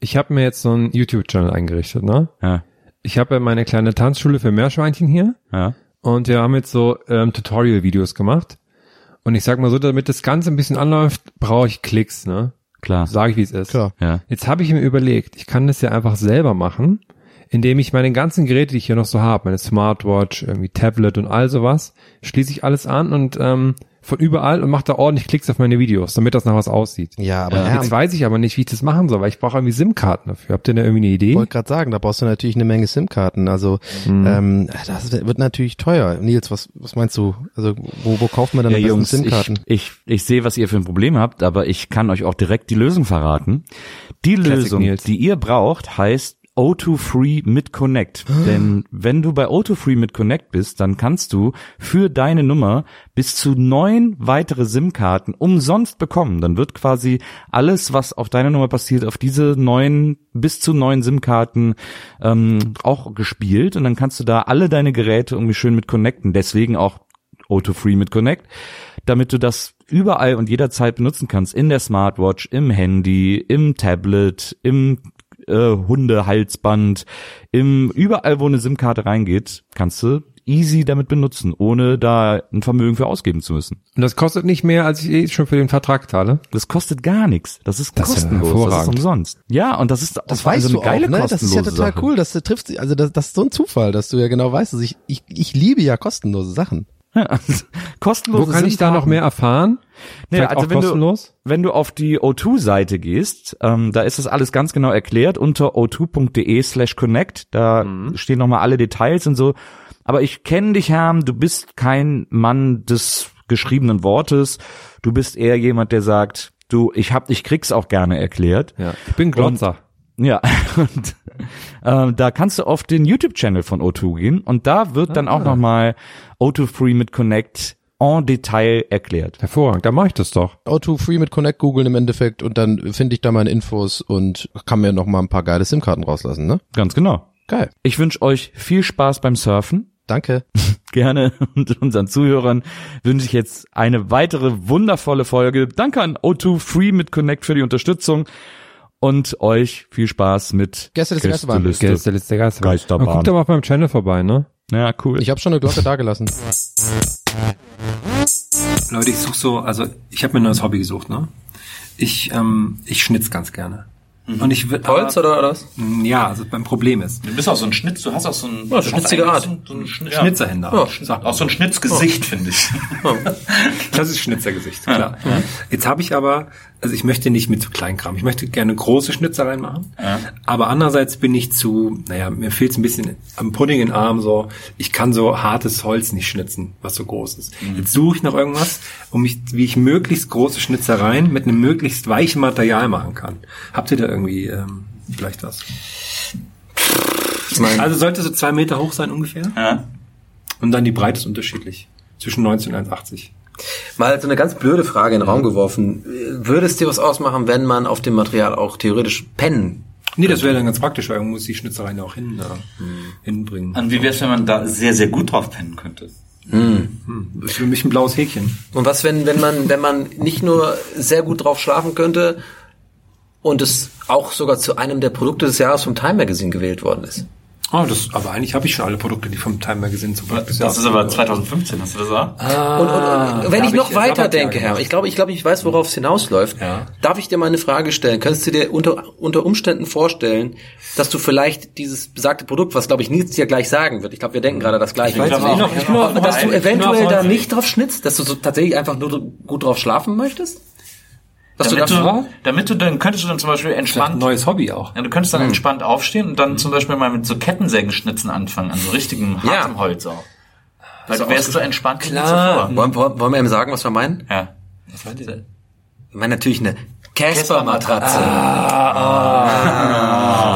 ich habe mir jetzt so einen YouTube-Channel eingerichtet, ne? Ja. Ich habe ja meine kleine Tanzschule für Meerschweinchen hier Ja. und wir haben jetzt so ähm, Tutorial-Videos gemacht. Und ich sag mal so, damit das Ganze ein bisschen anläuft, brauche ich Klicks, ne? Klar. Sage ich, wie es ist. Klar. Ja. Jetzt habe ich mir überlegt, ich kann das ja einfach selber machen, indem ich meine ganzen Geräte, die ich hier noch so habe, meine Smartwatch, irgendwie Tablet und all sowas, schließe ich alles an und ähm, von überall und mache da ordentlich Klicks auf meine Videos, damit das nach was aussieht. Ja, aber ja, Jetzt weiß ich aber nicht, wie ich das machen soll, weil ich brauche irgendwie SIM-Karten dafür. Habt ihr da irgendwie eine Idee? ich wollte gerade sagen, da brauchst du natürlich eine Menge SIM-Karten. Also Mhm. ähm, das wird natürlich teuer. Nils, was, was meinst du? Also wo, wo kauft man dann Ja, am besten Jungs, ich, SIM-Karten? ich, ich sehe, was ihr für ein Problem habt, aber ich kann euch auch direkt die Lösung verraten. Die Lösung, die ihr braucht, heißt O2 Free mit Connect. Denn wenn du bei O2 Free mit Connect bist, dann kannst du für deine Nummer bis zu neun weitere SIM-Karten umsonst bekommen. Dann wird quasi alles, was auf deiner Nummer passiert, auf diese neun, bis zu neun SIM-Karten ähm, auch gespielt. Und dann kannst du da alle deine Geräte irgendwie schön mit connecten. Deswegen auch O2 Free mit Connect, damit du das überall und jederzeit benutzen kannst. In der Smartwatch, im Handy, im Tablet, im äh, Hundehalsband, im überall, wo eine SIM-Karte reingeht, kannst du easy damit benutzen, ohne da ein Vermögen für ausgeben zu müssen. Und das kostet nicht mehr, als ich eh schon für den Vertrag zahle. Das kostet gar nichts. Das ist Das ist ja kostenlos. das ist umsonst. Ja, und das ist Das allem weißt so du eine geile auch, ne? Das ist ja total Sache. cool, dass du triffst, also das, das ist so ein Zufall, dass du ja genau weißt, dass ich, ich, ich liebe ja kostenlose Sachen. Kostenlose Wo kann ich da noch mehr erfahren? Nee, Vielleicht also wenn kostenlos? Du, wenn du auf die O2-Seite gehst, ähm, da ist das alles ganz genau erklärt unter o2.de slash connect. Da Mhm. stehen nochmal alle Details und so. Aber ich kenne dich, Herm, du bist kein Mann des geschriebenen Wortes. Du bist eher jemand, der sagt, du, ich hab, ich krieg's auch gerne erklärt. Ja. Ich bin Glotzer. Ja, und ähm, da kannst du auf den YouTube-Channel von O2 gehen und da wird dann Ah. auch nochmal O2 Free mit Connect en Detail erklärt. Hervorragend, da mache ich das doch. O2 Free mit Connect googeln im Endeffekt und dann finde ich da meine Infos und kann mir noch mal ein paar geile SIM-Karten rauslassen, ne? Ganz genau. Geil. Ich wünsche euch viel Spaß beim Surfen. Danke. Gerne und unseren Zuhörern wünsche ich jetzt eine weitere wundervolle Folge. Danke an O2 Free mit Connect für die Unterstützung und euch viel Spaß mit Gäste des Geisterbahn. Gästeliste. Geist. Geisterbahn. Guckt aber auf meinem Channel vorbei, ne? Ja, cool. Ich habe schon eine Glocke dagelassen. Leute, ich suche so, also ich habe mir ein neues Hobby gesucht, ne? Ich, ähm, ich schnitz ganz gerne. Und ich würde Holz oder was? Ja, also mein Problem ist. Du bist auch so ein Schnitz, du hast auch so ein Ja, schnitzige Art. So ein, so ein Schn- Schnitzerhänder. Ja. Sagt Auch so ein Schnitzgesicht, finde ich. Das ist Schnitzergesicht, klar. Jetzt habe ich aber, also ich möchte nicht mit so Kleinkram. Ich möchte gerne große Schnitzereien machen. Aber andererseits bin ich zu, naja, mir fehlt es ein bisschen am Pudding in den Arm so. Ich kann so hartes Holz nicht schnitzen, was so groß ist. Jetzt suche ich noch irgendwas, um mich, wie ich möglichst große Schnitzereien mit einem möglichst weichen Material machen kann. Habt ihr da irgendwie ähm, vielleicht was? Ich meine, Also sollte so zwei Meter hoch sein ungefähr. Ja. Und dann die Breite ist unterschiedlich. Zwischen 19 und 1,80. Mal so eine ganz blöde Frage in den Raum geworfen. Würde es dir was ausmachen, wenn man auf dem Material auch theoretisch pennen? Nee, das wäre dann ganz praktisch, weil man muss die Schnitzereien auch hin, äh, hinbringen. Und wie wär's, wenn man da sehr, sehr gut drauf pennen könnte? Das ist für mich ein blaues Häkchen. Und was, wenn, wenn man, wenn man nicht nur sehr gut drauf schlafen könnte und es auch sogar zu einem der Produkte des Jahres vom Time Magazine gewählt worden ist? Oh, das, aber eigentlich habe ich schon alle Produkte, die vom Time Magazine zum Beispiel. Das ist aber 2015, hast du das auch? Und, und, und wenn da ich noch ich weiter denke. Herr, ich glaube, ich glaube, ich weiß, worauf es hinausläuft. Ja. Darf ich dir mal eine Frage stellen? Könntest du dir unter, unter Umständen vorstellen, dass du vielleicht dieses besagte Produkt, was glaube ich Nils dir gleich sagen wird, ich glaube, wir denken gerade das gleiche, weiß, dass, ich bin noch- ich noch- dass du ich eventuell noch da nicht drauf schnitzt, dass du so tatsächlich einfach nur gut drauf schlafen möchtest? Dass Damit du da du, damit du dann könntest du dann zum Beispiel Vielleicht ein entspannt, neues Hobby auch. ja, du könntest dann entspannt aufstehen und dann zum Beispiel mal mit so Kettensägenschnitzen anfangen, an so richtigem Ja. hartem Holz auch. Weil du wärst so entspannt wie Klar. zuvor. wollen, wollen wollen wir ihm sagen, was wir meinen? Ja. Was meint ihr? Wir meinen natürlich eine Casper-Matratze.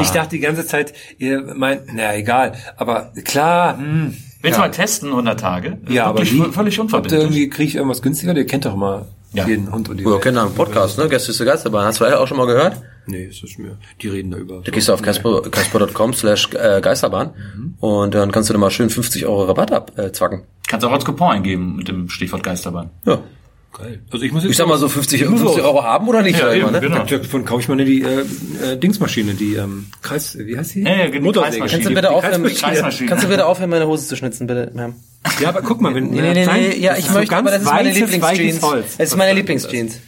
Ich dachte die ganze Zeit, ihr meint, na egal, aber klar, hm, Willst du Ja. mal testen, 100 Tage? ja, aber wie, völlig unverbindlich. irgendwie kriege ich irgendwas günstiger? Ihr kennt doch mal Ja. jeden Hund und die Wir Welt. kennen einen Podcast, ne? Gäste ist der Geisterbahn. Hast du auch schon mal gehört? Nee, ist das mir. Die reden da über. Da gehst du auf casper- casper.com slash äh, Geisterbahn und dann kannst du da mal schön 50 Euro Rabatt abzwacken. Äh, zwacken. Kannst auch als Coupon eingeben mit dem Stichwort Geisterbahn. ja. Geil. Also ich muss jetzt Ich sag mal so 50, Ich muss 50 auch- Euro haben oder nicht? Ja, eben, mal, ne? genau. Davon kaufe ich mir die äh, äh, Dingsmaschine, die ähm, Kreis, wie heißt die? Ja, ja, die Motorsäge. Kreismaschine. Kannst du bitte aufhören, kannst du bitte aufhören, meine Hose zu schnitzen, bitte, Ma'am? Ja, aber guck mal, wenn Nee, nee, nee, klein- nee, ja, ich so möchte, ganz aber das ist meine Lieblingsjeans. Es ist meine Lieblingsjeans.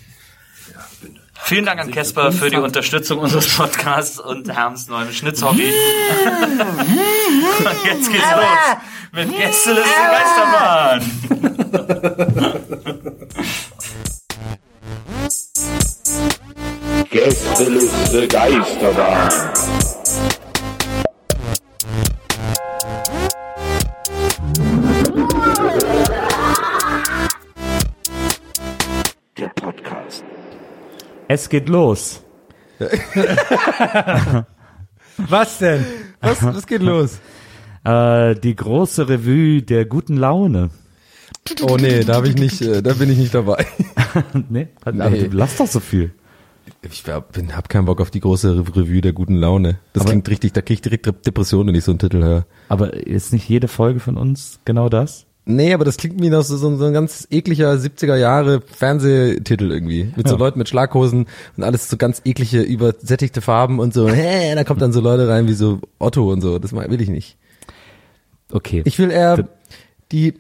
Vielen Dank an Casper für die Unterstützung unseres Podcasts und Herms neuem Schnitzhobby. und jetzt geht's los mit Gästeliste Geisterbahn. Gästeliste Geisterbahn. Der Podcast. Es geht los. Was denn? Was, was geht los? Äh, die große Revue der guten Laune. Oh nee, da hab ich nicht, äh, da bin ich nicht dabei. nee, aber Nee. du lass doch so viel. Ich hab, bin, hab keinen Bock auf die große Re- Revue der guten Laune. Das Aber- klingt richtig, da krieg ich direkt Depressionen, wenn ich so einen Titel höre. Aber ist nicht jede Folge von uns genau das? Nee, aber das klingt wie nach so, so, so ein ganz ekliger 70er Jahre Fernsehtitel irgendwie. Mit so Ja. Leuten mit Schlaghosen und alles so ganz eklige, übersättigte Farben und so. Hä, da kommt dann so Leute rein wie so Otto und so. Das will ich nicht. Okay. Ich will eher die,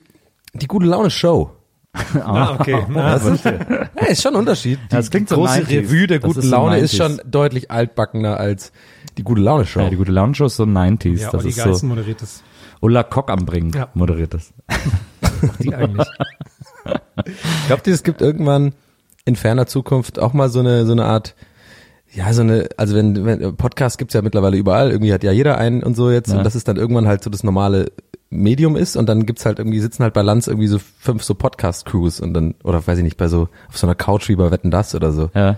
die gute Laune Show. Ah, okay. Ah, Weißt du? Ja, ist schon ein Unterschied. Die, das klingt die so große 90s. Revue der Das guten ist so Laune ist 90s. schon deutlich altbackener als die gute Laune Show. ja, die gute Laune Show ist so 90s. ja, das Olli ist so moderiert das. Ulla Kock am Bringen Ja. moderiert das. Die eigentlich. Glaubt ihr, es gibt irgendwann in ferner Zukunft auch mal so eine so eine Art ja, so eine, also wenn, wenn Podcast gibt's ja mittlerweile überall, irgendwie hat ja jeder einen und so jetzt Ja. und das ist dann irgendwann halt so das normale Medium ist und dann gibt's halt irgendwie, sitzen halt bei Lanz irgendwie so fünf so Podcast-Crews und dann, oder weiß ich nicht, bei so, auf so einer Couch wie bei Wetten Das oder so. Ja.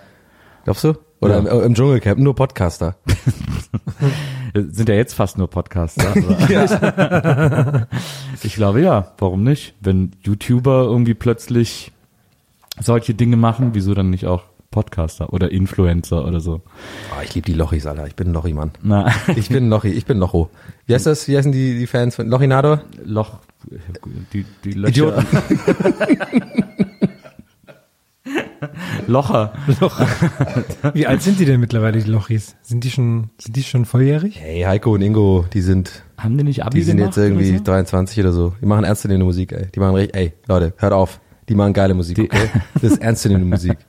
Glaubst du? Oder Ja. im, im Dschungelcamp, nur Podcaster. Sind ja jetzt fast nur Podcaster. Aber ich glaube ja, warum nicht? Wenn YouTuber irgendwie plötzlich solche Dinge machen, wieso dann nicht auch Podcaster oder Influencer oder so? Oh, ich liebe die Lochis, Alter. Ich bin ein Lochi-Mann. Ich bin ein Lochi, ich bin Locho. Wie heißt das? Wie heißen die, die Fans von Lochinador? Loch, die, die Löcher. Idioten. Locher. Wie alt sind die denn mittlerweile, die Lochis? Sind die schon, sind die schon volljährig? Hey, Heiko und Ingo, die sind, Haben die nicht Abi die sind gemacht jetzt irgendwie oder so? 23 oder so. Die machen ernstzunehmende Musik, ey. Die machen richtig, ey, Leute, hört auf. Die machen geile Musik, Die- okay? Das ist ernstzunehmende Musik.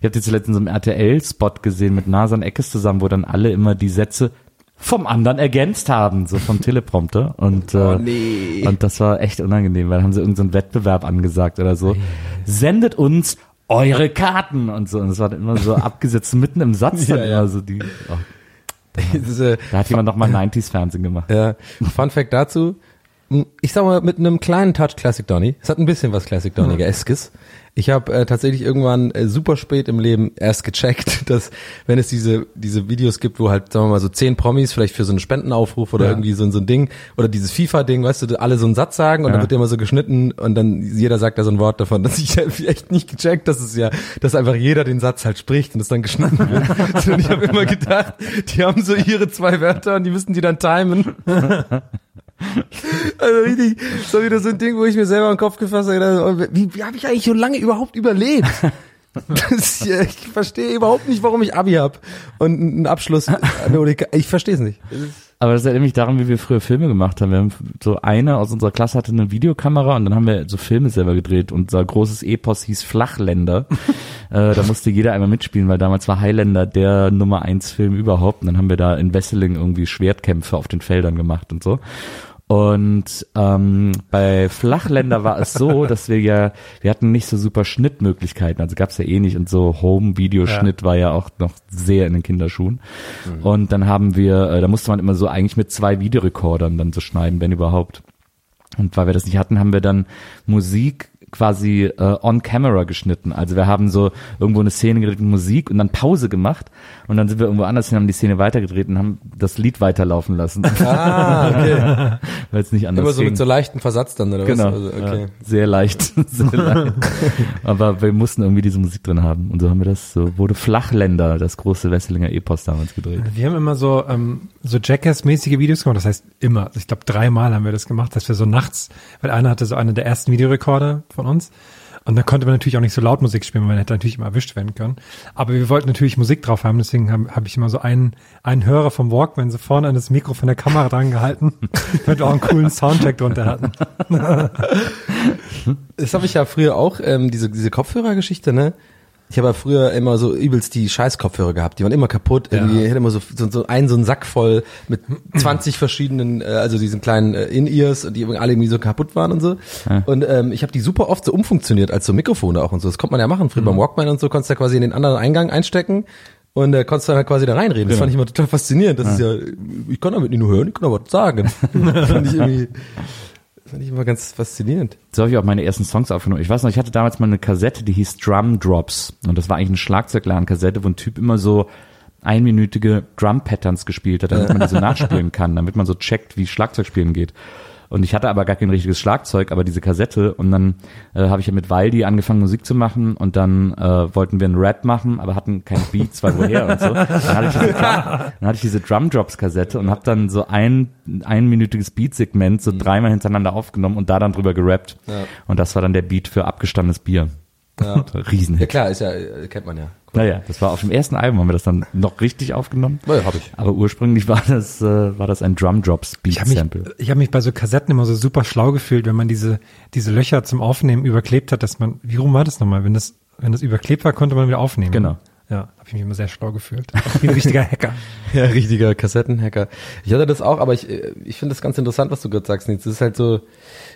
Ich habe jetzt letztens so einen RTL-Spot gesehen mit Nasan Eckes zusammen, wo dann alle immer die Sätze vom anderen ergänzt haben, so vom Teleprompter. Und, äh, nee. und das war echt unangenehm, weil haben sie irgendeinen so Wettbewerb angesagt oder so. Sendet uns eure Karten und so. Und das war dann immer so abgesetzt mitten im Satz dann Ja, ja. so die. Oh, ist, äh, da hat jemand nochmal 90s-Fernsehen gemacht. Ja, Fun Fact dazu. Ich sag mal, mit einem kleinen Touch Classic Donny. Es hat ein bisschen was Classic Donny-eskes. Ich habe äh, tatsächlich irgendwann äh, super spät im Leben erst gecheckt, dass wenn es diese diese Videos gibt, wo halt sagen wir mal so zehn Promis vielleicht für so einen Spendenaufruf oder Ja. irgendwie so, ein- so ein Ding oder dieses FIFA-Ding, weißt du, alle so einen Satz sagen und Ja. dann wird immer so geschnitten und dann jeder sagt da so ein Wort davon, dass ich hab echt nicht gecheckt, dass es ja, dass einfach jeder den Satz halt spricht und es dann geschnitten wird. und ich habe immer gedacht, die haben so ihre zwei Wörter und die müssen die dann timen. Also richtig, so wieder so ein Ding, wo ich mir selber im Kopf gefasst habe, oh, wie, wie habe ich eigentlich so lange überhaupt überlebt? Das ich verstehe überhaupt nicht, warum ich Abi hab und einen Abschluss. Ich verstehe es nicht. Aber das erinnert mich daran, wie wir früher Filme gemacht haben. Wir haben so eine aus unserer Klasse hatte eine Videokamera und dann haben wir so Filme selber gedreht. Unser großes Epos hieß Flachländer. äh, da musste jeder einmal mitspielen, weil damals war Highlander der Nummer eins Film überhaupt. Und dann haben wir da in Wesseling irgendwie Schwertkämpfe auf den Feldern gemacht und so. Und ähm, bei Flachländer war es so, dass wir ja, wir hatten nicht so super Schnittmöglichkeiten, also gab's ja eh nicht und so Home-Videoschnitt war ja auch noch sehr in den Kinderschuhen. Und dann haben wir, äh, da musste man immer so eigentlich mit zwei Videorekordern dann so schneiden, wenn überhaupt. Und weil wir das nicht hatten, haben wir dann Musik quasi äh, on camera geschnitten. Also wir haben so irgendwo eine Szene gedreht mit Musik und dann Pause gemacht und dann sind wir irgendwo anders hin, haben die Szene weitergedreht und haben das Lied weiterlaufen lassen. Ah, okay. Weil es nicht anders Immer so ging. mit so leichten Versatz dann, oder Genau, was? Also, okay. ja, sehr leicht, sehr leicht. Aber wir mussten irgendwie diese Musik drin haben und so haben wir das, so wurde Flachländer, das große Wesselinger Epos damals gedreht. Wir haben immer so, ähm, so Jackass-mäßige Videos gemacht. Das heißt immer. Also ich glaube, dreimal haben wir das gemacht, dass wir so nachts, weil einer hatte so einen der ersten Videorekorder von uns. Und da konnte man natürlich auch nicht so laut Musik spielen, weil man hätte natürlich immer erwischt werden können. Aber wir wollten natürlich Musik drauf haben, deswegen habe hab ich immer so einen, einen Hörer vom Walkman so vorne an das Mikro von der Kamera dran gehalten, damit wir auch einen coolen Soundtrack drunter hatten. Das habe ich ja früher auch, ähm, diese, diese Kopfhörergeschichte, ne? Ich habe ja früher immer so übelst die Scheiß-Kopfhörer gehabt, die waren immer kaputt. Irgendwie Ja. ich hatte immer so, so, so einen so einen Sack voll mit 20 verschiedenen, äh, also diesen kleinen äh, In-Ears, die alle irgendwie so kaputt waren und so. Und ähm, ich habe die super oft so umfunktioniert als so Mikrofone auch und so. Das konnte man ja machen. Früher beim Walkman und so konntest du ja quasi in den anderen Eingang einstecken und äh, konntest dann halt quasi da reinreden. Das fand ich immer total faszinierend. Das ist ja, ich kann damit nicht nur hören, ich kann aber was sagen. fand ich irgendwie, fand ich immer ganz faszinierend. So habe ich auch meine ersten Songs aufgenommen. Ich weiß noch, ich hatte damals mal eine Kassette, die hieß Drum Drops. Und das war eigentlich eine Schlagzeugladen-Kassette, wo ein Typ immer so einminütige Drum-Patterns gespielt hat, damit man die so nachspielen kann, damit man so checkt, wie Schlagzeugspielen geht. Und ich hatte aber gar kein richtiges Schlagzeug, aber diese Kassette. Und dann äh, habe ich ja mit Waldi angefangen, Musik zu machen. Und dann äh, wollten wir einen Rap machen, aber hatten kein Beats, weil woher und so. Dann hatte ich diese Drum, dann hatte ich diese Drum Drops Kassette und habe dann so ein einminütiges Beat-Segment so dreimal hintereinander aufgenommen und da dann drüber gerappt. Und das war dann der Beat für abgestandenes Bier. Ja. Riesenhit. Ja klar, ist ja, äh, kennt man ja. Naja, das war auf dem ersten Album, haben wir das dann noch richtig aufgenommen. Ja, hab ich. Aber ursprünglich war das, äh, war das ein Drum Drops Beat Ich habe mich, Sample. ich hab mich bei so Kassetten immer so super schlau gefühlt, wenn man diese, diese Löcher zum Aufnehmen überklebt hat, dass man, wie rum war das nochmal? Wenn das, wenn das überklebt war, konnte man wieder aufnehmen. Genau. Ja, habe ich mich immer sehr schlau gefühlt. Wie ein richtiger Hacker. Ja, richtiger Kassettenhacker. Ich hatte das auch, aber ich, äh, ich finde das ganz interessant, was du gerade sagst. Nils. Das ist halt so,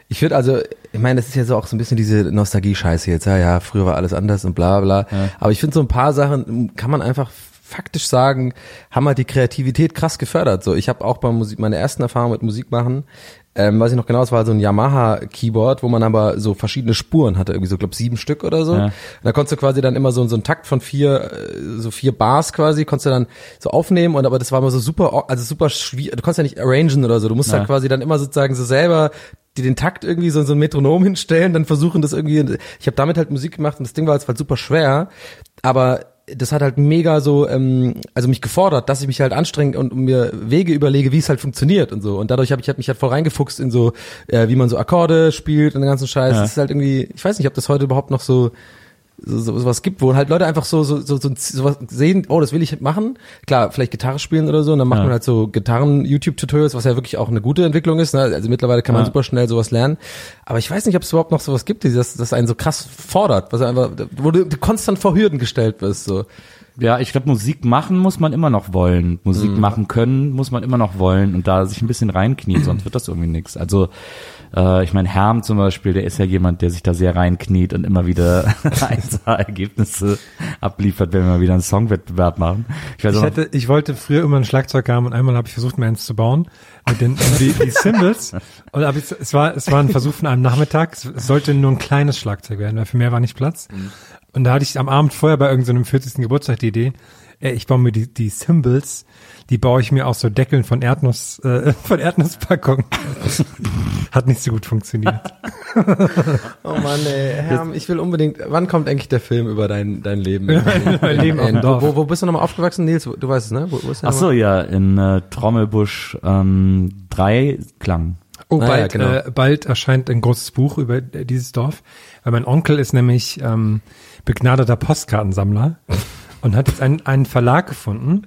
ich finde also, ich meine, das ist ja so auch so ein bisschen diese Nostalgie-Scheiße jetzt. Ja, ja, früher war alles anders und bla bla. Aber ich finde so ein paar Sachen kann man einfach faktisch sagen, haben halt die Kreativität krass gefördert. So, ich habe auch bei Musik, meine ersten Erfahrungen mit Musik machen, ähm, weiß ich noch genau, es war so ein Yamaha-Keyboard, wo man aber so verschiedene Spuren hatte, irgendwie so, glaub sieben Stück oder so. Ja. Und da konntest du quasi dann immer so, so einen Takt von vier, äh, so vier Bars quasi, konntest du dann so aufnehmen und aber das war immer so super, also super schwierig, du konntest ja nicht arrangen oder so, du musst Ja. halt quasi dann immer sozusagen so selber dir den Takt irgendwie so, so ein Metronom hinstellen, dann versuchen das irgendwie, ich habe damit halt Musik gemacht und das Ding war jetzt halt super schwer, aber das hat halt mega so, ähm, also mich gefordert, dass ich mich halt anstrenge und mir Wege überlege, wie es halt funktioniert und so. Und dadurch habe ich halt mich halt voll reingefuchst in so, äh, wie man so Akkorde spielt und den ganzen Scheiß. Ja. Das ist halt irgendwie, ich weiß nicht, ob das heute überhaupt noch so so, so sowas gibt, wo halt Leute einfach so so so so sowas sehen, oh, das will ich machen. Klar, vielleicht Gitarre spielen oder so, und dann macht Ja. man halt so Gitarren YouTube Tutorials, was ja wirklich auch eine gute Entwicklung ist, ne? Also mittlerweile kann man Ja. super schnell sowas lernen, aber ich weiß nicht, ob es überhaupt noch sowas gibt, das das einen so krass fordert, was einfach wo du konstant vor Hürden gestellt wirst so. Ja, ich glaube, Musik machen muss man immer noch wollen. Musik Mhm. machen können muss man immer noch wollen und da sich ein bisschen reinknien, sonst wird das irgendwie nix. Also äh, ich meine, Herm zum Beispiel, der ist ja jemand, der sich da sehr reinkniet und immer wieder 1A-Ergebnisse abliefert, wenn wir mal wieder einen Songwettbewerb machen. Ich weiß Ich, hätte, ich wollte früher immer ein Schlagzeug haben und einmal habe ich versucht, mir eins zu bauen mit den die, die Cymbals. Und hab ich, es war es war ein Versuch von einem Nachmittag. Es, es sollte nur ein kleines Schlagzeug werden, weil für mehr war nicht Platz. Und da hatte ich am Abend vorher bei irgendeinem 40. Geburtstag die Idee, ich baue mir die, die Cymbals, die baue ich mir aus so Deckeln von Erdnuss äh, von Erdnusspackungen. Hat nicht so gut funktioniert. Oh Mann, ey, Herm, ich will unbedingt. Wann kommt eigentlich der Film über dein dein Leben? Mein Leben auf dem Äh, Dorf. Wo, wo bist du nochmal aufgewachsen, Nils? Du weißt es, ne? Wo, wo ist der ach so, ja, in äh, Trommelbusch ähm, drei Klang. Oh, Ah, ja, bald, genau. äh, bald erscheint ein großes Buch über äh, dieses Dorf. Weil mein Onkel ist nämlich ähm, begnadeter Postkartensammler. Und hat jetzt einen, einen Verlag gefunden,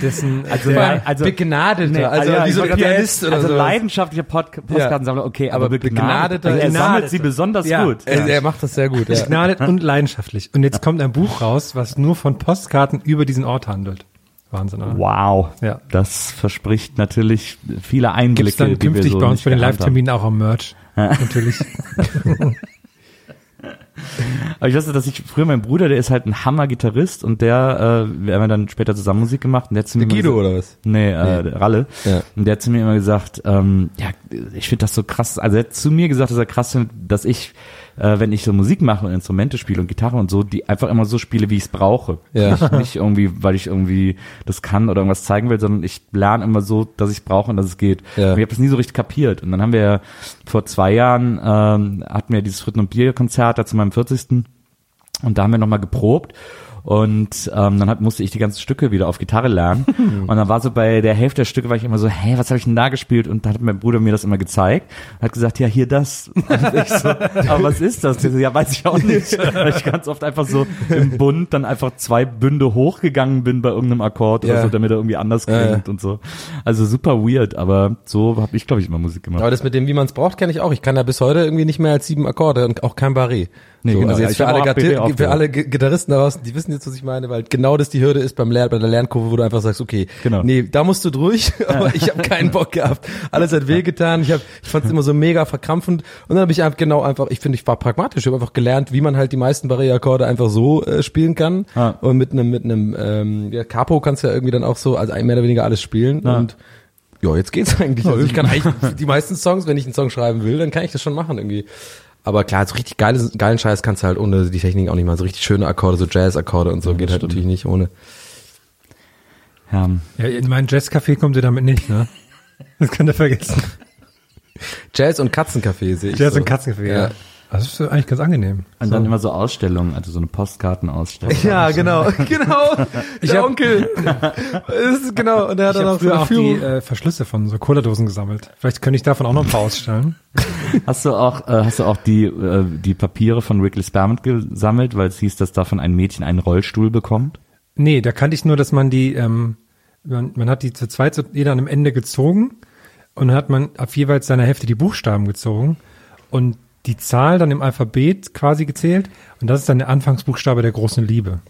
dessen Also, der, weil- also begnadeter, Nee, also ja, wie ich so ein wollte gerade Pianist oder also so. leidenschaftlicher Pod Postkartensammler, okay, aber, aber begnadeter, begnadeter er ist- sammelt sie besonders Ja. gut. Er, er macht das sehr gut, ja. begnadet und leidenschaftlich. Und jetzt kommt ein Buch raus, was nur von Postkarten über diesen Ort handelt. Wahnsinn, oder? Wow, Ja. das verspricht natürlich viele Einblicke, Gibt's dann die wir künftig so bei uns bei den. Live-Terminen auch am Merch. Natürlich. Aber ich weiß, dass ich früher mein Bruder, der ist halt ein Hammer-Gitarrist und der, äh, wir haben ja dann später zusammen Musik gemacht und der hat zu mir Der Guido gesagt- oder was? Nee, äh, der Ralle. Ja. Und der hat zu mir immer gesagt, ähm, ja, ich finde das so krass. Also er hat zu mir gesagt, dass er krass findet, dass ich, äh, wenn ich so Musik mache und Instrumente spiele und Gitarre und so, die einfach immer so spiele, wie ich es brauche. Ja. Nicht, nicht irgendwie, weil ich irgendwie das kann oder irgendwas zeigen will, sondern ich lerne immer so, dass ich es brauche und dass es geht. Ja. Und ich habe das nie so richtig kapiert. Und dann haben wir ja vor zwei Jahren, ähm, hatten wir dieses Fritten und Bier Konzert da zu meinem 40. Und da haben wir nochmal geprobt. Und ähm, dann hat, musste ich die ganzen Stücke wieder auf Gitarre lernen. und dann war so bei der Hälfte der Stücke war ich immer so, hey, was habe ich denn da gespielt? Und da hat mein Bruder mir das immer gezeigt. Und hat gesagt, ja, hier das. Und ich so, aber was ist das? So, ja, weiß ich auch nicht. Weil ich ganz oft einfach so im Bund dann einfach zwei Bünde hochgegangen bin bei irgendeinem Akkord oder Ja. so, damit er irgendwie anders Ja, klingt und so. Also super weird, aber so habe ich, glaube ich, immer Musik gemacht. Aber das mit dem, wie man es braucht, kenne ich auch. Ich kann da bis heute irgendwie nicht mehr als sieben Akkorde und auch kein Barré. Nee, so, genau. Also Ja, jetzt ich für hab alle, Gitarristen da draußen, die wissen jetzt, was ich meine, weil genau das die Hürde ist beim Lern, bei der Lernkurve, wo du einfach sagst, okay, Genau. nee, da musst du durch, aber ich habe keinen Bock gehabt. Alles hat wehgetan. Ich hab, ich fand es immer so mega verkrampfend und dann habe ich einfach genau einfach, ich finde, ich war pragmatisch, ich habe einfach gelernt, wie man halt die meisten Barré-Akkorde einfach so äh, spielen kann Ah. und mit einem mit einem ähm, ja, Capo kannst du ja irgendwie dann auch so, also mehr oder weniger alles spielen Ah. und ja, jetzt geht's eigentlich. Also ich kann eigentlich die meisten Songs, wenn ich einen Song schreiben will, dann kann ich das schon machen irgendwie. Aber klar, so richtig geile, geilen Scheiß kannst du halt ohne die Technik auch nicht mal. So richtig schöne Akkorde, so Jazz-Akkorde und so geht halt natürlich nicht ohne. Ja. Ja, in mein Jazzcafé kommt ihr damit nicht, ne? Das könnt ihr vergessen. Jazz und Katzencafé sehe ich. Jazz so. und Katzencafé, ja. Ja. Das ist eigentlich ganz angenehm. Und dann immer so Ausstellungen, also so eine Postkartenausstellung. Ja, genau, genau. Ich der hab- Onkel. Ist genau. Und der hat Ich dann auch so früher auch die äh, Verschlüsse von so Cola-Dosen gesammelt. Vielleicht könnte ich davon auch noch ein paar ausstellen. Hast du auch, äh, hast du auch die, äh, die Papiere von Wrigley Spearmint gesammelt, weil es hieß, dass davon ein Mädchen einen Rollstuhl bekommt? Nee, da kannte ich nur, dass man die, ähm, man, man hat die zu zweit so jeder an einem Ende gezogen und dann hat man auf jeweils seiner Hälfte die Buchstaben gezogen und die Zahl dann im Alphabet quasi gezählt und das ist dann der Anfangsbuchstabe der großen Liebe.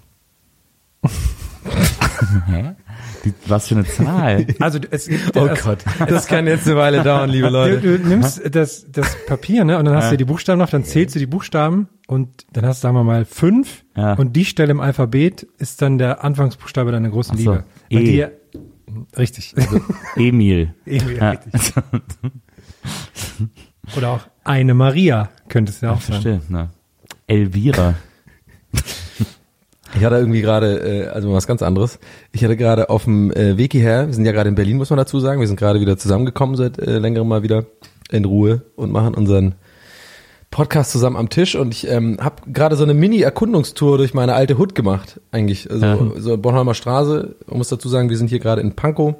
Die, was für eine Zahl? Also du- es gibt, Oh es, Gott, das kann jetzt eine Weile dauern, liebe Du, Leute. du nimmst das, das Papier, ne, und dann hast du die Buchstaben noch, dann zählst du die Buchstaben und dann hast du, sagen wir mal, fünf Ja. und die Stelle im Alphabet ist dann der Anfangsbuchstabe deiner großen so, Liebe. E. dir, richtig. Emil. Emil, Ja. richtig. Oder auch eine Maria könnte es ja auch sein. Verstehe, ne? Elvira. Ich hatte irgendwie gerade, äh, also was ganz anderes. Ich hatte gerade auf dem äh, Weg hierher, wir sind ja gerade in Berlin, muss man dazu sagen, wir sind gerade wieder zusammengekommen seit äh, längerem mal wieder in Ruhe und machen unseren Podcast zusammen am Tisch und ich ähm, habe gerade so eine Mini-Erkundungstour durch meine alte Hut gemacht, eigentlich. Also Ja. so Bornholmer Straße, man muss dazu sagen, wir sind hier gerade in Pankow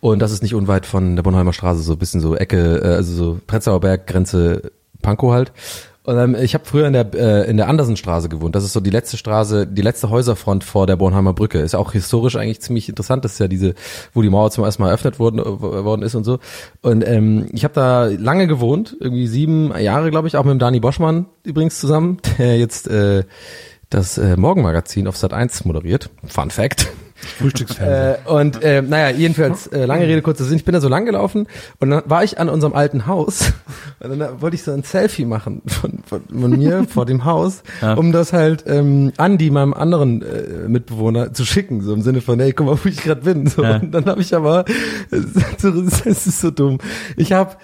und das ist nicht unweit von der Bornholmer Straße, so ein bisschen so Ecke, äh, also so Prenzlauer Berg, Grenze Pankow halt. Und ähm, ich habe früher in der äh, in der Andersenstraße gewohnt. Das ist so die letzte Straße, die letzte Häuserfront vor der Bornholmer Brücke. Ist auch historisch eigentlich ziemlich interessant. Das ist ja diese, wo die Mauer zum ersten Mal eröffnet worden, äh, worden ist und so. Und ähm, ich habe da lange gewohnt, irgendwie sieben Jahre, glaube ich, auch mit dem Dani Boschmann übrigens zusammen, der jetzt äh, das äh, Morgenmagazin auf Sat 1 moderiert. Fun Fact. Frühstücksfernsehen. Äh, und äh, naja, jedenfalls, äh, lange Rede, kurzer Sinn, ich bin da so lang gelaufen und dann war ich an unserem alten Haus und dann wollte ich so ein Selfie machen von, von, von mir vor dem Haus, Ja. um das halt ähm, Andi, meinem anderen äh, Mitbewohner, zu schicken, so im Sinne von, hey, guck mal, wo ich gerade bin. So, Ja. Und dann habe ich aber, es ist so dumm, ich habe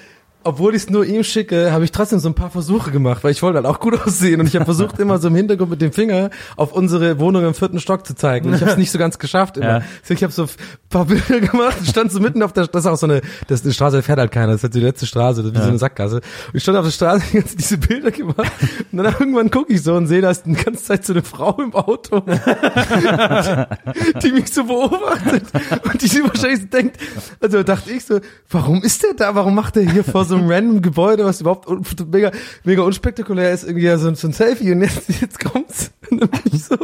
obwohl ich es nur ihm schicke, habe ich trotzdem so ein paar Versuche gemacht, weil ich wollte halt auch gut aussehen und ich habe versucht immer so im Hintergrund mit dem Finger auf unsere Wohnung im vierten Stock zu zeigen. Und ich habe es nicht so ganz geschafft immer. Ja. So, Ich habe so ein paar Bilder gemacht, und stand so mitten auf der, das ist auch so eine, das ist eine Straße, da fährt halt keiner, das ist halt die letzte Straße, das ist wie so eine Sackgasse. Und ich stand auf der Straße, die ganze diese Bilder gemacht und dann irgendwann gucke ich so und sehe, da ist die ganze Zeit so eine Frau im Auto, die mich so beobachtet und die sich wahrscheinlich so denkt, also dachte ich so, warum ist der da, warum macht der hier vor so einem random Gebäude, was überhaupt mega, mega unspektakulär ist, irgendwie so, so ein Selfie und jetzt, jetzt kommt's und dann bin ich so,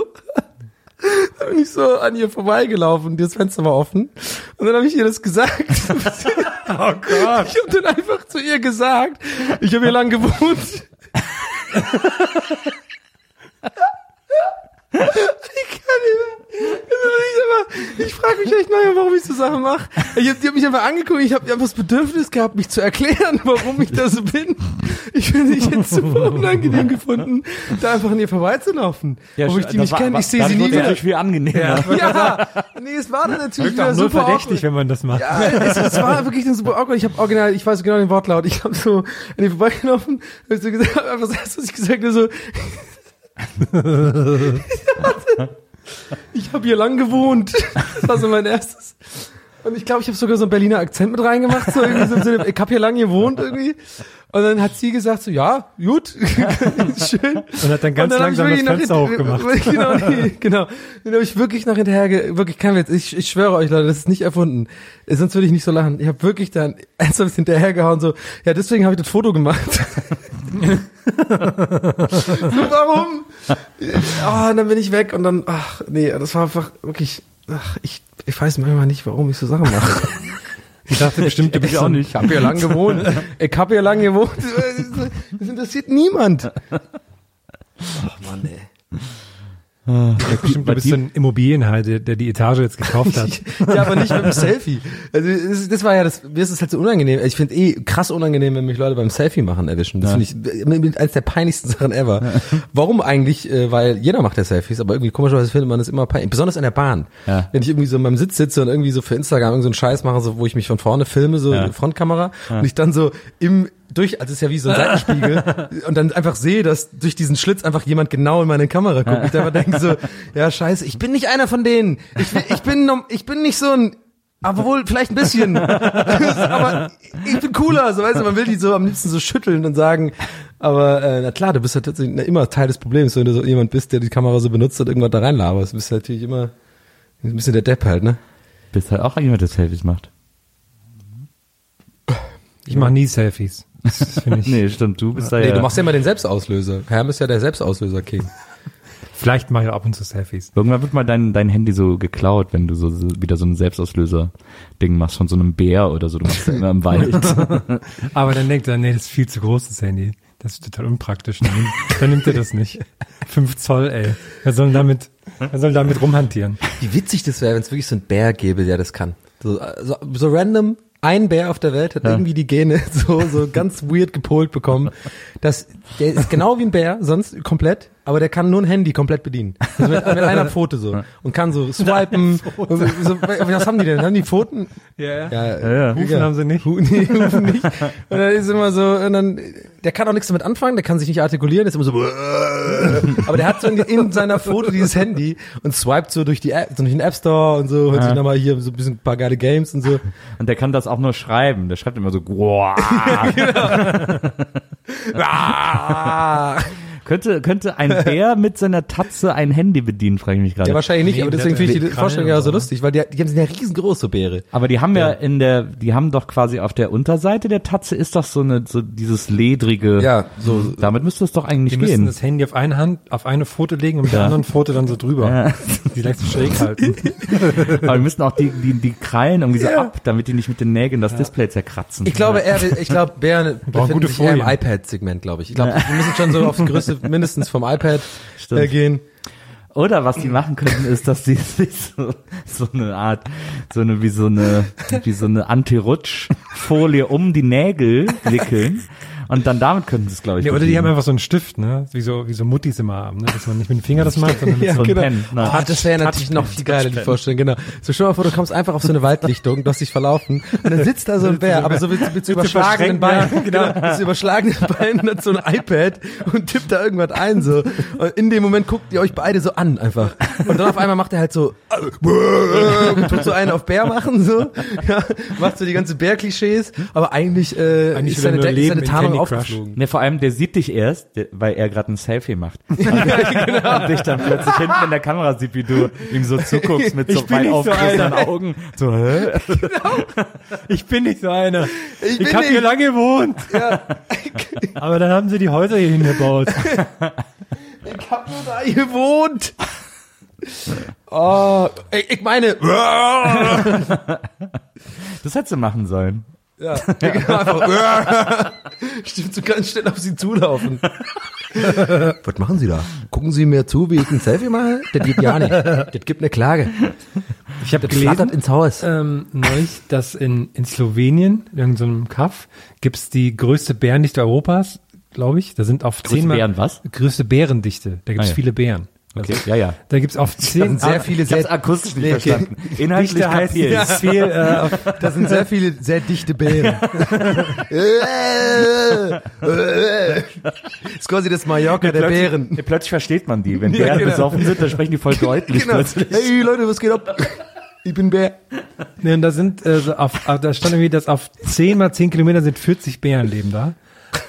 Da bin ich so an ihr vorbeigelaufen, das Fenster war offen. Und dann habe ich ihr das gesagt. oh Gott. Ich habe dann einfach zu ihr gesagt, ich habe hier lang gewohnt. Ich kann nicht mehr. Ich, ich frage mich echt manchmal, warum ich so Sachen mache. Ich hab, die hat mich einfach angeguckt, ich habe einfach das Bedürfnis gehabt, mich zu erklären, warum ich da so bin. Ich finde ich jetzt super unangenehm gefunden, da einfach an ihr vorbeizulaufen. obwohl ich die nicht kenne, ich sehe sie nie wieder. natürlich viel angenehmer. Ja, nee, es war dann natürlich wieder super verdächtig, awkward. wenn man das macht. Ja, es, es war wirklich eine super awkward. Ich habe original, ich weiß genau den Wortlaut. Ich habe so an die vorbeigelaufen, hab so gesagt, hab einfach das, was ich gesagt habe, so. ich habe hier lang gewohnt. Das war so mein erstes. Und ich glaube, ich habe sogar so einen Berliner Akzent mit reingemacht, so irgendwie so im Sinne, ich habe hier lang gewohnt irgendwie. Und dann hat sie gesagt so, ja, gut, schön. Und hat dann ganz ich langsam das Fenster hochgemacht. Genau, genau. Dann habe ich wirklich nach hinterher, wirklich kein Witz, ich, ich schwöre euch Leute, das ist nicht erfunden. Sonst würde ich nicht so lachen. Ich habe wirklich dann ernsthaft hinterhergehauen, so, ja, deswegen habe ich das Foto gemacht. so, warum? Oh, und dann bin ich weg und dann, ach, nee, das war einfach wirklich, ach, ich, ich weiß manchmal nicht, warum ich so Sachen mache. Ich dachte bestimmt, du bist so ein, Ich habe hier lang gewohnt. Ich habe hier lang gewohnt. Das interessiert niemand. Ach Mann, ey. Bestimmt, du bist so ein Immobilienhalt, der, der die Etage jetzt gekauft hat. ja, aber nicht mit dem Selfie. Also das, war ja das, mir ist es halt so unangenehm. Ich finde eh krass unangenehm, wenn mich Leute beim Selfie machen erwischen. Das finde ich mit- mit eines der peinlichsten Sachen ever. Warum eigentlich? Äh, weil jeder macht ja Selfies, aber irgendwie komischerweise findet man das immer peinlich. Besonders in der Bahn. Ja. Wenn ich irgendwie so in meinem Sitz sitze und irgendwie so für Instagram irgend so einen Scheiß mache, so, wo ich mich von vorne filme, so Ja. Frontkamera, und ich dann so im durch, also es ist ja wie so ein Seitenspiegel, und dann einfach sehe, dass durch diesen Schlitz einfach jemand genau in meine Kamera guckt. Ich einfach denke so, ja scheiße, ich bin nicht einer von denen. Ich, bin- ich bin, ich bin nicht so ein, aber wohl vielleicht ein bisschen. aber ich bin cooler, so weißt du, man will die so am liebsten so schütteln und sagen, aber äh, na klar, du bist ja tatsächlich na, immer Teil des Problems, wenn du so jemand bist, der die Kamera so benutzt und irgendwas da reinlaberst. Du bist natürlich immer ein bisschen der Depp halt, ne? Bist halt auch jemand, der Selfies macht. Ich mache nie Selfies. Nee, stimmt, du bist da Nee, ja. du machst ja immer den Selbstauslöser. Herm ist ja der Selbstauslöser-King. Vielleicht mache ich ab und zu Selfies. Irgendwann wird mal dein, dein Handy so geklaut, wenn du so, so wieder so ein Selbstauslöser-Ding machst von so einem Bär oder so. Du machst ja immer im Wald. Aber dann denkt er, nee, das ist viel zu groß, das Handy. Das ist total unpraktisch. Dann, nimmt- dann nimmt er das nicht. Fünf Zoll, ey. Wer soll damit, wer soll damit rumhantieren? Wie witzig das wäre, wenn es wirklich so ein Bär gäbe, der das kann. So, so, so random, ein Bär auf der Welt hat irgendwie die Gene so, so ganz weird gepolt bekommen. Das, der ist genau wie ein Bär, sonst komplett, aber der kann nur ein Handy komplett bedienen. Also mit, mit einer Pfote so. Und kann so swipen. So, was haben die denn? Haben die Pfoten? Ja, Ja, ja. Hufen haben sie nicht. Hu nee, Hufen nicht. Und dann ist immer so, und dann, der kann auch nichts damit anfangen, der kann sich nicht artikulieren, ist immer so, aber der hat so in, in seiner Foto dieses Handy und swiped so durch die App, so durch den App Store und so, hört sich nochmal hier so ein bisschen ein paar geile Games und so. Und der kann das auch nur schreiben. Der schreibt immer so, wow. Ah! Könnte, könnte ein Bär mit seiner Tatze ein Handy bedienen, frage ich mich gerade. Ja, wahrscheinlich nicht, Nee, aber deswegen der- finde ich die der Vorstellung ja so so. lustig, weil die, die haben sind ja riesengroß, so Bäre. Aber die haben ja, in der, die haben doch quasi auf der Unterseite der Tatze ist doch so eine, so dieses ledrige. Ja, so, Damit müsste es doch eigentlich Die müssen gehen. das Handy auf eine Hand, auf eine Pfote legen und mit der Ja. anderen Pfote dann so drüber. Ja. Die leicht so schräg halten. Aber wir müssen auch die, die, die Krallen irgendwie so ab, damit die nicht mit den Nägeln das Display zerkratzen. Ich glaube, er, ich glaube, Bären befinden gute sich eher im Folien. iPad-Segment, glaube ich. Ich glaube, wir müssen schon so auf die Mindestens vom iPad äh, gehen. Oder was die machen könnten, ist, dass die sich so, so eine Art, so eine, wie so eine, wie so eine Anti-Rutsch-Folie um die Nägel wickeln. Und dann damit könnten sie es, glaube ich, Nee, oder die haben einfach so einen Stift, ne? Wie so, wie so Muttis immer haben, ne? Dass man nicht mit dem Finger das macht, sondern mit Ja, so ein einem Pen, ne? Oh, das wäre natürlich noch viel geiler, die Vorstellung, genau. So stell dir mal vor, du kommst einfach auf so eine Waldlichtung, du hast dich verlaufen und dann sitzt da so ein Bär, aber so mit, mit so überschlagenen Beinen, genau, mit so überschlagenen Beinen hat so ein iPad und tippt da irgendwas ein, so. Und in dem Moment guckt ihr euch beide so an, einfach. Und dann auf einmal macht er halt so, und tut so einen auf Bär machen, so, ja, macht so die ganze Bär-Klischees, aber eigentlich, äh, Eigentlich ist seine, ist seine in Tarnung. Aufgeflogen. Ne, vor allem, der sieht dich erst, weil er gerade ein Selfie macht. Und, Genau. und dich dann plötzlich hinten in der Kamera sieht, wie du ihm so zuguckst mit so Ich weit so aufgerissenen einer. Augen. So, hä? Ich bin nicht so einer. Ich, bin hab hier lange gewohnt. Aber dann haben sie die Häuser hier hingebaut. Ich hab nur da gewohnt. Oh, ich, ich meine, Das hättest du machen sollen. Ja, genau, einfach, stimmt, du kannst schnell auf sie zulaufen. Was machen Sie da? Gucken Sie mir zu, wie ich ein Selfie mache? Das geht ja nicht. Das gibt eine Klage. Ich habe Das flattert ins Haus. ähm, neulich, dass in, in Slowenien, in irgendeinem Kaff, gibt's die größte Bärendichte Europas, glaube ich. Da sind auf Größte zehnmal Bären was? größte Bärendichte. Da gibt's Ah, ja. viele Bären. Okay, ja, ja. Da gibt's auf zehn sehr viele Ich hab's sehr, akustisch nicht okay. verstanden. Inhaltlich Dichte heißt ich's. es viel, äh, das sind sehr viele sehr dichte Bären. ist quasi das Mallorca der Bären. Plötzlich, plötzlich versteht man die. Wenn Ja, Bären genau. besoffen sind, dann sprechen die voll deutlich Genau. plötzlich. Hey Leute, was geht ab? Ich bin Bär. nee, und da sind, äh, so auf, auf, da stand irgendwie, dass auf zehn mal zehn Kilometer sind 40 Bären leben da.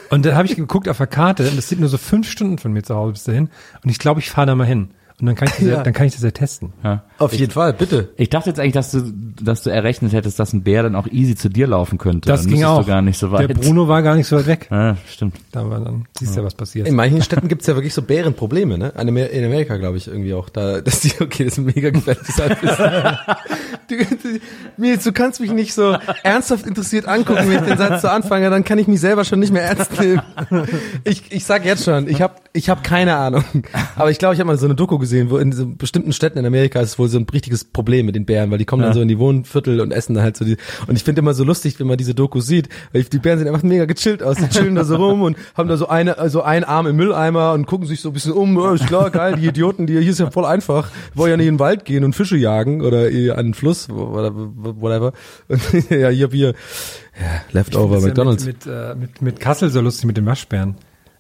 Und dann habe ich geguckt auf der Karte, und das sind nur so fünf Stunden von mir zu Hause bis dahin. Und ich glaube, ich fahre da mal hin. Und dann kann ich das ja. Ja. dann kann ich das ja testen. Ja. Auf jeden Fall, bitte. Ich dachte jetzt eigentlich, dass du, dass du errechnet hättest, dass ein Bär dann auch easy zu dir laufen könnte. Das dann ging auch. Du gar nicht so weit. Der Bruno war gar nicht so weit weg. Ja, stimmt. Da war dann, siehst du ja, was passiert. In manchen Städten gibt's ja wirklich so Bärenprobleme, ne? In Amer- in Amerika, glaube ich, irgendwie auch. Da, dass die, okay, das ist mega du, Nils, du kannst mich nicht so ernsthaft interessiert angucken, wenn ich den Satz so anfange, dann kann ich mich selber schon nicht mehr ernst nehmen. Ich, ich sag jetzt schon, ich habe ich hab keine Ahnung. Aber ich glaube, ich habe mal so eine Doku gesehen, wo in so bestimmten Städten in Amerika ist es wohl so ein richtiges Problem mit den Bären, weil die kommen dann so in die Wohnviertel und essen dann halt so die. Und ich finde immer so lustig, wenn man diese Doku sieht, weil die Bären sehen einfach mega gechillt aus. Die chillen da so rum und haben da so eine, so einen Arm im Mülleimer und gucken sich so ein bisschen um. Ja, ist klar, geil, die Idioten, die hier ist ja voll einfach. Wollen ja nicht in den Wald gehen und Fische jagen oder eh an den Fluss, oder whatever. Und ja, hier wir, ja, Leftover ist ja McDonalds. Mit, mit, äh, mit, mit Kassel so lustig mit den Waschbären.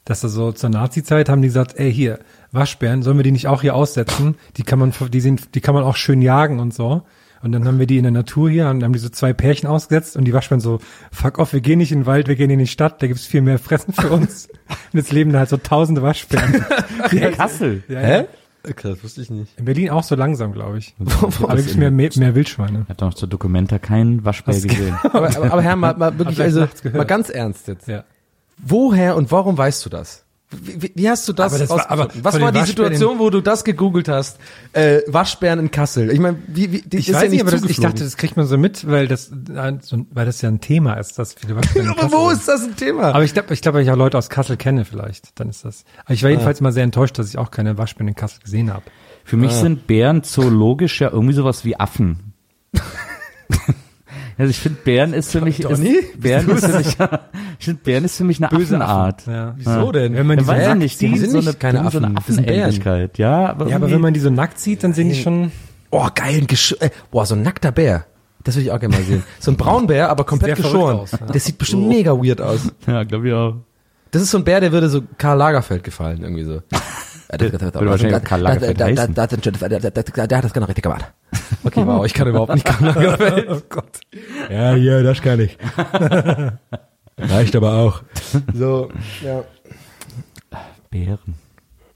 Dass da so zur Nazi-Zeit haben die gesagt, ey hier, Waschbären, sollen wir die nicht auch hier aussetzen? Die kann man, die sind, die kann man auch schön jagen und so. Und dann haben wir die in der Natur hier und haben die so zwei Pärchen ausgesetzt und die Waschbären so, fuck off, wir gehen nicht in den Wald, wir gehen in die Stadt, da gibt's viel mehr Fressen für uns. und jetzt leben da halt so tausende Waschbären. In Kassel. Ja, Hä? ja. Krass, wusste ich nicht. In Berlin auch so langsam, glaube ich. Aber gibt's mehr, mehr, mehr Wildschweine. Ich habe noch zur Dokumenta keinen Waschbär gesehen. Aber, aber, aber Herr, mal, mal wirklich, also mal ganz ernst jetzt. Ja. Woher und warum weißt du das? Wie, wie, wie hast du das, Aber das war- aber Was war die Waschbären Situation, wo du das gegoogelt hast? Äh, Waschbären in Kassel. Ich meine, wie, wie die Ich ist weiß ja nicht, aber das, ich dachte, das kriegt man so mit, weil das, äh, weil das ja ein Thema ist, dass viele Waschbären in aber Kassel wo sind. ist das ein Thema? Aber ich glaube, ich glaube, ich auch Leute aus Kassel kenne vielleicht. Dann ist das. Aber ich war Ah. jedenfalls immer sehr enttäuscht, dass ich auch keine Waschbären in Kassel gesehen habe. Für mich sind Bären zoologisch ja irgendwie sowas wie Affen. also ich finde Bären ist für mich Donny? ist, Bären ist für mich ich finde Bären ist für mich eine Affenart. Ja. Wieso denn? Wenn man die weiß nackt nicht, die sind so eine, keine haben so eine Affen, das sind. Affenähnlichkeit. Ja, aber ja, aber wenn man die so nackt sieht, dann sehen die schon. oh, geil, ein Gesch äh, boah, so ein nackter Bär. Das würde ich auch gerne mal sehen. So ein Braunbär, aber komplett geschoren. aus, ja. Der sieht bestimmt mega weird aus. ja, glaube ich auch. Das ist so ein Bär, der würde so Karl Lagerfeld gefallen, irgendwie so. Karl Lagerfeld heißen. Der hat das genau richtig gemacht. Okay, wow, ich kann überhaupt nicht Karl Lagerfeld. Oh Gott. Ja, ja, das kann ich. Reicht aber auch. So, ja. Bären.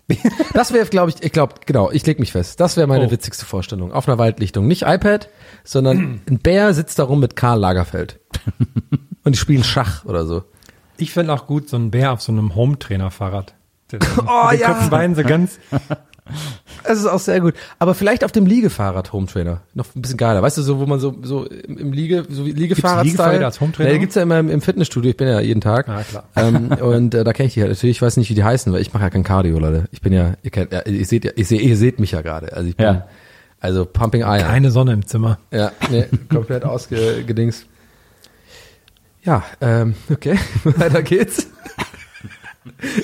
Das wäre, glaube ich, ich glaube, genau, ich leg mich fest. Das wäre meine Oh. witzigste Vorstellung. Auf einer Waldlichtung. Nicht iPad, sondern ein Bär sitzt da rum mit Karl Lagerfeld. Und die spielen Schach oder so. Ich fände auch gut so ein Bär auf so einem Home-Trainer-Fahrrad. Dann Oh, den ja. Beinen so ganz. Es ist auch sehr gut. Aber vielleicht auf dem Liegefahrrad Home Trainer. Noch ein bisschen geiler. Weißt du, so, wo man so, so im Liege, so wie Liegefahrrad Liegefahrräder als Home Trainer? Ja, die gibt's ja immer im, im Fitnessstudio. Ich bin ja jeden Tag. Ah, klar. Ähm, und äh, da kenne ich die halt natürlich. Ich weiß nicht, wie die heißen, weil ich mache ja kein Cardio, Leute. Ich bin ja, ihr kennt, ja, ihr seht ja, ich sehe, ihr seht mich ja gerade. Also ich bin, Ja. also Pumping Iron. Keine Sonne im Zimmer. Ja, nee, komplett ausgedings. Ja, ähm, okay, weiter geht's.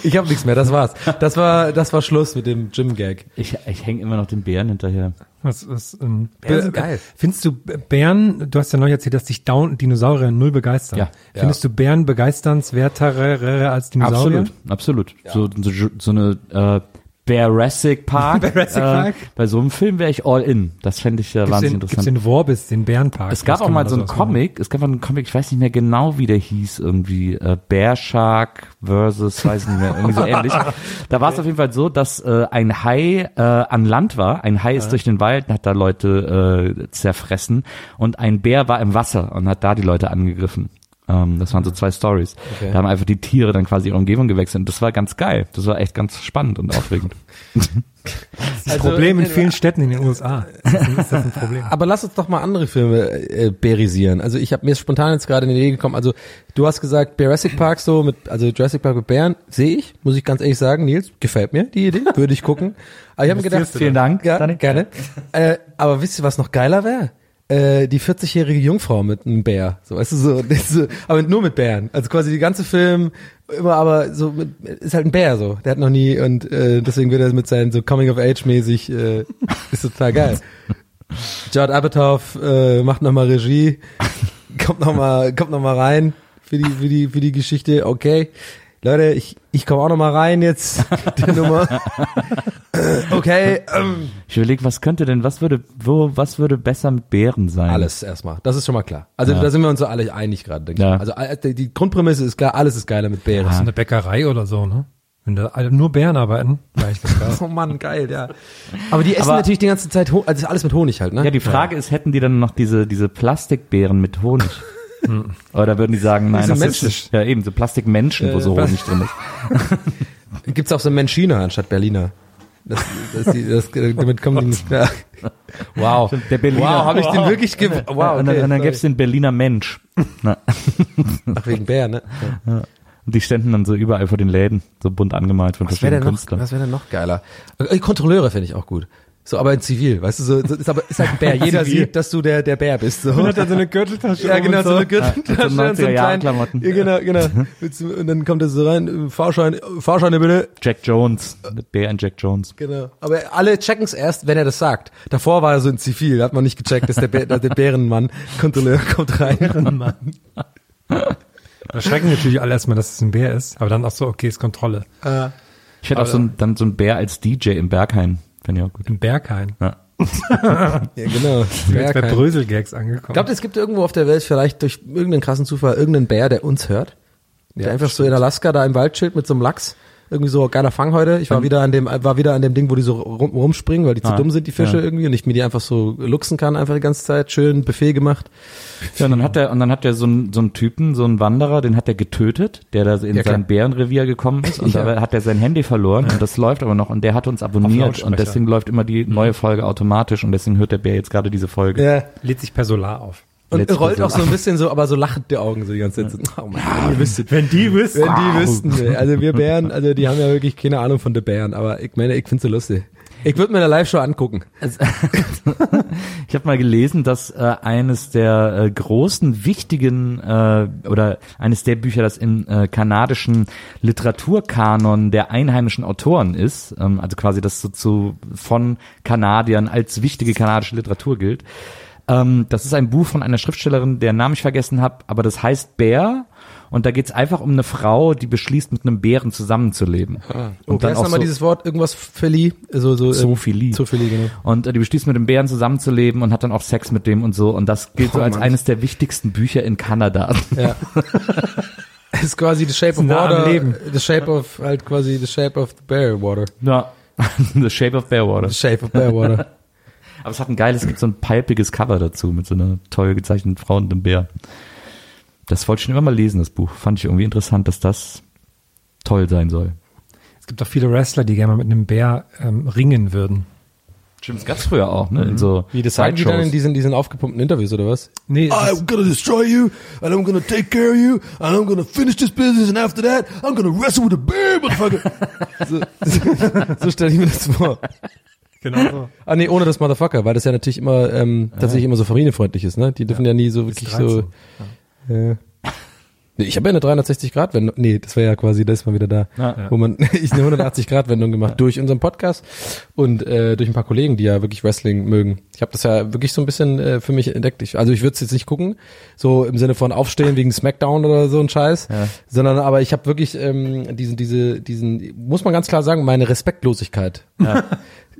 Ich habe nichts mehr, das war's. Das war, das war Schluss mit dem Gym-Gag. Ich, ich hänge immer noch den Bären hinterher. Was, was, ähm, Bären sind geil. Findest du Bären, du hast ja neulich erzählt, dass dich Down Dinosaurier null begeistern. Ja. Findest du Bären begeisternswerter als Dinosaurier? Absolut, absolut. So, so, so eine äh, Jurassic Park. Jurassic äh, Park? Bei so einem Film wäre ich all in. Das fände ich äh, Gibt's wahnsinnig den, gibt's interessant. den Worbis, den Bärenpark. Es gab auch mal so einen machen. Comic, es gab mal einen Comic, ich weiß nicht mehr genau, wie der hieß, irgendwie äh, Bear Shark versus, weiß ich nicht mehr, irgendwie so ähnlich. Da war es auf jeden Fall so, dass äh, ein Hai äh, an Land war, ein Hai ist durch den Wald und hat da Leute äh, zerfressen und ein Bär war im Wasser und hat da die Leute angegriffen. Ähm, das waren so zwei Stories. Okay. Da haben einfach die Tiere dann quasi ihre Umgebung gewechselt und das war ganz geil. Das war echt ganz spannend und aufregend. Das Also, Problem in vielen Städten in den USA. Ist das ein Problem. Aber lass uns doch mal andere Filme äh, bärisieren. Also ich habe mir spontan jetzt gerade in die Idee gekommen. Also du hast gesagt Jurassic Park so mit also Jurassic Park mit Bären sehe ich, muss ich ganz ehrlich sagen, Nils gefällt mir die Idee, würde ich gucken. Aber ich habe mir gedacht, Vielen Dank, ja, gerne. Äh, aber wisst ihr, was noch geiler wäre? Äh, die 40-jährige Jungfrau mit einem Bär, so weißt du so, so, aber nur mit Bären. Also quasi die ganze Film immer aber so mit, ist halt ein Bär so. Der hat noch nie und äh, deswegen wird er mit seinen so Coming of Age mäßig äh, ist total geil. Judd Apatow äh, macht nochmal Regie, kommt nochmal kommt noch mal rein für die für die für die Geschichte. Okay, Leute, ich ich komme auch nochmal rein jetzt die Nummer. okay, ähm, Ich überlege, was könnte denn, was würde, wo, was würde besser mit Bären sein? alles erstmal. Das ist schon mal klar. Also Ja. da sind wir uns so alle einig gerade, denke Ja. ich. Also äh, die Grundprämisse ist klar, alles ist geiler mit Bären. So eine Bäckerei oder so, ne? Wenn da alle nur Bären arbeiten, vielleicht das geil. Oh Mann, geil, ja. Aber die essen Aber- natürlich die ganze Zeit, also alles mit Honig halt, ne? Ja, die Frage ist, hätten die dann noch diese, diese Plastikbeeren mit Honig? Oder würden die sagen, nein, das Menschen. ist, ja eben, so Plastikmenschen, wo Äh, so Plas- Honig drin ist. Gibt's auch so Menschiner anstatt Berliner. Das, das, die, das, damit kommen die nicht klar. Wow. Der Berliner. Wow, habe ich den wirklich ge Wow, und dann, okay, und dann gäbe es den Berliner Mensch. Na, Ach, wegen Bär, ne? und die ständen dann so überall vor den Läden, so bunt angemalt von Was verschiedenen noch, Künstlern. was wäre denn noch geiler? Äh, Kontrolleure finde ich auch gut. So, aber in Zivil, weißt du, so, so ist aber ist halt ein Bär. Jeder Zivil. sieht, dass du der der Bär bist. So. hat er so eine Gürteltasche Ja, genau, und so eine Gürteltasche Ja, mit so und so einen 90er-Jahren-Klamotten. kleinen- Ja, genau, genau. Du- Und dann kommt er so rein, Fahrschein, Fahrscheine bitte. Jack Jones, der Bär in Jack Jones. Genau. Aber alle checken es erst, wenn er das sagt. Davor war er so in Zivil, hat man nicht gecheckt, dass der, Bär, der Bärenmann, Kontrolleur kommt rein. Da schrecken natürlich alle erstmal, dass es ein Bär ist, aber dann auch so, okay, ist Kontrolle. Ich hätte auch so ein, dann so ein Bär als DJ im Berghain. Ich auch gut. Ein Berghain. Ja. Ja, genau. Sind wir jetzt bei. Brösel-Gags angekommen. Glaubt ihr, es gibt irgendwo auf der Welt vielleicht durch irgendeinen krassen Zufall irgendeinen Bär, der uns hört? Der einfach so in Alaska da im Wald chillt mit so einem Lachs. Irgendwie so geiler Fang heute. Ich war wieder an dem, war wieder an dem Ding, wo die so rum, rumspringen, weil die zu Ah, dumm sind, die Fische ja. irgendwie, und ich mir die einfach so luchsen kann, einfach die ganze Zeit. Schön Buffet gemacht. Ja, und dann hat er, und dann hat er so einen, so einen Typen, so einen Wanderer, den hat er getötet, der da in Ja, sein Bärenrevier gekommen ist und Ja. dabei hat er sein Handy verloren und das läuft aber noch und der hat uns abonniert und deswegen läuft immer die neue Folge automatisch und deswegen hört der Bär jetzt gerade diese Folge. Ja. Lädt sich per Solar auf. Und rollt auch so ein bisschen so, aber so lachend die Augen so die ganze Zeit. So, oh mein Gott, ihr wüsstet. Wenn die wüssten. Wenn die wüssten, ey. also wir Bären, also die haben ja wirklich keine Ahnung von den Bären, aber ich meine, ich find's so lustig. Ich würde mir eine Live-Show angucken. Ich habe mal gelesen, dass äh, eines der äh, großen, wichtigen äh, oder eines der Bücher, das im äh, kanadischen Literaturkanon der einheimischen Autoren ist, ähm, also quasi das so zu, von Kanadiern als wichtige kanadische Literatur gilt. Ähm, das ist ein Buch von einer Schriftstellerin, deren Namen ich vergessen habe, aber das heißt Bär. Und da geht's einfach um eine Frau, die beschließt, mit einem Bären zusammenzuleben. Und dann nochmal dieses Wort, irgendwas Philly, so, so, ähm, Zoophilie. Zoophilie, genau. Und äh, die beschließt mit dem Bären zusammenzuleben und hat dann auch Sex mit dem und so. Und das gilt so Oh, als Mann. eines der wichtigsten Bücher in Kanada. Ja. Ist quasi the shape of nah water, Leben. the shape of, halt quasi the shape of the bear water. ja. The Shape of Bearwater. The shape of bear water. Aber es hat ein geiles, es gibt so ein palpiges Cover dazu mit so einer toll gezeichneten Frau und einem Bär. Das wollte ich schon immer mal lesen, das Buch. Fand ich irgendwie interessant, dass das toll sein soll. Es gibt auch viele Wrestler, die gerne mal mit einem Bär ähm, ringen würden. Stimmt, das gab's früher auch, ne? In so Wie, das sagen die dann in diesen, diesen aufgepumpten Interviews, oder was? Nee, I'm gonna destroy you, and I'm gonna take care of you, and I'm gonna finish this business, and after that, I'm gonna wrestle with a bear, motherfucker. So, so, so stelle ich mir das vor. Genau so. Ah nee, ohne das Motherfucker, weil das ja natürlich immer ähm, tatsächlich immer so familienfreundlich ist, ne? Die dürfen ja, nie so wirklich so. 13. Ja. Nee, ich habe ja eine 360 Grad Wendung. Nee, das war ja quasi das mal wieder da, Ja. wo man ich eine 180 Grad Wendung gemacht durch unseren Podcast und äh, durch ein paar Kollegen, die ja wirklich Wrestling mögen. Ich habe das ja wirklich so ein bisschen äh, für mich entdeckt. Ich, also ich würde es jetzt nicht gucken, so im Sinne von aufstehen wegen Smackdown oder so ein Scheiß, sondern aber ich habe wirklich ähm, diesen diese diesen muss man ganz klar sagen, meine Respektlosigkeit.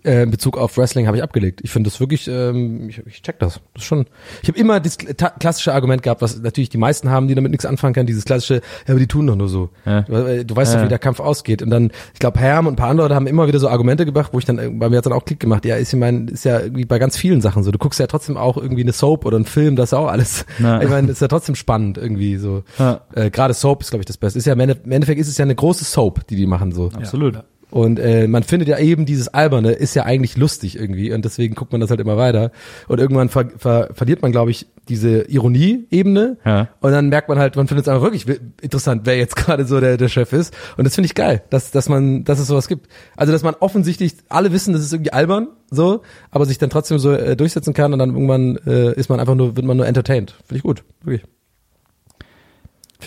äh, in Bezug auf Wrestling habe ich abgelegt. Ich finde das wirklich, ähm, ich, ich check das. Das ist schon. Ich habe immer das klassische Argument gehabt, was natürlich die meisten haben, die damit nichts anfangen können, dieses klassische, ja, aber die tun doch nur so. Ja. Du, äh, du weißt Ja. doch, wie der Kampf ausgeht. Und dann, ich glaube, Herm und ein paar andere haben immer wieder so Argumente gebracht, wo ich dann, äh, bei mir hat dann auch Klick gemacht. Ja, ist ich mein, ist ja irgendwie bei ganz vielen Sachen so. Du guckst ja trotzdem auch irgendwie eine Soap oder einen Film, das ist auch alles. Ja. Ich meine, ist ja trotzdem spannend irgendwie so. Ja. Äh, Gerade Soap ist, glaube ich, das Beste. Ist ja im Endeffekt ist es ja eine große Soap, die die machen so. Absolut. Und äh, man findet ja eben dieses Alberne ist ja eigentlich lustig irgendwie und deswegen guckt man das halt immer weiter. Und irgendwann ver ver verliert man, glaube ich, diese Ironie-Ebene Ja. und dann merkt man halt, man findet es einfach wirklich wi- interessant, wer jetzt gerade so der, der Chef ist. Und das finde ich geil, dass, dass man, dass es sowas gibt. Also dass man offensichtlich, alle wissen, das ist irgendwie albern, so, aber sich dann trotzdem so äh, durchsetzen kann und dann irgendwann äh, ist man einfach nur, wird man nur entertained. Finde ich gut, wirklich.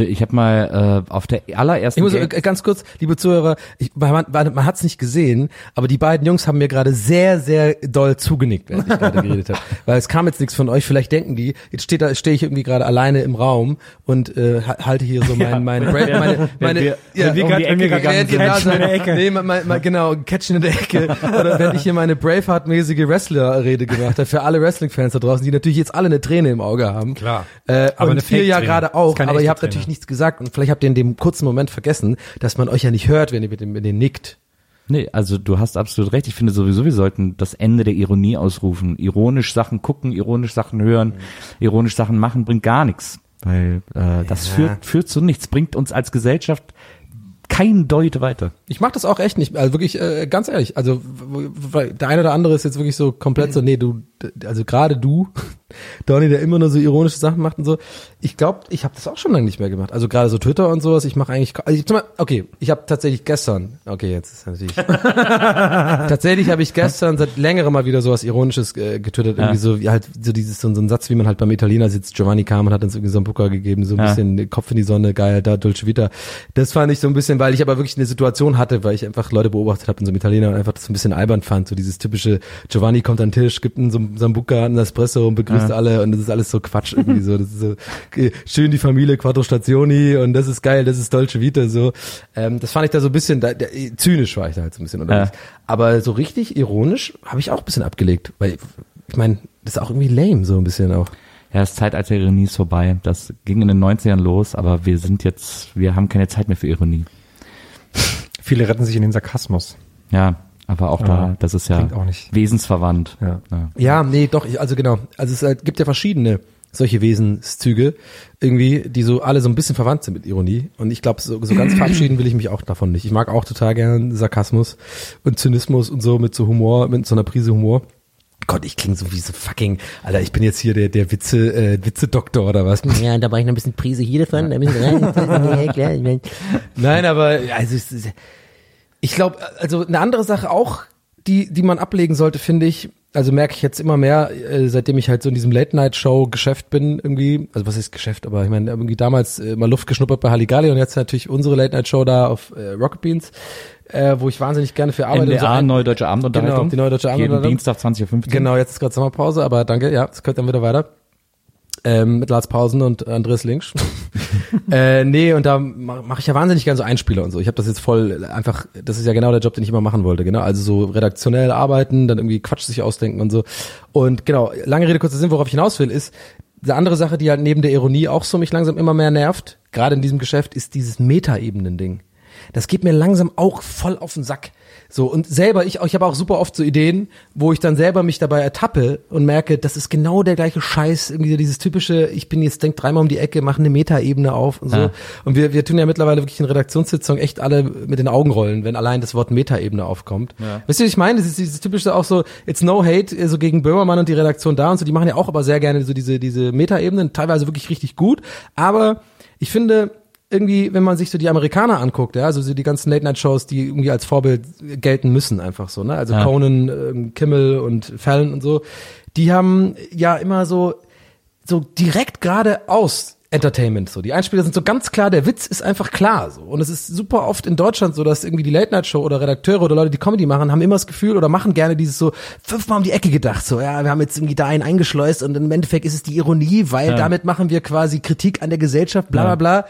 Ich habe mal äh, auf der allerersten Ich muss äh, Game- ganz kurz, liebe Zuhörer, ich, man, man, man hat es nicht gesehen, aber die beiden Jungs haben mir gerade sehr, sehr doll zugenickt, während ich gerade geredet habe. Weil es kam jetzt nichts von euch. Vielleicht denken die, jetzt steht da, stehe ich irgendwie gerade alleine im Raum und äh, ha- halte hier so mein, mein, meine, meine, meine wir- ja, wenn wir um grad gegangen Catchen sind. in der Ecke. Nee, mal, mal, genau, Catchen in der Ecke. Oder wenn ich hier meine Braveheart-mäßige Wrestler-Rede gemacht habe für alle Wrestling-Fans da draußen, die natürlich jetzt alle eine Träne im Auge haben. Klar. Äh, Aber und eine ihr ja Fake-Träne. gerade auch, aber ihr habt natürlich nichts gesagt und vielleicht habt ihr in dem kurzen Moment vergessen, dass man euch ja nicht hört, wenn ihr mit dem, mit dem nickt. Nee, also du hast absolut recht. Ich finde sowieso, wir sollten das Ende der Ironie ausrufen. Ironisch Sachen gucken, ironisch Sachen hören, ironisch Sachen machen, bringt gar nichts. Weil äh, das führt, führt zu nichts, bringt uns als Gesellschaft kein Deut weiter. Ich mach das auch echt nicht, also wirklich äh, ganz ehrlich, also w- w- der eine oder andere ist jetzt wirklich so komplett so, nee, du, also gerade du, Donny, der immer nur so ironische Sachen macht und so. Ich glaube, ich habe das auch schon lange nicht mehr gemacht. Also gerade so Twitter und sowas, ich mache eigentlich, also ich, zum Beispiel- okay, ich habe tatsächlich gestern, okay, jetzt ist natürlich, tatsächlich habe ich gestern seit längerem mal wieder sowas Ironisches äh, getwittert, irgendwie so, wie halt so dieses, so, so ein Satz, wie man halt beim Italiener sitzt, Giovanni kam und hat uns irgendwie so einen Pucker gegeben, so ein Ja. bisschen Kopf in die Sonne, geil, da Dolce Vita. Das fand ich so ein bisschen, weil ich aber wirklich eine Situation hatte, weil ich einfach Leute beobachtet habe in so einem Italiener und einfach das ein bisschen albern fand, so dieses typische Giovanni kommt an den Tisch, gibt einen so einen Sambuca, einen Espresso und begrüßt alle und das ist alles so Quatsch irgendwie so, das ist so schön die Familie Quattro Stationi und das ist geil, das ist Dolce Vita so. Ähm, das fand ich da so ein bisschen, da, der, zynisch war ich da halt so ein bisschen unterwegs. Ja. Aber so richtig ironisch habe ich auch ein bisschen abgelegt, weil ich meine, das ist auch irgendwie lame so ein bisschen auch. Ja, das Zeitalter der Ironie ist vorbei. Das ging in den 90ern los, aber wir sind jetzt, wir haben keine Zeit mehr für Ironie. Viele retten sich in den Sarkasmus. Ja, aber auch da, Ja, das ist ja klingt auch nicht. wesensverwandt. Ja. Ja, nee, doch, ich, also genau. Also es halt, gibt ja verschiedene solche Wesenszüge irgendwie, die so alle so ein bisschen verwandt sind mit Ironie. Und ich glaube, so, so ganz verabschieden will ich mich auch davon nicht. Ich mag auch total gern Sarkasmus und Zynismus und so mit so Humor, mit so einer Prise Humor. Gott, ich klinge so wie so fucking, Alter, ich bin jetzt hier der, der Witze, äh, Witze-Doktor oder was? Ja, da war ich noch ein bisschen Prise hier davon, ein bisschen rein. Ja, klar, ich mein, Nein, aber also es ist- ich glaube, also eine andere Sache auch, die die man ablegen sollte, finde ich. Also merke ich jetzt immer mehr, äh, seitdem ich halt so in diesem Late-Night-Show-Geschäft bin irgendwie. Also was ist Geschäft? Aber ich meine, irgendwie damals äh, mal Luft geschnuppert bei Halligalli und jetzt natürlich unsere Late-Night-Show da auf äh, Rocket Beans, äh, wo ich wahnsinnig gerne für arbeite. und so ein- Neue Deutsche Abendunterhaltung. Genau, die Neue Deutsche Jeden Abendunterhaltung. Dienstag 20.15 Uhr. Genau, jetzt ist gerade Sommerpause, aber danke, ja, es geht dann wieder weiter. Ähm, mit Lars Pausen und Andreas Links. äh, nee, und da mache mach ich ja wahnsinnig gerne so Einspieler und so. Ich habe das jetzt voll einfach, das ist ja genau der Job, den ich immer machen wollte, genau. Also so redaktionell arbeiten, dann irgendwie Quatsch sich ausdenken und so. Und genau, lange Rede, kurzer Sinn, worauf ich hinaus will, ist, eine andere Sache, die halt neben der Ironie auch so mich langsam immer mehr nervt, gerade in diesem Geschäft, ist dieses Metaebenen-Ding. Das geht mir langsam auch voll auf den Sack. So, und selber, ich, ich habe auch super oft so Ideen, wo ich dann selber mich dabei ertappe und merke, das ist genau der gleiche Scheiß, irgendwie dieses typische, ich bin jetzt, denk dreimal um die Ecke, mache eine Metaebene auf und so. Ja. Und wir, wir tun ja mittlerweile wirklich in Redaktionssitzungen echt alle mit den Augen rollen, wenn allein das Wort Metaebene aufkommt. Weißt du, was ich meine? Das ist dieses typische auch so, it's no hate, so gegen Böhmermann und die Redaktion da und so, die machen ja auch aber sehr gerne so diese, diese Metaebenen, teilweise wirklich richtig gut. Aber ich finde, irgendwie, wenn man sich so die Amerikaner anguckt, ja, also so die ganzen Late-Night-Shows, die irgendwie als Vorbild gelten müssen, einfach so, ne? Also Ja. Conan, ähm, Kimmel und Fallon und so, die haben ja immer so, so direkt geradeaus Entertainment, so. Die Einspieler sind so ganz klar, der Witz ist einfach klar, so. Und es ist super oft in Deutschland so, dass irgendwie die Late-Night-Show oder Redakteure oder Leute, die Comedy machen, haben immer das Gefühl oder machen gerne dieses so fünfmal um die Ecke gedacht, so, ja, wir haben jetzt irgendwie da einen eingeschleust und im Endeffekt ist es die Ironie, weil Ja. damit machen wir quasi Kritik an der Gesellschaft, bla, bla, bla.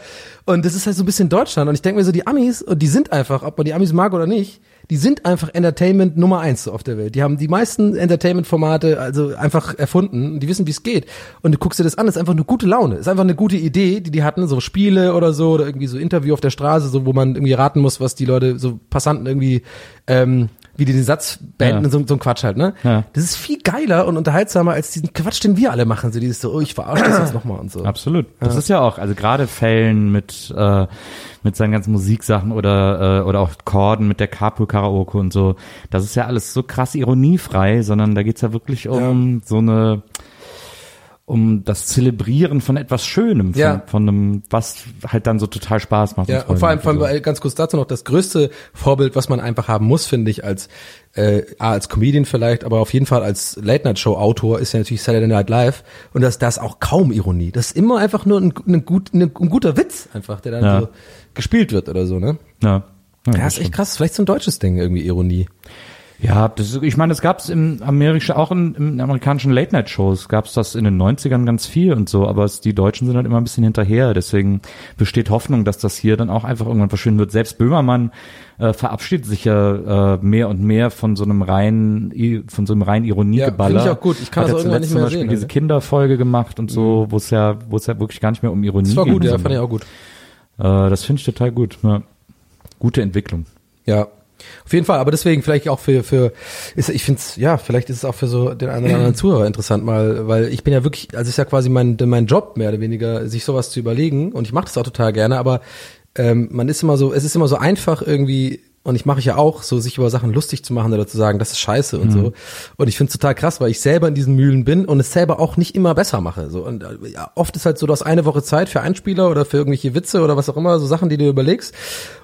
Und das ist halt so ein bisschen Deutschland. Und ich denke mir so, die Amis, und die sind einfach, ob man die Amis mag oder nicht, die sind einfach Entertainment Nummer eins auf der Welt. Die haben die meisten Entertainment-Formate also einfach erfunden. Die wissen, wie es geht. Und du guckst dir das an, ist einfach eine gute Laune. Ist einfach eine gute Idee, die die hatten, so Spiele oder so, oder irgendwie so Interview auf der Straße, so wo man irgendwie raten muss, was die Leute, so Passanten irgendwie, ähm, wie die den Satz beenden, Ja. so, so ein Quatsch halt, ne? Ja. Das ist viel geiler und unterhaltsamer als diesen Quatsch, den wir alle machen. So dieses so, oh, ich verarsche das jetzt nochmal und so. Absolut. Das ist ja auch, also gerade Fällen mit äh, mit seinen ganzen Musiksachen oder äh, oder auch Chorden mit der Carpool Karaoke und so. Das ist ja alles so krass ironiefrei, sondern da geht's ja wirklich um so eine um das Zelebrieren von etwas Schönem, von, Ja. von einem, was halt dann so total Spaß macht. Ja, und vor allem, vor allem so. weil, ganz kurz dazu noch, das größte Vorbild, was man einfach haben muss, finde ich, als äh, als Comedian vielleicht, aber auf jeden Fall als Late-Night-Show-Autor ist ja natürlich Saturday Night Live und das, das ist auch kaum Ironie. Das ist immer einfach nur ein, ein, gut, ein, ein guter Witz einfach, der dann Ja. so gespielt wird oder so, ne? ja. Ja, Ja, ist echt krass. Vielleicht so ein deutsches Ding, irgendwie Ironie. Ja, das ist, ich meine, das gab's im amerikanischen, auch in, in amerikanischen Late-Night-Shows gab's das in den 90ern ganz viel und so, aber es, die Deutschen sind halt immer ein bisschen hinterher, deswegen besteht Hoffnung, dass das hier dann auch einfach irgendwann verschwinden wird. Selbst Böhmermann äh, verabschiedet sich ja äh, mehr und mehr von so einem reinen, von so einem reinen Ironiegeballer. Ja, finde ich auch gut. Ich kann Hat das ja irgendwann nicht mehr zum Beispiel sehen, diese also. Kinderfolge gemacht und so, wo es ja, wo es ja wirklich gar nicht mehr um Ironie Das war gut, ja, fand ich auch gut. Äh, das finde ich total gut. Ja. Gute Entwicklung. Ja. Auf jeden Fall, aber deswegen vielleicht auch für, für ist, ich finde es, ja, vielleicht ist es auch für so den einen oder anderen Zuhörer interessant mal, weil ich bin ja wirklich, also ist ja quasi mein, mein Job mehr oder weniger, sich sowas zu überlegen und ich mache das auch total gerne, aber ähm, man ist immer so, es ist immer so einfach irgendwie und ich mache ich ja auch, so sich über Sachen lustig zu machen oder zu sagen, das ist scheiße und so. Und ich finde es total krass, weil ich selber in diesen Mühlen bin und es selber auch nicht immer besser mache. So und äh, ja, oft ist halt so, du hast eine Woche Zeit für Einspieler oder für irgendwelche Witze oder was auch immer, so Sachen, die du überlegst.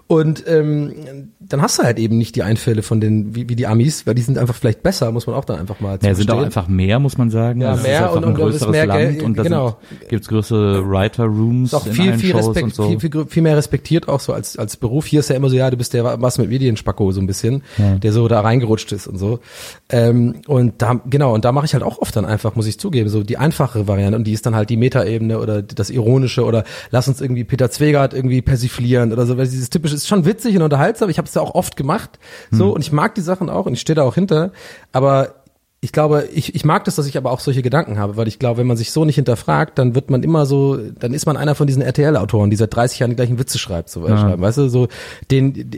Und ähm, dann hast du halt eben nicht die Einfälle von den, wie, wie die Amis, weil die sind einfach vielleicht besser, muss man auch dann einfach mal Ja, sind auch einfach mehr, muss man sagen. Ja, Es mehr und- ein größeres mehr Land Geld- und da genau. gibt's größere Writer-Rooms auch viel, viel, Respekt, so. viel, viel, viel mehr respektiert auch so als, als Beruf. Hier ist ja immer so, ja, du bist der was mit Medienspacko so ein bisschen, der so da reingerutscht ist und so. Ähm, und da, genau, und da mache ich halt auch oft dann einfach, muss ich zugeben, so die einfache Variante und die ist dann halt die Metaebene oder das Ironische oder lass uns irgendwie Peter Zwegert irgendwie persiflieren oder so, weil dieses typische ist schon witzig und unterhaltsam. Ich habe es ja auch oft gemacht, so, und ich mag die Sachen auch und ich stehe da auch hinter, aber ich glaube, ich, ich mag das, dass ich aber auch solche Gedanken habe, weil ich glaube, wenn man sich so nicht hinterfragt, dann wird man immer so, dann ist man einer von diesen RTL-Autoren, die seit 30 Jahren die gleichen Witze schreibt, so äh, schreiben, weißt du, so den,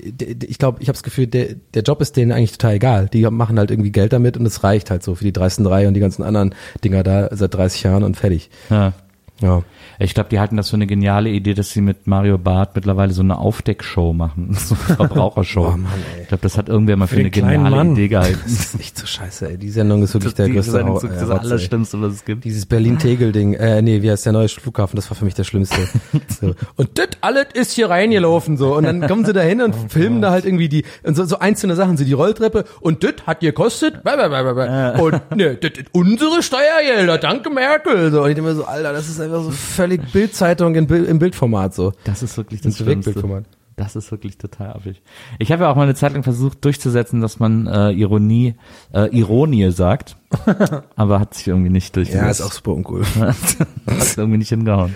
ich glaube, ich habe das Gefühl, der, der Job ist denen eigentlich total egal. Die machen halt irgendwie Geld damit und es reicht halt so für die dreisten drei und die ganzen anderen Dinger da seit 30 Jahren und fertig. Ja. Ja. Ich glaube, die halten das für eine geniale Idee, dass sie mit Mario Barth mittlerweile so eine Aufdeckshow machen, so eine Verbrauchershow. Oh Mann, ey. ich glaube, das hat irgendwer mal für, Für eine geniale Mann. Idee gehalten. Das ist echt so scheiße, ey. Die Sendung ist wirklich der Die größte Sendung ist äh, das Rotz, ey. Allerschlimmste, was es gibt. Dieses Berlin-Tegel-Ding, äh, nee, wie heißt der neue Flughafen, das war für mich das Schlimmste. So. Und das alles ist hier reingelaufen, so. Und dann kommen sie da hin und filmen da halt irgendwie die, und so, so einzelne Sachen, so die Rolltreppe, und das hat gekostet, und ne, das ist unsere Steuergelder, danke Merkel, so. Und ich denke mir so, Alter, das ist einfach so völlig Bildzeitung in, im Bildformat, so. Das ist wirklich das. Wegbildformat. Das ist wirklich total affig. Ich habe ja auch mal eine Zeit lang versucht durchzusetzen, dass man äh, Ironie, äh, Ironie sagt, aber hat sich irgendwie nicht durchgesetzt. super uncool. hat irgendwie nicht hingehauen.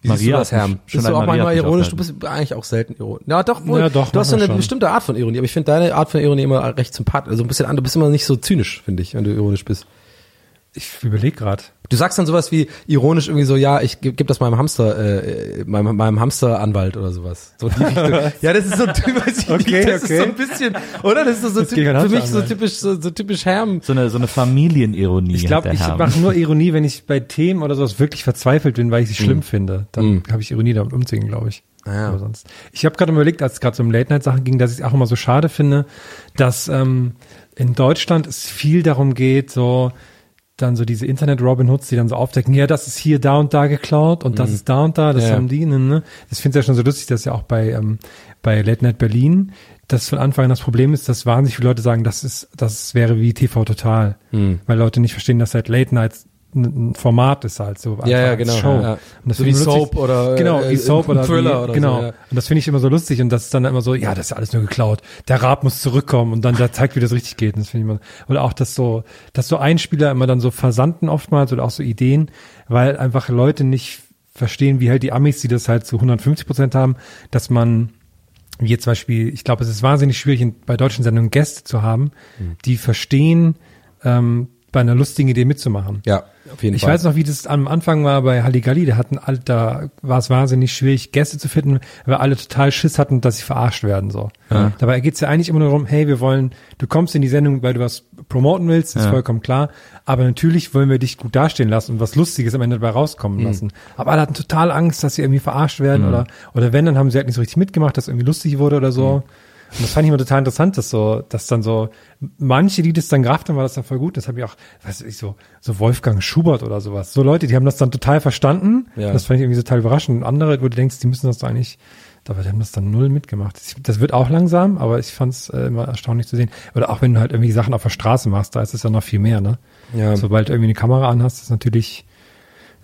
Wie siehst du das, Herm? mich- Bist du auch Maria manchmal ironisch? Du bist eigentlich auch selten ironisch. Ja, doch, wohl. Ja, doch, du hast so eine schon. bestimmte Art von Ironie, aber ich finde deine Art von Ironie immer recht sympathisch. Also ein bisschen anders. Du bist immer nicht so zynisch, finde ich, wenn du ironisch bist. Ich überlege gerade. Du sagst dann sowas wie ironisch irgendwie so, ja, ich gebe geb das meinem Hamster, äh, meinem, meinem Hamsteranwalt oder sowas. So die Richtung. ja, das ist so typisch, Okay, das ist so ein bisschen, oder? Das ist so, so Das typ, geht kein für mich so Hamsteranwalt. typisch, so, so typisch Herm. So eine, so eine Familienironie. Ich glaube, ich mache nur Ironie, wenn ich bei Themen oder sowas wirklich verzweifelt bin, weil ich sie schlimm finde. Dann habe ich Ironie damit umzugehen, glaube ich. Ah, ja. Aber sonst. Ich habe gerade überlegt, als es gerade so um Late-Night-Sachen ging, dass ich es auch immer so schade finde, dass ähm, in Deutschland es viel darum geht, so dann so diese Internet-Robin Hoods, die dann so aufdecken, ja, das ist hier da und da geklaut und das ist da und da, das Ja. haben die, ne, ne. Das finde ich ja schon so lustig, dass ja auch bei, ähm, bei Late Night Berlin, das von Anfang an das Problem ist, dass wahnsinnig viele Leute sagen, das ist, das wäre wie TV Total. Weil Leute nicht verstehen, dass halt Late Nights ein Format ist halt so. Ja, ja, genau, Show. ja. Und das So finde wie lustig. Soap oder, genau, äh, wie Soap oder Thriller wie, oder genau. so, ja. Und das finde ich immer so lustig und das ist dann immer so, ja, das ist alles nur geklaut. Der Rat muss zurückkommen und dann der zeigt, wie das richtig geht. Und das finde ich immer, oder auch, dass so, dass so Einspieler immer dann so versanden oftmals oder auch so Ideen, weil einfach Leute nicht verstehen, wie halt die Amis, die das halt zu 150 Prozent haben, dass man wie jetzt zum Beispiel, ich glaube, es ist wahnsinnig schwierig, bei deutschen Sendungen Gäste zu haben, die verstehen, ähm, bei einer lustigen Idee mitzumachen. Ja, auf jeden Ich Fall. weiß noch, wie das am Anfang war bei Halligalli. Da hatten alle, da war es wahnsinnig schwierig, Gäste zu finden, weil alle total Schiss hatten, dass sie verarscht werden. So. Dabei geht's ja eigentlich immer nur darum, hey, wir wollen, du kommst in die Sendung, weil du was promoten willst, ist Ja. vollkommen klar. Aber natürlich wollen wir dich gut dastehen lassen und was Lustiges am Ende dabei rauskommen lassen. Aber alle hatten total Angst, dass sie irgendwie verarscht werden oder oder wenn, dann haben sie halt nicht so richtig mitgemacht, dass irgendwie lustig wurde oder so. Und das fand ich immer total interessant, dass so, dass dann so manche, die das dann gerafft haben, war das dann voll gut. Das habe ich auch, weiß ich so, so Wolfgang Schubert oder sowas. So Leute, die haben das dann total verstanden. Ja. Das fand ich irgendwie total überraschend. Und andere, wo du denkst, die müssen das doch eigentlich, aber die haben das dann null mitgemacht. Das- wird auch langsam, aber ich fand es äh, immer erstaunlich zu sehen. Oder auch wenn du halt irgendwie Sachen auf der Straße machst, da ist es ja noch viel mehr, ne? Ja. Sobald du irgendwie eine Kamera anhast, ist natürlich,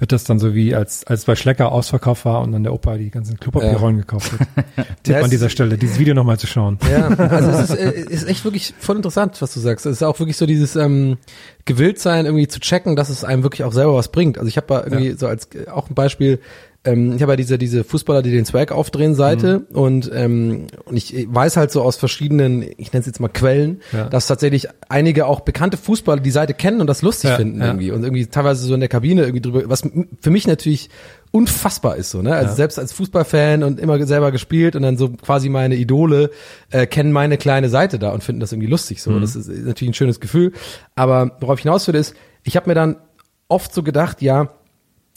wird das dann so wie als, als bei Schlecker Ausverkauf war und dann der Opa die ganzen Klopapierrollen gekauft hat. Tipp Ja, an es- dieser Stelle, dieses Video nochmal zu schauen. Ja, also es ist, äh, ist echt wirklich voll interessant, was du sagst. Es ist auch wirklich so dieses ähm, Gewilltsein, irgendwie zu checken, dass es einem wirklich auch selber was bringt. Also ich habe da irgendwie so als äh, auch ein Beispiel, ähm, ich habe ja diese diese Fußballer, die den Swag aufdrehen Seite Mhm. und ähm, und ich weiß halt so aus verschiedenen, ich nenne es jetzt mal Quellen, Ja. dass tatsächlich einige auch bekannte Fußballer die Seite kennen und das lustig Ja, finden ja. irgendwie und irgendwie teilweise so in der Kabine irgendwie drüber, was für mich natürlich unfassbar ist so, ne? Also selbst als Fußballfan und immer selber gespielt und dann so quasi meine Idole äh, kennen meine kleine Seite da und finden das irgendwie lustig so. Das ist natürlich ein schönes Gefühl. Aber worauf ich hinaus will ist, ich habe mir dann oft so gedacht, ja,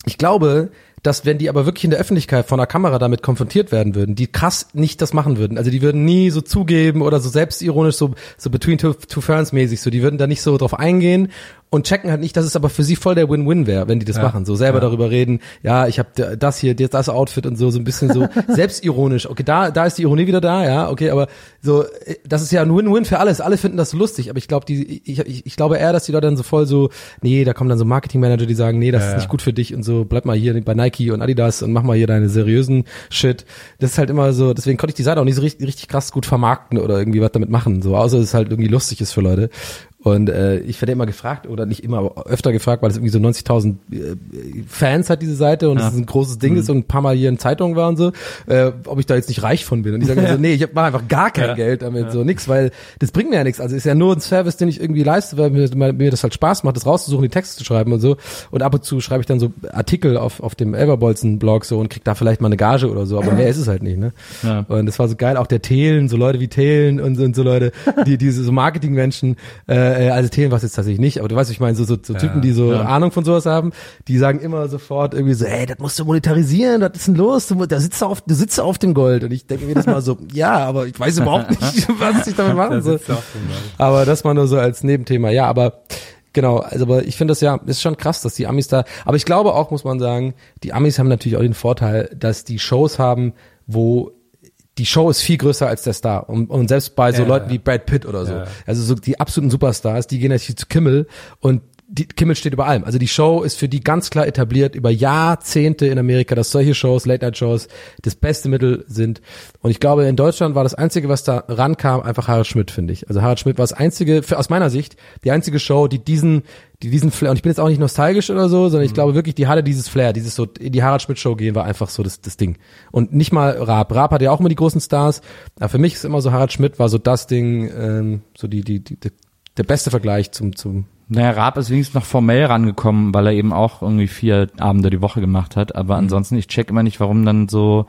ich glaube, dass wenn die aber wirklich in der Öffentlichkeit von der Kamera damit konfrontiert werden würden, die krass nicht das machen würden. Also die würden nie so zugeben oder so selbstironisch, so, so between two, two ferns mäßig, so die würden da nicht so drauf eingehen und checken halt nicht, dass es aber für sie voll der Win-Win wäre, wenn die das Ja. machen. So selber darüber reden, ja, ich habe das hier, das, das Outfit und so, so ein bisschen so selbstironisch. Okay, da, da ist die Ironie wieder da, ja, okay, aber so, äh, das ist ja ein Win-Win für alles. Alle finden das so lustig, aber ich glaube, die, ich, ich, ich glaube eher, dass die Leute dann so voll so, nee, da kommen dann so Marketingmanager, die sagen, nee, das Ja, ist ja. nicht gut für dich und so, bleib mal hier bei Nike und Adidas und mach mal hier deine seriösen Shit. Das ist halt immer so, deswegen konnte ich die Seite auch nicht so richtig, richtig krass gut vermarkten oder irgendwie was damit machen, so, außer dass es halt irgendwie lustig ist für Leute. Und äh, ich werde immer gefragt, oder nicht immer, aber öfter gefragt, weil es irgendwie so 90.000 äh, Fans hat, diese Seite, und es ein großes Ding ist und ein paar Mal hier in Zeitungen war und so, äh, ob ich da jetzt nicht reich von bin. Und ich sage immer so, nee, ich mache einfach gar kein Ja. Geld damit, so nix, weil das bringt mir ja nichts. Also ist ja nur ein Service, den ich irgendwie leiste, weil mir, mir das halt Spaß macht, das rauszusuchen, die Texte zu schreiben und so. Und ab und zu schreibe ich dann so Artikel auf, auf dem Elberbolzen-Blog so und krieg da vielleicht mal eine Gage oder so, aber mehr ist es halt nicht, ne? Ja. Und das war so geil, auch der Thelen, so Leute wie Thelen und, so- und so Leute, die diese so Marketingmenschen, äh, also Thelen war es jetzt tatsächlich nicht, aber du weißt, ich meine, so, so, so Typen, die so Ahnung von sowas haben, die sagen immer sofort irgendwie so, ey, das musst du monetarisieren, was ist denn los? Du, da sitzt du auf, du sitzt auf dem Gold. Und ich denke mir jedes Mal so, ja, aber ich weiß überhaupt nicht, was ich damit machen soll. Aber das mal nur so als Nebenthema. Ja, aber Genau, also aber ich finde das ja, ist schon krass, dass die Amis da, aber ich glaube auch, muss man sagen, die Amis haben natürlich auch den Vorteil, dass die Shows haben, wo die Show ist viel größer als der Star. Und, und selbst bei so Ja, Leuten wie Brad Pitt oder so, Ja. also so die absoluten Superstars, die gehen natürlich zu Kimmel und die, Kimmel steht über allem. Also die Show ist für die ganz klar etabliert über Jahrzehnte in Amerika, dass solche Shows, Late-Night-Shows, das beste Mittel sind. Und ich glaube, in Deutschland war das Einzige, was da rankam, einfach Harald Schmidt, finde ich. Also Harald Schmidt war das Einzige, für, aus meiner Sicht, die einzige Show, die diesen, die diesen Flair, und ich bin jetzt auch nicht nostalgisch oder so, sondern ich glaube wirklich, die hatte dieses Flair, dieses so, in die Harald Schmidt Show gehen war einfach so das, das Ding. Und nicht mal Raab. Raab hat ja auch immer die großen Stars, aber für mich ist immer so, Harald Schmidt war so das Ding, ähm, so die, die, die, der beste Vergleich zum, zum, Naja, Raab ist wenigstens noch formell rangekommen, weil er eben auch irgendwie vier Abende die Woche gemacht hat. Aber ansonsten, ich check immer nicht, warum dann so,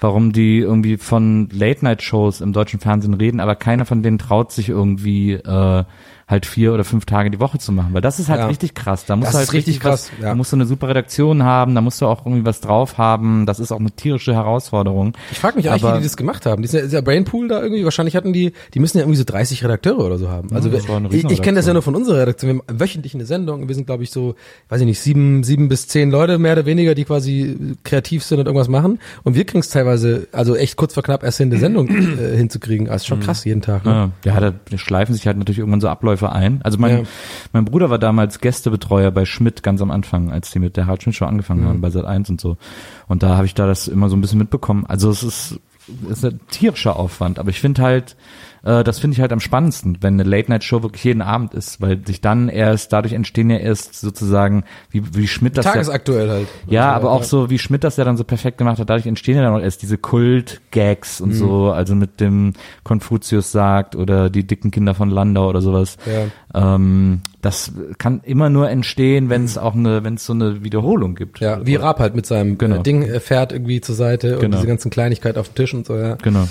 warum die irgendwie von Late-Night-Shows im deutschen Fernsehen reden, aber keiner von denen traut sich irgendwie äh, halt vier oder fünf Tage die Woche zu machen. Weil das ist halt Ja. richtig krass. Da musst Das du halt richtig was, krass, ja. da musst du eine super Redaktion haben, da musst du auch irgendwie was drauf haben. Das ist auch eine tierische Herausforderung. Ich frage mich eigentlich, wie Aber- die das gemacht haben. Die ist ja, ja Brainpool da irgendwie. Wahrscheinlich hatten die, die müssen ja irgendwie so 30 Redakteure oder so haben. Also eine ich, ich kenne das ja nur von unserer Redaktion. Wir haben wöchentlich eine Sendung. Wir sind, glaube ich, so, weiß ich nicht, sieben, sieben bis zehn Leute mehr oder weniger, die quasi kreativ sind und irgendwas machen. Und wir kriegen es teilweise, also echt kurz vor knapp erst hin, eine Sendung äh, hinzukriegen. Also schon krass jeden Tag. Ne? Ja, ja, da schleifen sich halt natürlich irgendwann so Abläufe ein. Also mein, Ja. mein Bruder war damals Gästebetreuer bei Schmidt ganz am Anfang, als die mit der Harald Schmidt Show angefangen Mhm. haben, bei Sat 1 und so. Und da habe ich da das immer so ein bisschen mitbekommen. Also es ist, es ist ein tierischer Aufwand, aber ich finde halt, Äh, das finde ich halt am spannendsten, wenn eine Late-Night-Show wirklich jeden Abend ist, weil sich dann erst, dadurch entstehen ja erst sozusagen, wie, wie Schmidt das ja, Tagesaktuell halt. ja, aber auch so, wie Schmidt das ja dann so perfekt gemacht hat, dadurch entstehen ja dann auch erst diese Kult-Gags Mhm. und so, also mit dem Konfuzius sagt oder die dicken Kinder von Landau oder sowas. Ähm, das kann immer nur entstehen, wenn es auch eine, wenn es so eine Wiederholung gibt. Ja, wie Raab halt mit seinem Genau. äh, Ding äh, fährt irgendwie zur Seite und Genau. diese ganzen Kleinigkeiten auf dem Tisch und so, ja. Genau.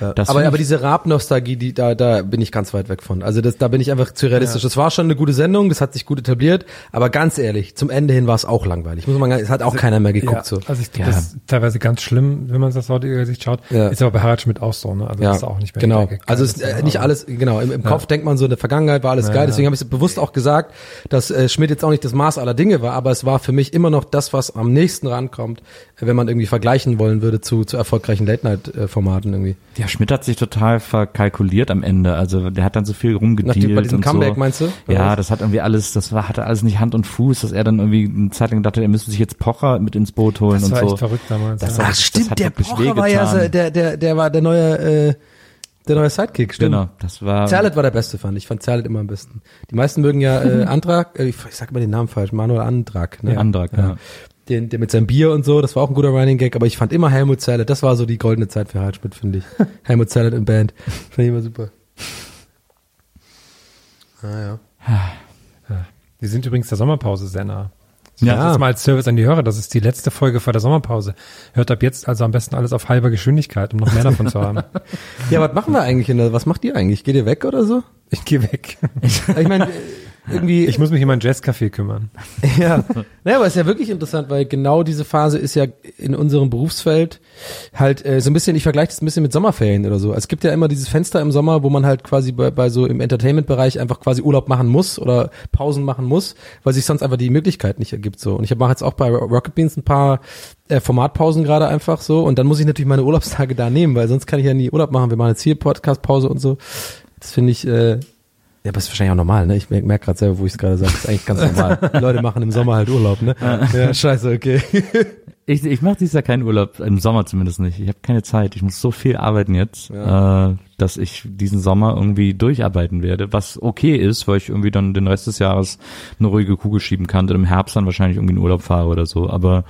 Ja. Das aber aber diese Raab-Nostalgie, die da da bin ich ganz weit weg von. Also das, da bin ich einfach zu realistisch. Das war schon eine gute Sendung, das hat sich gut etabliert, aber ganz ehrlich, zum Ende hin war es auch langweilig. Muss man sagen, es hat auch keiner mehr geguckt ja, so. Also ich glaube, das ist teilweise ganz schlimm, wenn man das heutige Gesicht schaut. Ja. Ist aber bei Harald Schmidt auch so, ne? Also Ja, das ist auch nicht mehr genau. Also es ist äh, nicht alles, genau, im, im Ja. Kopf denkt man so, in der Vergangenheit war alles Ja, geil, ja. deswegen habe ich es bewusst auch gesagt, dass äh, Schmidt jetzt auch nicht das Maß aller Dinge war, aber es war für mich immer noch das, was am nächsten rankommt, äh, wenn man irgendwie vergleichen wollen würde zu, zu erfolgreichen Late-Night-Formaten irgendwie. Ja, Schmidt hat sich total verkalkuliert am Ende. Also der hat dann so viel rumgedealt. Nach dem- bei diesem und Comeback, so. meinst du? Ja, Oder das hat irgendwie alles, das war, hatte alles nicht Hand und Fuß, dass er dann irgendwie eine Zeit lang dachte, er müsste sich jetzt Pocher mit ins Boot holen Das und war so. echt verrückt damals. Das ja. war- Ach stimmt, hat der Pocher war ja so, der, der, der war der neue, äh, der neue Sidekick, stimmt. Genau, das war. Zerlet war der beste, fand ich. Ich fand Zerlet immer am besten. Die meisten mögen ja äh, Antrag, äh, ich, sag immer den Namen falsch, Manuel Antrag. Ne? Ja, Antrag, ja. Den, der mit seinem Bier und so, das war auch ein guter Running Gag, aber ich fand immer Helmut Zerlet, das war so die goldene Zeit für Harald Schmidt, finde ich. Helmut Zerlet im Band. Fand ich immer super. Ah, ja. Wir sind übrigens der Sommerpause sehr nah. Ja. Das ist mal als Service an die Hörer. Das ist die letzte Folge vor der Sommerpause. Hört ab jetzt also am besten alles auf halber Geschwindigkeit, um noch mehr davon zu haben. Ja, was machen wir eigentlich in der, was macht ihr eigentlich? Geht ihr weg oder so? Ich gehe weg. Ich meine, irgendwie. Ich muss mich um ein Jazzcafé kümmern. Ja, naja, aber ist ja wirklich interessant, weil genau diese Phase ist ja in unserem Berufsfeld halt äh, so ein bisschen, ich vergleiche das ein bisschen mit Sommerferien oder so. Es gibt ja immer dieses Fenster im Sommer, wo man halt quasi bei, bei so im Entertainment-Bereich einfach quasi Urlaub machen muss oder Pausen machen muss, weil sich sonst einfach die Möglichkeit nicht ergibt so. Und ich mache jetzt auch bei Rocket Beans ein paar äh, Formatpausen gerade einfach so und dann muss ich natürlich meine Urlaubstage da nehmen, weil sonst kann ich ja nie Urlaub machen. Wir machen jetzt hier Podcast-Pause und so. Das finde ich, äh, ja, aber ist wahrscheinlich auch normal, ne? Ich merke merk gerade selber, wo ich es gerade sage, ist eigentlich ganz normal. Die Leute machen im Sommer halt Urlaub, ne? Ja, scheiße, okay. Ich, ich mache dieses Jahr keinen Urlaub, im Sommer zumindest nicht. Ich habe keine Zeit. Ich muss so viel arbeiten jetzt, äh, dass ich diesen Sommer irgendwie durcharbeiten werde, was okay ist, weil ich irgendwie dann den Rest des Jahres eine ruhige Kugel schieben kann und im Herbst dann wahrscheinlich irgendwie in Urlaub fahre oder so. Aber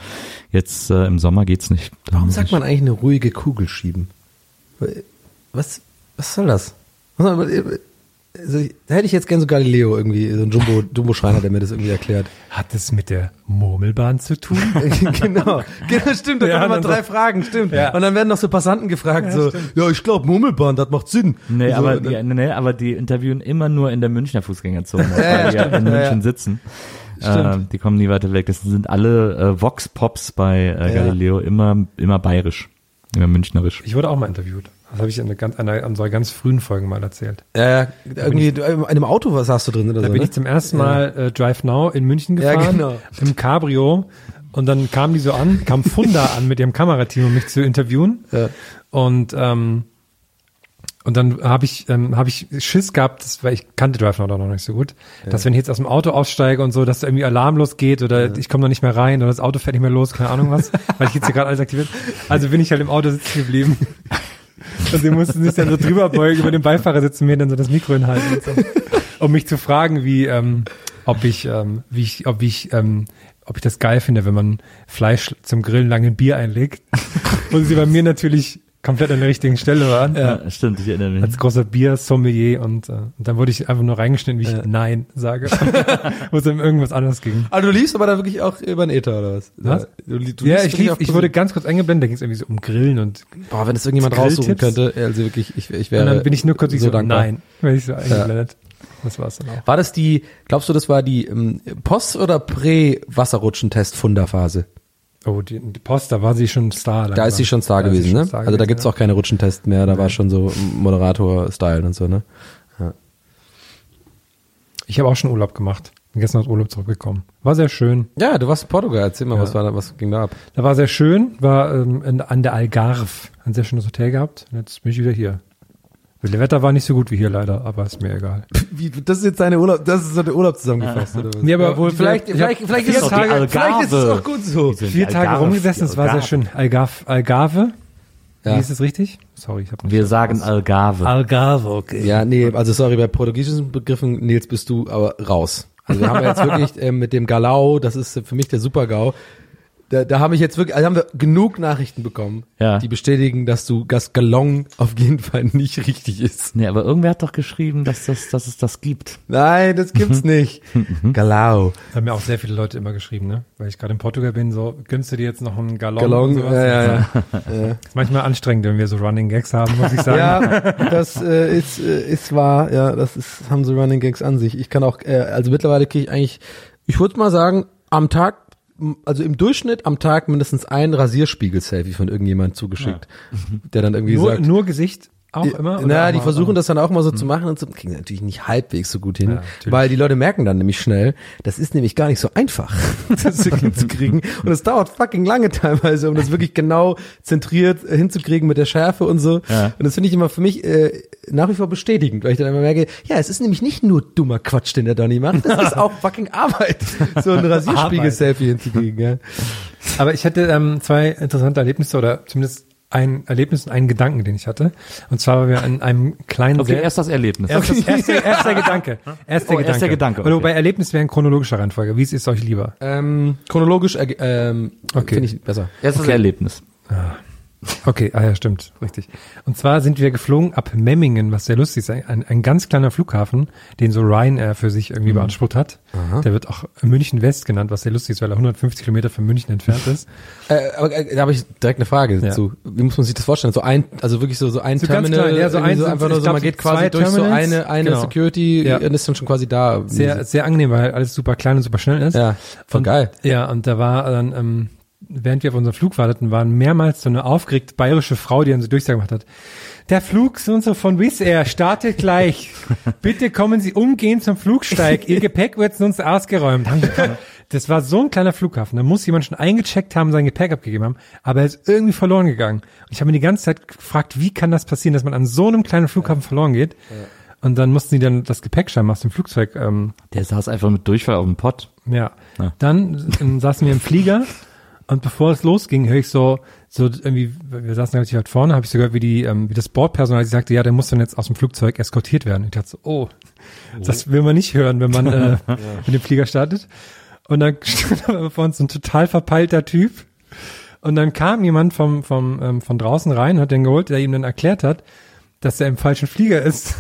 jetzt äh, im Sommer geht's nicht. Warum sagt man eigentlich eine ruhige Kugel schieben? Was, was soll das? Also, da hätte ich jetzt gern so Galileo irgendwie, so ein Jumbo, Jumbo-Schreiner, der mir das irgendwie erklärt. Hat es mit der Murmelbahn zu tun? genau, genau, stimmt, da Ja, kommen immer dann so- drei Fragen, stimmt. Ja. Und dann werden noch so Passanten gefragt, so, ja, ich glaube, Murmelbahn, das macht Sinn. Nee, so, aber dann- nee, aber die interviewen immer nur in der Münchner Fußgängerzone, Ja, ja, weil die ja stimmt, in ja, München ja. sitzen. Stimmt. Äh, die kommen nie weiter weg. Das sind alle äh, Vox Pops bei äh, Ja. Galileo immer immer bayerisch, immer münchnerisch. Ich wurde auch mal interviewt. Das habe ich in einer ganz, einer, an so ganz frühen Folgen mal erzählt. ja, ja, irgendwie, du, in einem Auto, was hast du drin oder Da so, bin ne? ich zum ersten Mal äh, Drive Now in München Ja, gefahren, genau. im Cabrio. Und dann kamen die so an, kam Funda an mit ihrem Kamerateam, um mich zu interviewen. Ja. Und ähm, und dann habe ich ähm, habe ich Schiss gehabt, das, weil ich kannte Drive Now noch nicht so gut, dass wenn ich jetzt aus dem Auto aussteige und so, dass da irgendwie Alarm losgeht oder ich komme noch nicht mehr rein oder das Auto fährt nicht mehr los, keine Ahnung was, weil ich jetzt hier gerade alles aktiviert. Also bin ich halt im Auto sitzen geblieben. Und sie mussten sich dann so drüber beugen über den Beifahrersitz und mir dann so das Mikro hinhalten, und so, um mich zu fragen, wie ähm, ob ich ähm, wie ich ob ich ähm, ob ich das geil finde, wenn man Fleisch zum Grillen lange in Bier einlegt. Und sie bei mir natürlich komplett an der richtigen Stelle waren. Ja, stimmt, ich erinnere mich. Als großer Bier-Sommelier und, äh, und dann wurde ich einfach nur reingeschnitten, wie ich Nein sage. Wo es um irgendwas anderes ging. Ah, du liefst aber da wirklich auch über den Ether oder was? Was? Du, du ja, ich lief, ich wurde ganz kurz eingeblendet, da ging es irgendwie so um Grillen und, Boah, wenn es irgendjemand raussuchen könnte, also wirklich, ich, ich wäre und dann bin ich nur kurz so, so, dankbar. Nein, wenn ich so eingeblendet. Das war's dann auch. War das die, glaubst du, das war die ähm, Post- oder Prä-Wasserrutschentest-Funderphase? Oh, die, die Post, da war sie schon Star. Da ist sie schon Star Da gewesen, schon ne? Star also da gewesen, gibt's ja. auch keine Rutschentests mehr, da war schon so Moderator-Style und so, ne? Ich habe auch schon Urlaub gemacht. Bin gestern aus Urlaub zurückgekommen. War sehr schön. Ja, du warst in Portugal, erzähl mal, was war da, was ging da ab? Da war sehr schön, war ähm, in, an der Algarve. Ein sehr schönes Hotel gehabt. Und jetzt bin ich wieder hier. Das Wetter war nicht so gut wie hier leider, aber ist mir egal. Wie, das ist jetzt deine Urlaub, das ist so der Urlaub zusammengefasst, oder was? Nee, aber wohl, vielleicht, ich vielleicht, vielleicht vier ist es Tage- vielleicht ist es auch gut so. Vier Tage Algarve, rumgesessen, es war sehr schön. Algarve, Algarve Wie ist es richtig? Sorry, ich habe Wir sagen Algarve. Algarve, okay. Ja, nee, also sorry, bei portugiesischen Begriffen, Nils, bist du aber raus. Also wir haben ja jetzt wirklich äh, mit dem Galau, das ist für mich der Super-GAU, da, da habe ich jetzt wirklich, also haben wir genug Nachrichten bekommen, Ja. die bestätigen, dass du das Galon auf jeden Fall nicht richtig ist. Nee, aber irgendwer hat doch geschrieben, dass, das, dass es das gibt. Nein, das gibt's nicht. Galau. Da haben mir auch sehr viele Leute immer geschrieben, ne? Weil ich gerade in Portugal bin, so, gönnst du dir jetzt noch einen Gallon? Galon, und sowas? ja, ja, ja. Ist manchmal anstrengend, wenn wir so Running Gags haben, muss ich sagen. Ja, das äh, ist, äh, ist wahr, ja, das ist, haben so Running Gags an sich. Ich kann auch, äh, also mittlerweile kriege ich eigentlich, ich würde mal sagen, am Tag, also im Durchschnitt am Tag mindestens ein Rasierspiegel-Selfie von irgendjemand zugeschickt, der dann irgendwie Nur, sagt, nur Gesicht auch immer? Na, die mal- versuchen das dann auch mal so zu machen und so, kriegen sie natürlich nicht halbwegs so gut hin, Ja, weil die Leute merken dann nämlich schnell, das ist nämlich gar nicht so einfach, das hinzukriegen und es dauert fucking lange teilweise, um das wirklich genau zentriert hinzukriegen mit der Schärfe und so Ja. und das finde ich immer für mich äh, nach wie vor bestätigend, weil ich dann immer merke, ja, es ist nämlich nicht nur dummer Quatsch, den der Donny macht, das ist auch fucking Arbeit, so ein Rasierspiegel-Selfie hinzukriegen, ja. Aber ich hatte ähm, zwei interessante Erlebnisse oder zumindest ein Erlebnis und einen Gedanken, den ich hatte. Und zwar waren wir in einem kleinen Okay, Sel- erst das Erlebnis. Erst, das, erst, der, erst der Gedanke. Erst der Oh, Gedanke. erst der Gedanke, Oder okay. wobei Erlebnis wäre in chronologischer Reihenfolge. Wie ist es euch lieber? Ähm, chronologisch äh, ähm, Okay. finde ich besser. Erst das Erlebnis. Okay, ah ja, stimmt, richtig. Und zwar sind wir geflogen ab Memmingen, was sehr lustig ist. Ein, ein ganz kleiner Flughafen, den so Ryanair für sich irgendwie Mhm. beansprucht hat. Der wird auch München West genannt, was sehr lustig ist, weil er 150 Kilometer von München entfernt ist. Äh, aber äh, da habe ich direkt eine Frage Ja. dazu. Wie muss man sich das vorstellen? So ein, also wirklich so so ein So Terminal, klein, ja, so ein- so einfach nur so, glaub, man so geht quasi durch so Terminals. eine eine Genau. Security Ja. und ist dann schon quasi da. Sehr, sehr angenehm, weil alles super klein und super schnell ist. ja, voll und, geil. Ja, und da war dann, ähm, während wir auf unseren Flug warteten, waren mehrmals so eine aufgeregte bayerische Frau, die dann so Durchsage gemacht hat. Der Flug so und so von Wizz Air startet gleich. Bitte kommen Sie umgehend zum Flugsteig. Ihr Gepäck wird uns ausgeräumt. Das war so ein kleiner Flughafen. Da muss jemand schon eingecheckt haben, sein Gepäck abgegeben haben, aber er ist irgendwie verloren gegangen. Und ich habe mir die ganze Zeit gefragt, wie kann das passieren, dass man an so einem kleinen Flughafen verloren geht? Und dann mussten die dann das Gepäck scheinbar aus dem Flugzeug ähm, Der saß einfach mit Durchfall auf dem Pott. ja. Ja. Dann ähm, saßen wir im Flieger und bevor es losging, höre ich so, so irgendwie, wir saßen relativ weit vorne, habe ich so gehört, wie die, ähm, wie das Bordpersonal die sagte, ja, der muss dann jetzt aus dem Flugzeug eskortiert werden. Und ich dachte so, oh, das will man nicht hören, wenn man äh, mit dem Flieger startet. Und dann stand aber vor uns so ein total verpeilter Typ. Und dann kam jemand vom, vom, ähm, von draußen rein, hat den geholt, der ihm dann erklärt hat, dass er im falschen Flieger ist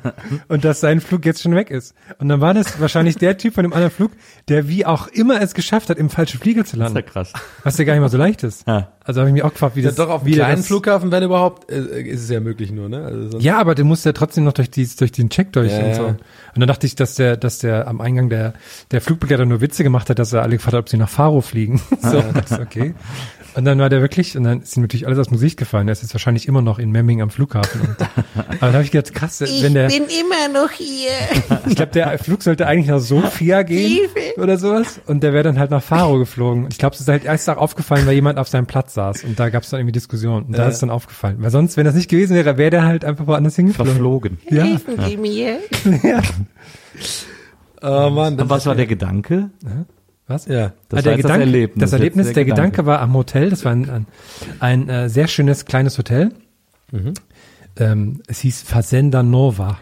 und dass sein Flug jetzt schon weg ist. Und dann war das wahrscheinlich der Typ von dem anderen Flug, der wie auch immer es geschafft hat, im falschen Flieger zu Das ist landen. ja krass. Was ja gar nicht mal so leicht ist. Ja. Also habe ich mich auch gefragt, wie Ja, das doch auf wie einem kleinen das, Flughafen, wenn überhaupt, äh, ist es ja möglich nur, ne? Also sonst, Ja, aber du musst ja trotzdem noch durch, die, durch den Check durch Ja, und so. Und dann dachte ich, dass der, dass der am Eingang der, der Flugbegleiter nur Witze gemacht hat, dass er alle gefragt hat, ob sie nach Faro fliegen. so, das ist okay. Und dann war der wirklich, und dann ist ihm natürlich alles aus dem Gesicht gefallen. Er ist jetzt wahrscheinlich immer noch in Memming am Flughafen. Und, aber da habe ich gedacht, krass, wenn der, bin immer noch hier. ich glaube, der Flug sollte eigentlich nach Sofia gehen oder sowas. Und der wäre dann halt nach Faro geflogen. Und ich glaube, es ist halt erst auch aufgefallen, weil jemand auf seinem Platz saß. Und da gab es dann irgendwie Diskussionen. Und da ist es dann aufgefallen. Weil sonst, wenn das nicht gewesen wäre, wäre der halt einfach woanders hingeflogen. Verflogen. Ja. Helfen Sie mir. ja. Oh Mann, Und was war der Gedanke? Was? Ja. Das Ah, der war jetzt das Gedanke, Erlebnis. Das Erlebnis, der der, Gedanke. Gedanke. war am Hotel. Das war ein, ein, ein äh, sehr schönes kleines Hotel. Mhm. Ähm, es hieß Fazenda Nova.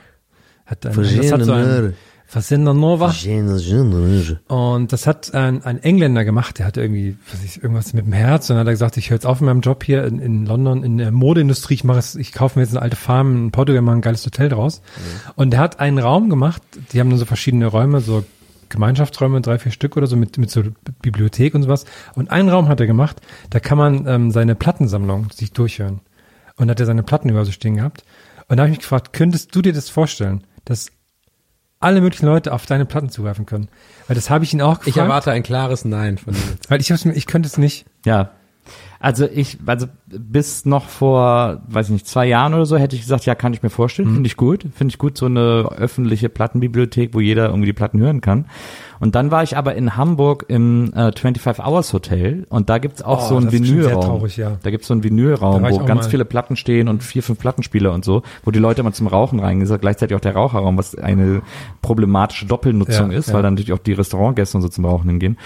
Hat ein, das hat so ein, Fazenda Nova. Und das hat ein, ein Engländer gemacht, der hatte irgendwie, was ich, irgendwas mit dem Herz und dann hat er gesagt, ich höre jetzt auf mit meinem Job hier in, in London in der Modeindustrie, ich mache es, ich kaufe mir jetzt eine alte Farm in Portugal, mache ein geiles Hotel draus. Und der hat einen Raum gemacht, die haben dann so verschiedene Räume, so Gemeinschaftsräume, drei, vier Stück oder so mit, mit so Bibliothek und sowas. Und einen Raum hat er gemacht, da kann man ähm, seine Plattensammlung sich durchhören. Und hat er seine Platten über so stehen gehabt. Und da habe ich mich gefragt, könntest du dir das vorstellen, dass alle möglichen Leute auf deine Platten zugreifen können? Weil das habe ich ihn auch gefragt. Ich erwarte ein klares Nein von dir. Weil ich hab's mir, ich könnte es nicht. Ja. Also ich, also bis noch vor, weiß ich nicht, zwei Jahren oder so hätte ich gesagt, ja, kann ich mir vorstellen, Mhm. finde ich gut. Finde ich gut, so eine öffentliche Plattenbibliothek, wo jeder irgendwie die Platten hören kann. Und dann war ich aber in Hamburg im äh, 25 Hours Hotel und da gibt's auch Oh, so einen Vinylraum. traurig, ja. Da gibt's so einen Vinylraum, wo ganz mal. viele Platten stehen und vier, fünf Plattenspieler und so, wo die Leute immer zum Rauchen reingehen. Ist gleichzeitig auch der Raucherraum, was eine problematische Doppelnutzung Ja, ist, ja. weil dann natürlich auch die Restaurantgäste und so zum Rauchen hingehen.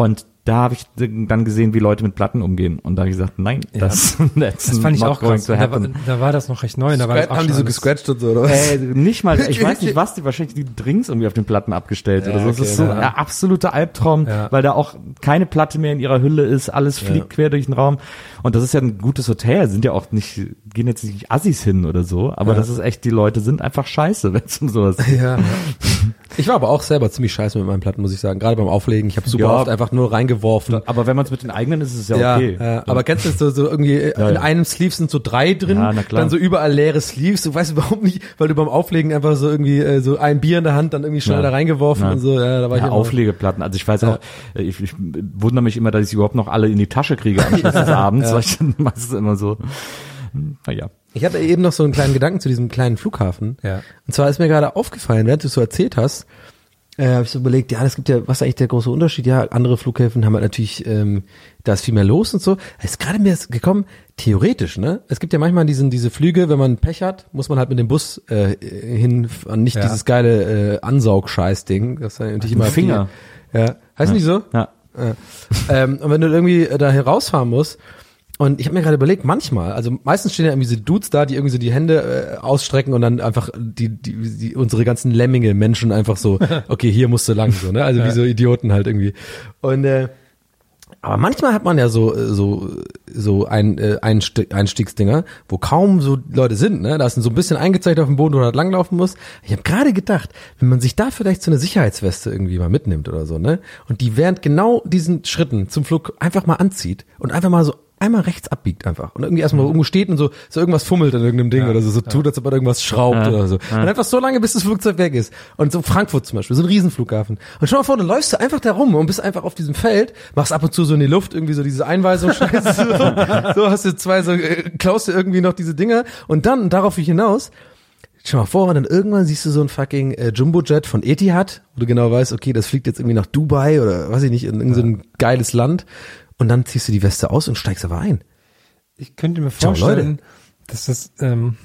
Und da habe ich dann gesehen, wie Leute mit Platten umgehen. Und da habe ich gesagt, nein, das, that's Das fand ich auch krass. Da war, da war das noch recht neu. Da war das auch haben die so gescratcht und so, oder was? Äh, nicht mal, ich weiß nicht, was die wahrscheinlich die Drinks irgendwie auf den Platten abgestellt oder so. Das okay, ist so ja. ein absoluter Albtraum, Ja. weil da auch keine Platte mehr in ihrer Hülle ist, alles fliegt quer durch den Raum. Und das ist ja ein gutes Hotel, sind ja auch nicht, gehen jetzt nicht Assis hin oder so, aber das ist echt, die Leute sind einfach scheiße, wenn es um sowas geht. Ja. Ich war aber auch selber ziemlich scheiße mit meinen Platten, muss ich sagen. Gerade beim Auflegen. Ich habe super Ja. oft einfach nur reingeworfen. Aber wenn man es mit den eigenen ist, ist es ja, Ja, okay. ja, aber kennst du das so, so irgendwie, in ja. einem Sleeve sind so drei drin, Ja, dann so überall leere Sleeves, du weißt überhaupt nicht, weil du beim Auflegen einfach so irgendwie äh, so ein Bier in der Hand dann irgendwie schnell Ja. da reingeworfen Ja. und so, ja, da war ich Ja, immer- Auflegeplatten. Also ich weiß auch, äh, ich, ich wundere mich immer, dass ich sie überhaupt noch alle in die Tasche kriege am Schluss des Abends, ich dann meistens immer so, naja. Ich hatte eben noch so einen kleinen Gedanken zu diesem kleinen Flughafen. Ja. Und zwar ist mir gerade aufgefallen, während du es so erzählt hast, äh, habe ich so überlegt, ja, es gibt ja, was ist eigentlich der große Unterschied? Ja, andere Flughäfen haben halt natürlich, ähm, da ist viel mehr los und so. Es ist gerade mir gekommen, theoretisch, ne? Es gibt ja manchmal diesen, diese Flüge, wenn man Pech hat, muss man halt mit dem Bus äh, hin, und nicht Ja. dieses geile äh, Ansaugscheiß-Ding. Das ist ja natürlich immer Finger. Ja. Heißt nicht so? Ja. Ja. ähm, und wenn du irgendwie äh, da rausfahren musst, und ich habe mir gerade überlegt, manchmal, also meistens stehen ja irgendwie so Dudes da, die irgendwie so die Hände äh, ausstrecken und dann einfach die, die, die unsere ganzen Lemminge Menschen einfach so, okay, hier musst du lang, so, ne? Also wie so Idioten halt irgendwie. Und äh, aber manchmal hat man ja so äh, so so ein äh, Einsti- Einstiegsdinger, wo kaum so Leute sind, ne? Da ist so ein bisschen eingezeichnet auf dem Boden, wo man halt langlaufen muss. Ich habe gerade gedacht, wenn man sich da vielleicht so eine Sicherheitsweste irgendwie mal mitnimmt oder so, ne? Und die während genau diesen Schritten zum Flug einfach mal anzieht und einfach mal so einmal rechts abbiegt einfach und irgendwie erstmal irgendwo steht und so so irgendwas fummelt an irgendeinem Ding oder so so tut, als ob er irgendwas schraubt oder so. und einfach so lange bis das Flugzeug weg ist. Und so Frankfurt zum Beispiel so ein Riesenflughafen. Und schau mal vor, du läufst du einfach da rum und bist einfach auf diesem Feld, machst ab und zu so in die Luft irgendwie so diese Einweisung scheiße. So, so hast du zwei so äh, klaust du irgendwie noch diese Dinger. Und dann und darauf ich hinaus Schau mal vor, und dann irgendwann siehst du so ein fucking äh, Jumbojet von Etihad, wo du genau weißt, okay, das fliegt jetzt irgendwie nach Dubai oder weiß ich nicht, in irgendein so ein geiles Land. Und dann ziehst du die Weste aus und steigst aber ein. Ich könnte mir Ciao, vorstellen, dass das ähm,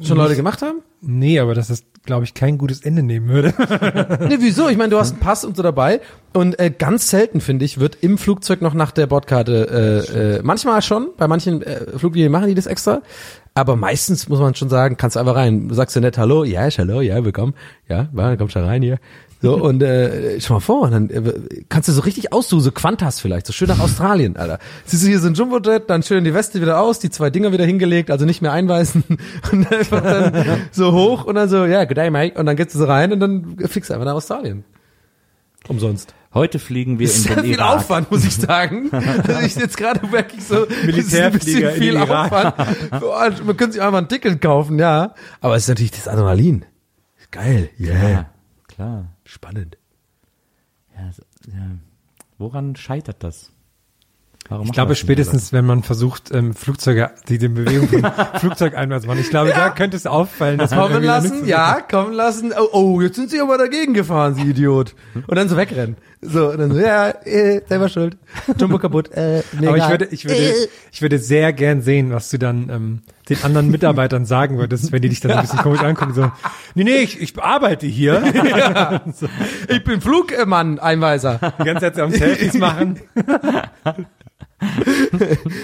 Schon Leute gemacht haben? nee, aber dass das, glaube ich, kein gutes Ende nehmen würde. Nee, wieso? Ich meine, du hast einen Pass und so dabei. Und äh, ganz selten, finde ich, wird im Flugzeug noch nach der Bordkarte, äh, äh, manchmal schon, bei manchen äh, Fluglinien machen die das extra. Aber meistens muss man schon sagen, kannst du einfach rein. Du sagst ja nett Hallo, ja, ist Hallo, ja, willkommen. Ja, komm schon rein hier. So, und äh, schau mal vor, dann äh, kannst du so richtig aussuchen, so Quantas vielleicht, so schön nach Australien, Alter. Siehst du hier so ein Jumbojet, dann schön die Weste wieder aus, die zwei Dinger wieder hingelegt, also nicht mehr einweisen und einfach dann so hoch und dann so, ja, good day, mate, und dann gehst du so rein und dann fliegst du einfach nach Australien. Umsonst. Heute fliegen wir in Sehr den viel Irak. Aufwand, muss ich sagen. Also ich jetzt gerade merke ich so, Militärflieger das ist ein in bisschen viel. Aufwand. Man könnte sich einfach ein Ticket kaufen, ja. Aber es ist natürlich das Adrenalin. Geil. Yeah. Ja, klar. Spannend. Ja, so- ja. Woran scheitert das? Warum Ich glaube spätestens, wenn man versucht, ähm, Flugzeuge, die den Bewegung von Flugzeugeinwärts machen. Ich glaube, da könnte es auffallen, dass Kommen lassen, ja, kommen lassen. Oh, oh, jetzt sind sie aber dagegen gefahren, Sie Idiot. Und dann so wegrennen. So, und dann so, ja, äh, selber schuld. Jumbo kaputt. Äh, mir Aber ich würde, ich würde, ich würde sehr gern sehen, was du dann ähm, den anderen Mitarbeitern sagen würdest, wenn die dich dann so ein bisschen komisch angucken. So, nee, nee, ich, ich arbeite hier. Ich bin Flugmann, Einweiser. Die ganze Zeit so am Selfies machen.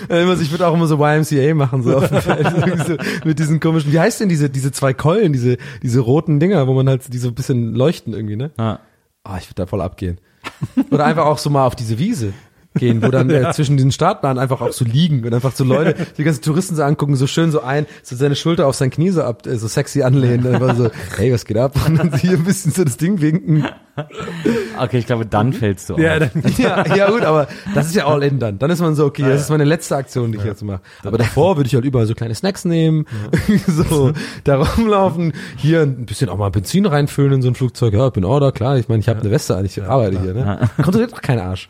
So- Ich würde auch immer so YMCA machen, so auf dem Feld. Irgendwie so mit diesen komischen, wie heißt denn diese, diese zwei Keulen, diese, diese roten Dinger, wo man halt, die so ein bisschen leuchten irgendwie, ne? Ja. Ah, ich würde da voll abgehen. Oder einfach auch so mal auf diese Wiese gehen, wo dann äh, zwischen diesen Startbahnen einfach auch so liegen und einfach so Leute, die ganzen Touristen so angucken, so schön so ein, so seine Schulter auf sein Knie so ab, äh, so sexy anlehnen, einfach so, hey, was geht ab? Und dann hier ein bisschen so das Ding winken. Okay, ich glaube, dann fällst du auf. Ja, dann, Ja, ja gut, aber das ist ja all in dann. Dann ist man so, okay, das ist meine letzte Aktion, die ich jetzt mache. Aber davor würde ich halt überall so kleine Snacks nehmen, so da rumlaufen, hier ein bisschen auch mal Benzin reinfüllen in so ein Flugzeug. Ja, ich bin da, klar. Ich meine, ich habe eine Weste an, ich arbeite hier. Ne? Kontrolliert doch kein Arsch.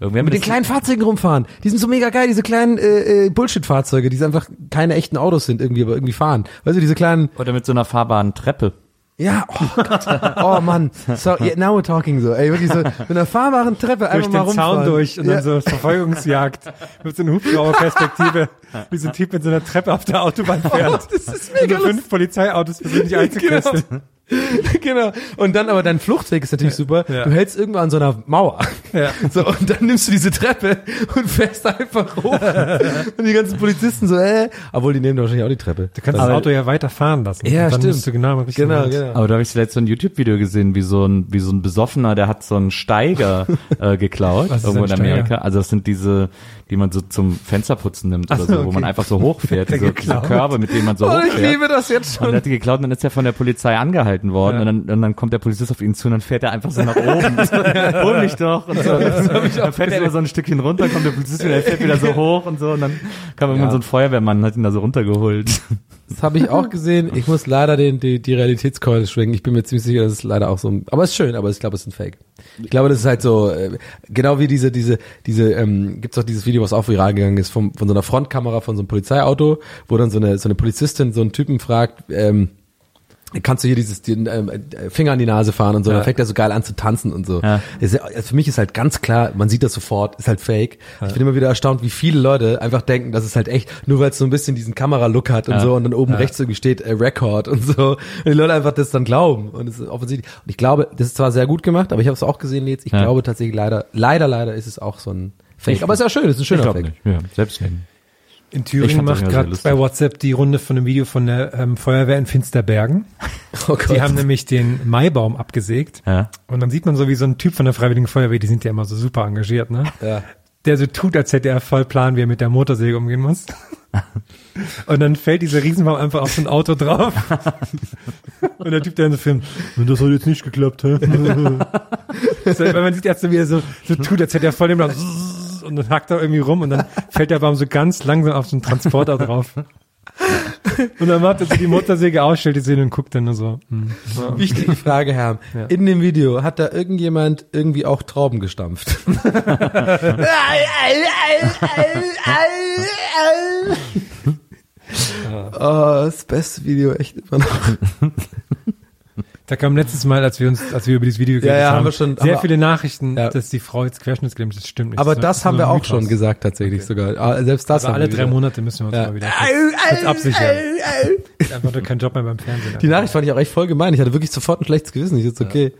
Irgendwer Mit den kleinen Fahrzeugen rumfahren. Die sind so mega geil, diese kleinen äh, äh, Bullshit-Fahrzeuge, die einfach keine echten Autos sind irgendwie, aber irgendwie fahren. Weißt du, diese kleinen Oder mit so einer fahrbaren Treppe. ja, oh Gott. Oh Mann. So, yeah, now we're talking so. Ey, wirklich so mit einer fahrbaren Treppe durch einfach mal den rumfahren. Zaun durch und ja. dann so Verfolgungsjagd mit so einer Hubschrauberperspektive, wie so ein Typ mit so einer Treppe auf der Autobahn fährt. Oh, das ist Und mega so fünf Polizeiautos versuchen dich einzukesseln. Genau. genau. Und dann aber dein Fluchtweg ist natürlich super. Ja. Du hältst irgendwo an so einer Mauer. Ja. So, und dann nimmst du diese Treppe und fährst einfach hoch. und die ganzen Polizisten so, äh, obwohl die nehmen da wahrscheinlich auch die Treppe. Du kannst das Auto ja weiter fahren lassen. Ja, dann stimmt. du genau Genau, genau. Aber da habe ich zuletzt so ein YouTube-Video gesehen, wie so ein, wie so ein Besoffener, der hat so einen Steiger äh, geklaut, Was ist irgendwo in ein Steiger? Amerika. Also das sind diese, die man so zum Fensterputzen nimmt oder so, so, wo man okay. einfach so hochfährt, diese, diese. Körbe, mit denen man so Oh, ich hochfährt. liebe das jetzt Und er schon. hat die geklaut und dann ist er von der Polizei angehalten worden Ja. und, dann, und dann kommt der Polizist auf ihn zu und dann fährt er einfach so nach oben. Hol mich doch. Und so. dann fährt er immer so ein Stückchen runter, kommt der Polizist wieder, er fährt wieder so hoch und so und dann kam irgendwann Ja. so ein Feuerwehrmann und hat ihn da so runtergeholt. Das habe ich auch gesehen. Ich muss leider den, die, die Realitätskeule schwingen. Ich bin mir ziemlich sicher, das ist leider auch so ein, aber es ist schön, aber ich glaube, es ist ein Fake. Ich glaube, das ist halt so, äh, genau wie diese, diese, diese, ähm, gibt's auch dieses Video, was auch viral gegangen ist, vom, von so einer Frontkamera von so einem Polizeiauto, wo dann so eine, so eine Polizistin so einen Typen fragt, ähm, kannst du hier dieses den, ähm, äh, Finger an die Nase fahren und so, Ja. dann fängt er so geil an zu tanzen und so. Ja. Ist ja- also für mich ist halt ganz klar, man sieht das sofort, ist halt fake. Ich bin immer wieder erstaunt, wie viele Leute einfach denken, das ist halt echt, nur weil es so ein bisschen diesen Kamera-Look hat und Ja. so und dann oben rechts irgendwie steht äh, Record und so. Und die Leute einfach das dann glauben. Und es ist offensichtlich. Und ich glaube, das ist zwar sehr gut gemacht, aber ich habe es auch gesehen jetzt. Ich Ja. glaube tatsächlich leider, leider, leider ist es auch so ein Fake. Ich- aber es ist ja schön, es ist ein schöner ich Fake. nicht. Ja, selbst wenn. In Thüringen macht gerade bei WhatsApp die Runde von einem Video von der ähm, Feuerwehr in Finsterbergen. Oh Gott. Die haben nämlich den Maibaum abgesägt. Ja. Und dann sieht man so wie so ein Typ von der Freiwilligen Feuerwehr, die sind ja immer so super engagiert, ne? Ja. Der so tut, als hätte er voll Plan, wie er mit der Motorsäge umgehen muss. Und dann fällt dieser Riesenbaum einfach auf so ein Auto drauf. Und der Typ, der dann so filmt, "Und das hat jetzt nicht geklappt, hä? so, weil man sieht erst so, wie er so, so tut, als hätte er voll den Baum und dann hackt er irgendwie rum und dann fällt der Baum so ganz langsam auf so einen Transporter drauf. Und dann macht er so die Motorsäge aus, stellt die Szene und guckt dann nur so. hm. Ja. Wichtige Frage, Herr. Ja. In dem Video hat da irgendjemand irgendwie auch Trauben gestampft. oh, das beste Video echt immer noch. Da kam letztes Mal, als wir uns, als wir über dieses Video geredet ja, haben, haben wir schon- sehr haben wir- viele Nachrichten, Ja. dass die Frau jetzt querschnittsgelähmt ist. Das stimmt nicht. Aber das nur haben wir auch Mythos. schon gesagt tatsächlich sogar. Ah, Selbst das Also haben alle wir drei wieder. Monate müssen wir uns Ja. mal wieder kurz, absichern. Einfach nur kein Job mehr beim Fernsehen. Die Nachricht fand ich auch echt voll gemein. Ich hatte wirklich sofort ein schlechtes Gewissen. Ich jetzt okay.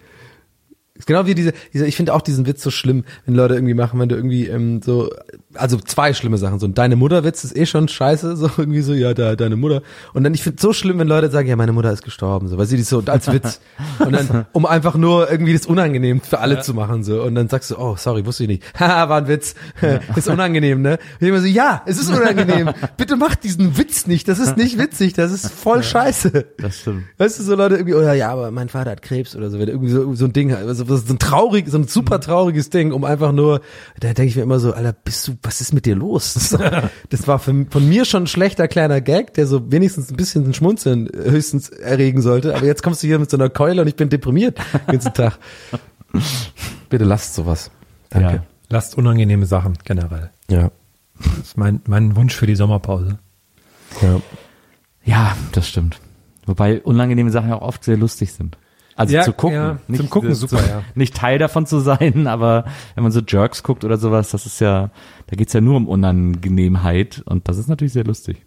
Ist genau wie diese, diese, ich finde auch diesen Witz so schlimm, wenn Leute irgendwie machen, wenn du irgendwie ähm, so, also zwei schlimme Sachen. So ein deine Mutter-Witz ist eh schon scheiße, so irgendwie so, ja, da, deine Mutter. Und dann, ich finde so schlimm, wenn Leute sagen, ja, meine Mutter ist gestorben, so, weil sie die so als Witz. Und dann, um einfach nur irgendwie das unangenehm für alle zu machen, so. Und dann sagst du, oh, sorry, wusste ich nicht. Haha, war ein Witz. ist unangenehm, ne? Und ich immer so, ja, es ist unangenehm. Bitte mach diesen Witz nicht. Das ist nicht witzig. Das ist voll scheiße. Das stimmt. Weißt du, so Leute irgendwie, oder ja, aber mein Vater hat Krebs oder so, wenn irgendwie so, so ein Ding, hat, also so ein traurig, so ein super trauriges Ding, um einfach nur, da denke ich mir immer so, Alter, bist du, was ist mit dir los? Das, das war für, von mir schon ein schlechter kleiner Gag, der so wenigstens ein bisschen ein Schmunzeln höchstens erregen sollte, aber jetzt kommst du hier mit so einer Keule und ich bin deprimiert den ganzen Tag. Bitte lasst sowas. Danke. Ja. Lasst unangenehme Sachen generell. Ja. Das ist mein, mein Wunsch für die Sommerpause. ja. Ja, das stimmt. Wobei unangenehme Sachen auch oft sehr lustig sind. Also Ja, zu gucken. ja, zum Gucken super, zu, ja. Nicht Teil davon zu sein, aber wenn man so Jerks guckt oder sowas, das ist ja, da geht's ja nur um Unangenehmheit und das ist natürlich sehr lustig.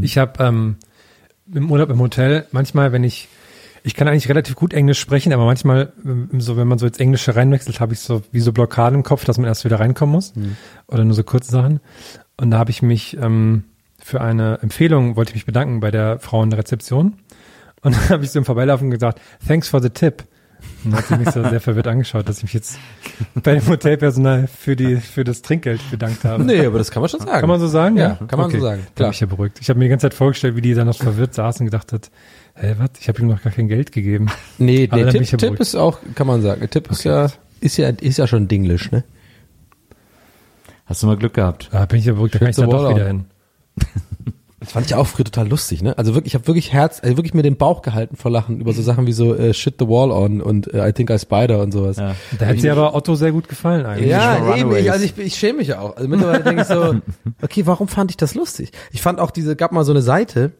Ich habe ähm, im Urlaub im Hotel manchmal, wenn ich, ich kann eigentlich relativ gut Englisch sprechen, aber manchmal, ähm, so wenn man so ins Englische reinwechselt, habe ich so wie so Blockaden im Kopf, dass man erst wieder reinkommen muss oder nur so kurze Sachen. Und da habe ich mich ähm, für eine Empfehlung wollte ich mich bedanken bei der Frau in der Rezeption und dann habe ich so im Vorbeilaufen gesagt, thanks for the tip. Und dann hat sie mich so sehr verwirrt angeschaut, dass ich mich jetzt bei dem Hotelpersonal für die für das Trinkgeld bedankt habe. Nee, aber das kann man schon sagen. Kann man so sagen? Ja, kann man so sagen, Da klar. bin ich ja beruhigt. Ich habe mir die ganze Zeit vorgestellt, wie die da noch verwirrt saß und gedacht hat, hä, was? Ich habe ihm noch gar kein Geld gegeben. Nee, Aber nee Tipp, ja Tipp ist auch, kann man sagen. Tipp ist ja, ist ja, ist ja schon Dinglish, ne? Hast du mal Glück gehabt? Da bin ich ja beruhigt, da kann ich da doch wieder hin. Das fand ich auch früher total lustig, ne? Also wirklich, ich habe wirklich Herz, also wirklich mir den Bauch gehalten vor Lachen über so Sachen wie so äh, Shit the Wall on und äh, I Think I Spider und sowas. Ja. Da hätte sie aber Otto sehr gut gefallen eigentlich. Ja, eben, ich, also ich, ich schäme mich ja auch. Also mittlerweile denke ich so, okay, warum fand ich das lustig? Ich fand auch diese, gab mal so eine Seite,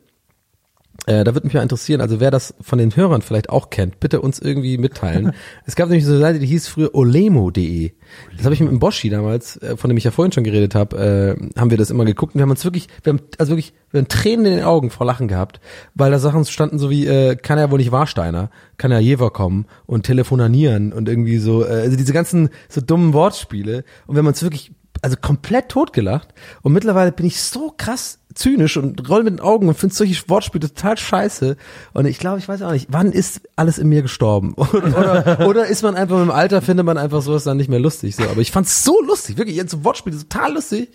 Äh, da würde mich mal interessieren, also wer das von den Hörern vielleicht auch kennt, bitte uns irgendwie mitteilen. es gab nämlich so eine Seite, die hieß früher olemo.de. Das habe ich mit dem Boschi damals, äh, von dem ich ja vorhin schon geredet habe, äh, haben wir das immer geguckt und wir haben uns wirklich, wir haben also wirklich, wir haben Tränen in den Augen vor Lachen gehabt, weil da Sachen standen so wie, äh, kann ja wohl nicht Warsteiner, kann ja Jever kommen und telefonanieren und irgendwie so, äh, also diese ganzen so dummen Wortspiele und wenn man es wirklich also komplett totgelacht. Und mittlerweile bin ich so krass zynisch und roll mit den Augen und finde solche Wortspiele total scheiße. Und ich glaube, ich weiß auch nicht, wann ist alles in mir gestorben? Oder, oder, ist man einfach im Alter, findet man einfach sowas dann nicht mehr lustig. So. Aber ich fand's so lustig, wirklich, jetzt so Wortspiele total lustig.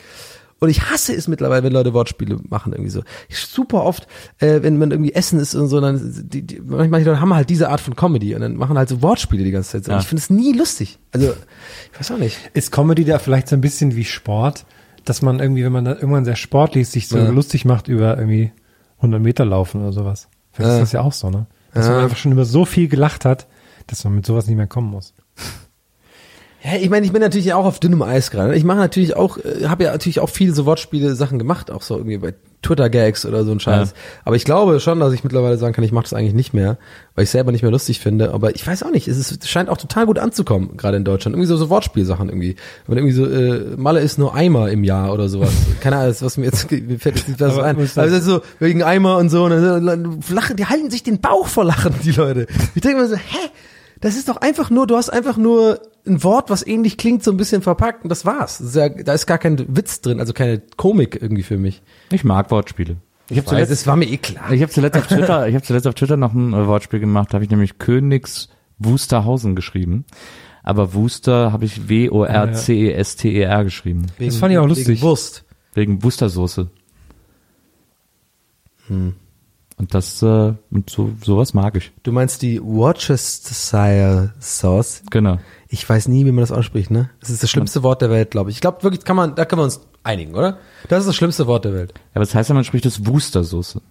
Und ich hasse es mittlerweile, wenn Leute Wortspiele machen irgendwie so. Ich, super oft, äh, wenn man irgendwie essen ist und so, dann die, die, manche Leute haben halt diese Art von Comedy und dann machen halt so Wortspiele die ganze Zeit. So. Ja. Ich finde es nie lustig. Also ich weiß auch nicht. Ist Comedy da vielleicht so ein bisschen wie Sport, dass man irgendwie, wenn man da irgendwann sehr sportlich sich so Ja. lustig macht über irgendwie 100 Meter laufen oder sowas. Vielleicht Ja. ist das ja auch so, ne? Dass Ja. man einfach schon über so viel gelacht hat, dass man mit sowas nicht mehr kommen muss. Ja, ich meine, ich bin natürlich auch auf dünnem Eis gerade. Ich mache natürlich auch, äh, habe ja natürlich auch viele so Wortspiele Sachen gemacht, auch so irgendwie bei Twitter-Gags oder so ein Scheiß. Ja. Aber ich glaube schon, dass ich mittlerweile sagen kann, ich mache das eigentlich nicht mehr, weil ich selber nicht mehr lustig finde. Aber ich weiß auch nicht, es, ist, scheint auch total gut anzukommen, gerade in Deutschland. Irgendwie so, so Wortspielsachen irgendwie. Wenn irgendwie so, äh, Malle ist nur Eimer im Jahr oder sowas. Keine Ahnung, was mir jetzt mir fällt jetzt nicht was Aber ein. das- Also so wegen Eimer und so. Und dann lachen, die halten sich den Bauch vor Lachen, die Leute. Ich denke mir so, hä? Das ist doch einfach nur, du hast einfach nur ein Wort, was ähnlich klingt, so ein bisschen verpackt und das war's. Das ist ja, da ist gar kein Witz drin, also keine Komik irgendwie für mich. Ich mag Wortspiele. Ich habe Weiß, zuletzt, das war mir eh klar. ich hab zuletzt auf Twitter, ich habe zuletzt auf Twitter noch ein äh, Wortspiel gemacht, da habe ich nämlich Königs Wusterhausen geschrieben. Aber Wuster habe ich W-O-R-C-E-S-T-E-R geschrieben. Das fand ich auch lustig. Wegen Wurst. Wegen Wustersoße. Hm. Und das, äh, und so, sowas mag ich. Du meinst die Worcestershire Sauce? Genau. Ich weiß nie, wie man das ausspricht, ne? Das ist das schlimmste Wort der Welt, glaube ich. Ich glaube wirklich, kann man, da können wir uns einigen, oder? Das ist das schlimmste Wort der Welt. Aber das heißt ja, man spricht das Wustersoße.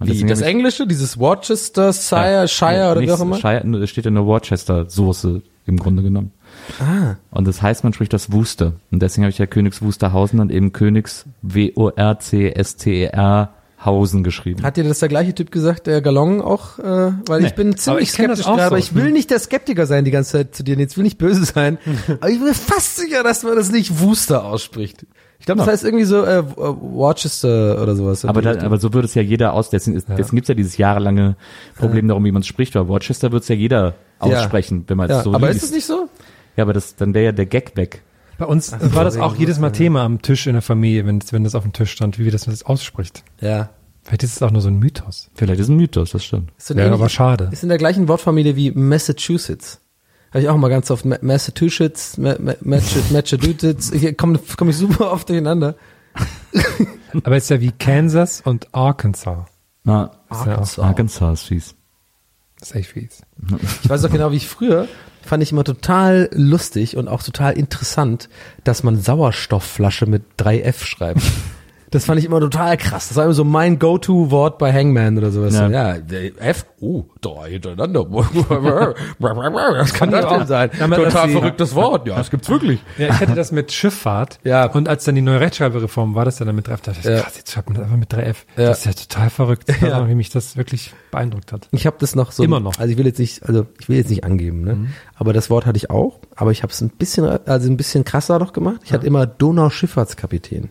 Und Wie, das Englische, dieses Worcestershire, Ja, Shire oder wie auch immer? Shire, da steht ja nur Worcester Soße im Grunde genommen. Ah. Und das heißt, man spricht das Wuster. Und deswegen habe ich ja Königs Wusterhausen und eben Königs W-O-R-C-S-T-E-R Hausen geschrieben. Hat dir das der gleiche Typ gesagt, der Galon auch? Äh, weil Nee, ich bin ziemlich ich skeptisch auch gerade, aber so. ich will nicht der Skeptiker sein die ganze Zeit zu dir. Jetzt will nicht böse sein. aber ich bin mir fast sicher, dass man das nicht Wooster ausspricht. Ich glaube, das Ja. heißt irgendwie so äh, Worcester oder sowas. aber, da, aber so würde es ja jeder aus. Deswegen, ist, deswegen gibt's ja dieses jahrelange Problem darum, wie man es spricht. Weil Worcester wird es ja jeder aussprechen, wenn man es ja, so aber liest. ist es nicht so? Ja, aber das, dann wäre ja der Gag weg. Bei uns war das auch jedes Mal Thema am Tisch in der Familie, wenn, wenn das auf dem Tisch stand, wie wir das, das ausspricht. Ja. Vielleicht ist es auch nur so ein Mythos. Vielleicht ist ein Mythos, das stimmt. Ist so Wäre ähnlich- aber schade. Ist in der gleichen Wortfamilie wie Massachusetts. Habe ich auch mal ganz oft Ma- Massachusetts, Ma- Ma- Massachusetts. Hier komme komm ich super oft durcheinander. Aber es ist ja wie Kansas und Arkansas. Na, Ist ja Arkansas ist fies. das ist echt fies. Ich weiß auch genau, wie ich früher fand ich immer total lustig und auch total interessant, dass man Sauerstoffflasche mit 3F schreibt. Das fand ich immer total krass. Das war immer so mein Go-To-Wort bei Hangman oder sowas. Ja. Ja, F, oh, drei hintereinander. Was kann das denn sein? Damit, Total verrücktes Wort. Ja, das gibt's wirklich. Ja, ich hatte das mit Schifffahrt. Ja. Und als dann die neue Rechtschreibreform war, das ja dann mit 3F, dachte ich, Ja. krass, jetzt schreibt man das einfach mit 3F. Ja. Das ist ja total verrückt. Weiß Ja. noch, wie mich das wirklich beeindruckt hat. Ich habe das noch so Immer noch. Also ich will jetzt nicht, also ich will jetzt nicht angeben, ne? Mhm. Aber das Wort hatte ich auch, aber ich habe es ein bisschen, also ein bisschen krasser noch gemacht. Ich hatte immer Donauschifffahrtskapitän.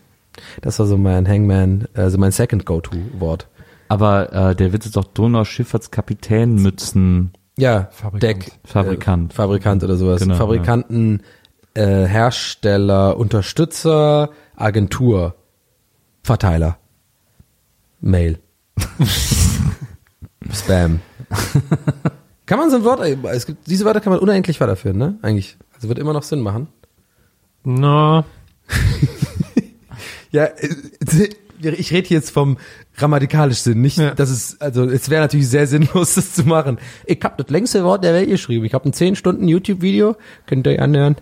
Das war so mein Hangman, also mein Second Go-To-Wort. Aber äh, der Witz ist doch Donauschifffahrtskapitän Mützen. Ja, Fabrikant. Deck, Fabrikant. Äh, Fabrikant oder sowas. Genau, Fabrikanten, äh, Hersteller, Unterstützer, Agentur, Verteiler, Mail, Spam. kann man so ein Wort, es gibt, diese Wörter kann man unendlich weiterführen, ne? Eigentlich. Also wird immer noch Sinn machen. Na, Ja, äh, ich rede jetzt vom grammatikalisch Sinn, nicht, Ja. dass es, also es wäre natürlich sehr sinnlos, das zu machen. Ich habe das längste Wort der Welt geschrieben. Ich habe ein 10 Stunden YouTube-Video, könnt ihr euch anhören.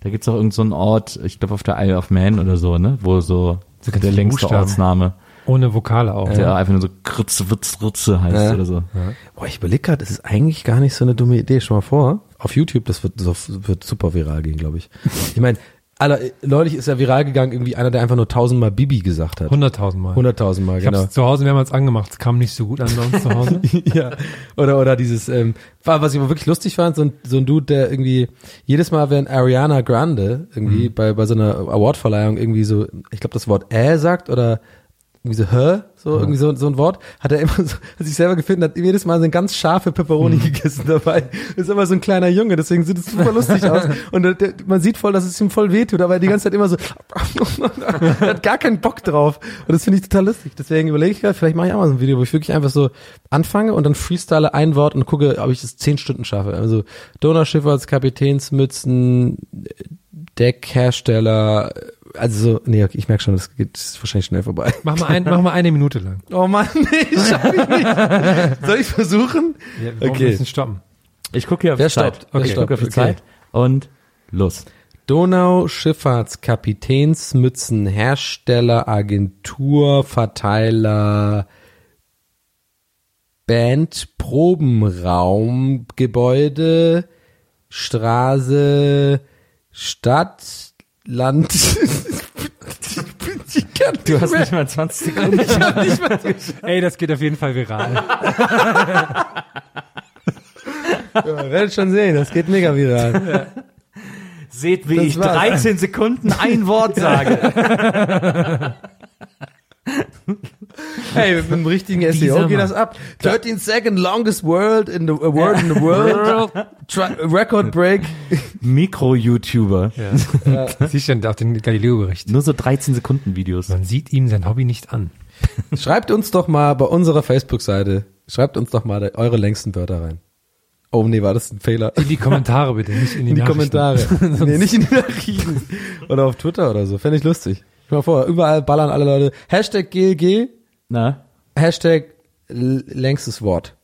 Da gibt's auch irgendeinen so einen Ort, ich glaube auf der Isle of Man oder so, ne? Wo so So der längste Buchstaben. Ortsname, ohne Vokale auch. der einfach nur so Kritze, Witz, Ritze heißt Ja. oder so. Boah, ich überlege gerade, das ist eigentlich gar nicht so eine dumme Idee. Schon mal vor, auf YouTube, das wird, das wird super viral gehen, glaube ich. Ich meine, Alter, neulich ist ja viral gegangen, irgendwie einer, der einfach nur tausendmal Bibi gesagt hat. 100.000 Mal. Hunderttausendmal, Ich hab's genau. zu Hause mehrmals angemacht. Es kam nicht so gut an bei uns zu Hause. ja. Oder, oder dieses, ähm, war, was ich aber wirklich lustig fand, so ein, so ein Dude, der irgendwie jedes Mal, wenn Ariana Grande irgendwie bei, bei so einer Awardverleihung irgendwie so, ich glaube, das Wort äh sagt oder irgendwie so hä, so irgendwie so, so ein Wort, hat er immer so, hat sich selber gefunden, hat jedes Mal so eine ganz scharfe Pepperoni gegessen dabei. Ist immer so ein kleiner Junge, deswegen sieht es super lustig aus. Und der, der, man sieht voll, dass es ihm voll wehtut, aber er die ganze Zeit immer so, er hat gar keinen Bock drauf. Und das finde ich total lustig. Deswegen überlege ich gerade, vielleicht mache ich auch mal so ein Video, wo ich wirklich einfach so anfange und dann freestyle ein Wort und gucke, ob ich das zehn Stunden schaffe. Also Donauschifffahrts, Kapitänsmützen, Deckhersteller, also so, nee, okay, ich merke schon, das geht das ist wahrscheinlich schnell vorbei. Mach mal, ein, mach mal eine Minute lang. Oh Mann, nee, schaff ich nicht. Soll ich versuchen? Ja, wir Okay. ein bisschen stoppen. Ich gucke hier auf Wer die Zeit. stoppt? Wer ich gucke auf die? Okay. Zeit. Und los. Donauschifffahrtskapitänsmützen, Hersteller, Agentur, Verteiler, Band, Probenraum, Gebäude, Straße, Stadt, Land. Ich kann nicht Du hast mehr. nicht mal 20 Sekunden. Ich hab nicht mal Ey, das geht auf jeden Fall viral. ja, werdet schon sehen, das geht mega viral. Seht, wie Das ich war's. 13 Sekunden ein Wort sage. Hey, mit einem richtigen SEO Dieser geht das ab. 13 second longest world in the uh, word in the world. Tri record break. Mikro-YouTuber. Ja. Siehst du auf den Galileo-Bericht. Nur so 13 Sekunden Videos. Man sieht ihm sein Hobby nicht an. Schreibt uns doch mal bei unserer Facebook-Seite, schreibt uns doch mal eure längsten Wörter rein. Oh nee, war das ein Fehler? In die Kommentare bitte, nicht in die, In die. Kommentare. nee, nicht in die Nachrichten. Oder auf Twitter oder so. Fände ich lustig. Stell mal vor, überall ballern alle Leute. Hashtag GLG, Na? Hashtag längstes Wort.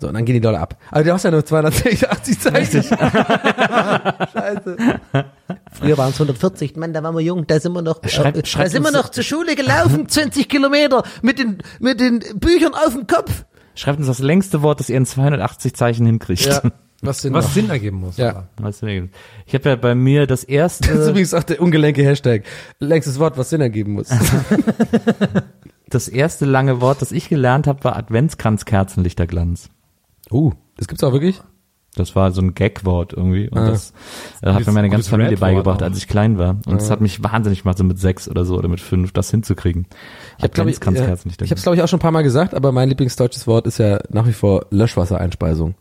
So, und dann gehen die Leute ab. Aber du hast ja nur 280 Zeichen. Scheiße. Früher waren es 140, Mann, da waren wir jung, da sind wir noch, Schreibt- äh, da schreibt sind wir noch zur Schule gelaufen, 20 Kilometer mit den, mit den Büchern auf dem Kopf. Schreibt uns das längste Wort, das ihr in 280 Zeichen hinkriegt. Ja. Was sind Was? Sinn ergeben muss. Ja. Was denn? Ich habe ja bei mir das Das ist erste, übrigens auch der ungelenke Hashtag. Längstes Wort, was Sinn ergeben muss. Das erste lange Wort, das ich gelernt habe, war Adventskranzkerzenlichterglanz. Uh, das gibt's auch wirklich? Das war so ein Gag-Wort irgendwie. Und Ah. das äh, hat mir meine ganze Familie beigebracht, als ich klein war. Und es hat mich wahnsinnig gemacht, so mit sechs oder so oder mit fünf das hinzukriegen. Ich habe glaube ich, ja, ich habe Adventskranzkerzenlichterglanz. es glaube ich auch schon ein paar Mal gesagt, aber mein Lieblingsdeutsches Wort ist ja nach wie vor Löschwassereinspeisung.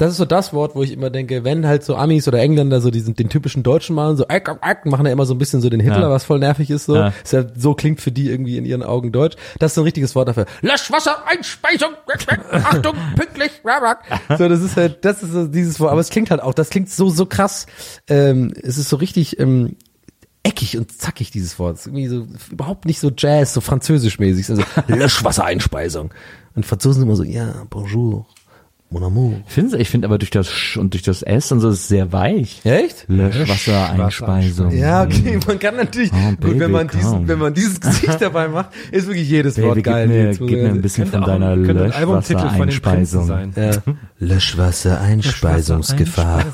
Das ist so das Wort, wo ich immer denke, wenn halt so Amis oder Engländer so diesen den typischen Deutschen machen, so eck, eck, machen ja immer so ein bisschen so den Hitler, Ja. was voll nervig ist so. Ja. Ist ja, so klingt für die irgendwie in ihren Augen Deutsch. Das ist so ein richtiges Wort dafür. Löschwassereinspeisung. Achtung, pünktlich. so, das ist halt, das ist so dieses Wort, aber es klingt halt auch, das klingt so so krass. Ähm, es ist so richtig ähm, eckig und zackig, dieses Wort. Es ist irgendwie so überhaupt nicht so Jazz, so französisch-mäßig. Also Löschwassereinspeisung. Und Franzosen immer so, ja, bonjour, mon amour. Ich finde ich finde aber durch das Sch und durch das S und so ist es sehr weich. Echt? Löschwassereinspeisung. Ja, okay, man kann natürlich, Oh, gut, wenn man diesen, komm. wenn man dieses Gesicht dabei macht, ist wirklich jedes Baby, Wort gib geil. mir, gib mir ein bisschen von deiner Löschwassereinspeisung. ja. Löschwassereinspeisungsgefahr.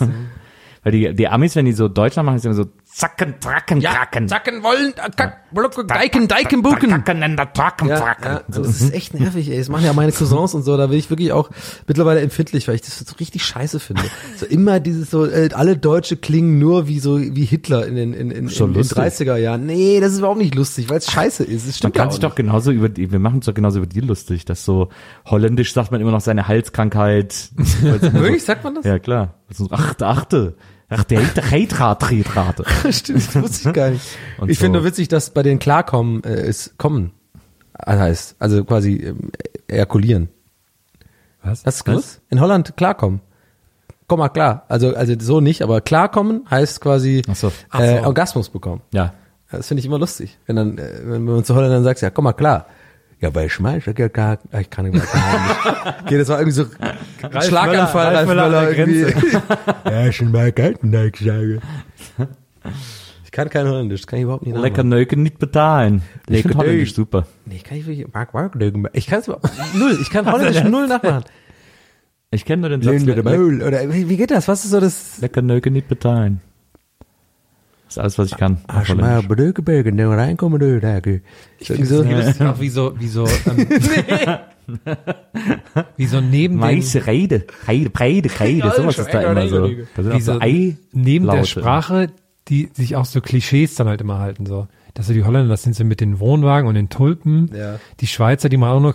Weil die, die Amis, wenn die so Deutschland machen, ist immer so zacken, tracken, tracken. zacken wollen, kack, blocke, deiken, deiken, bucken. Tracken, in der Tracken, Ja, tracken. ja, das ist echt nervig, ey. Das machen ja meine Cousins und so, da bin ich wirklich auch mittlerweile empfindlich, weil ich das so richtig scheiße finde. So immer dieses so, äh, alle Deutsche klingen nur wie so, wie Hitler in den, in, in, Schon in den lustig. 30er Jahren. Nee, das ist überhaupt nicht lustig, weil es scheiße ist. Es Man kann ja sich doch genauso über die, wir machen uns doch genauso über die lustig, dass so holländisch sagt man immer noch seine Halskrankheit. Wirklich, sagt man das? ja, klar. Das so, Achte, achte. Ach, der Heitrate. Stimmt, das wusste ich gar nicht. Und ich so. finde nur witzig, dass bei den Klarkommen äh, es kommen heißt. Also quasi ähm, ejakulieren. Was? Hast du gewusst? In Holland klarkommen. Komm mal klar. Also, also so nicht, aber klarkommen heißt quasi Ach so. Äh, Orgasmus bekommen. Ja. Das finde ich immer lustig. Wenn dann, äh, wenn man zu Holländern sagt, ja, komm mal klar. Ja, bei Schmeiß, ja, gar, ah, ich kann nicht mehr. Okay, das war irgendwie so Schlaganfall, Ralf Möller, Ralf Möller irgendwie. Ja, schon mal kalten Tag sagen. Ich kann kein Holländisch, das kann ich überhaupt nicht Lecker. Neuken nicht bezahlen. Ich Lecker finde Holländisch Neuken. super. Nee, ich kann nicht wirklich, Mark Mark Ich kann es überhaupt, null, ich kann Holländisch null nachmachen. Ich kenne nur den Satz. Linde de Le Maul, oder wie, wie geht das? Was ist so das? Lecker Neuken nicht bezahlen. Das ist alles, was ich kann. Hast du mal Brückenbergen, da reinkommen, du, da. Ich finde so, lustig auch wie so, wie so, ähm, wie so neben dem, Weiße Rede, Rede, Breide, Rede, sowas ist da immer so. Da sind wie so so Ei neben der. Sprache, die sich auch so Klischees dann halt immer halten, so. Dass so die Holländer, das sind sie mit den Wohnwagen und den Tulpen. Ja. Die Schweizer, die machen auch nur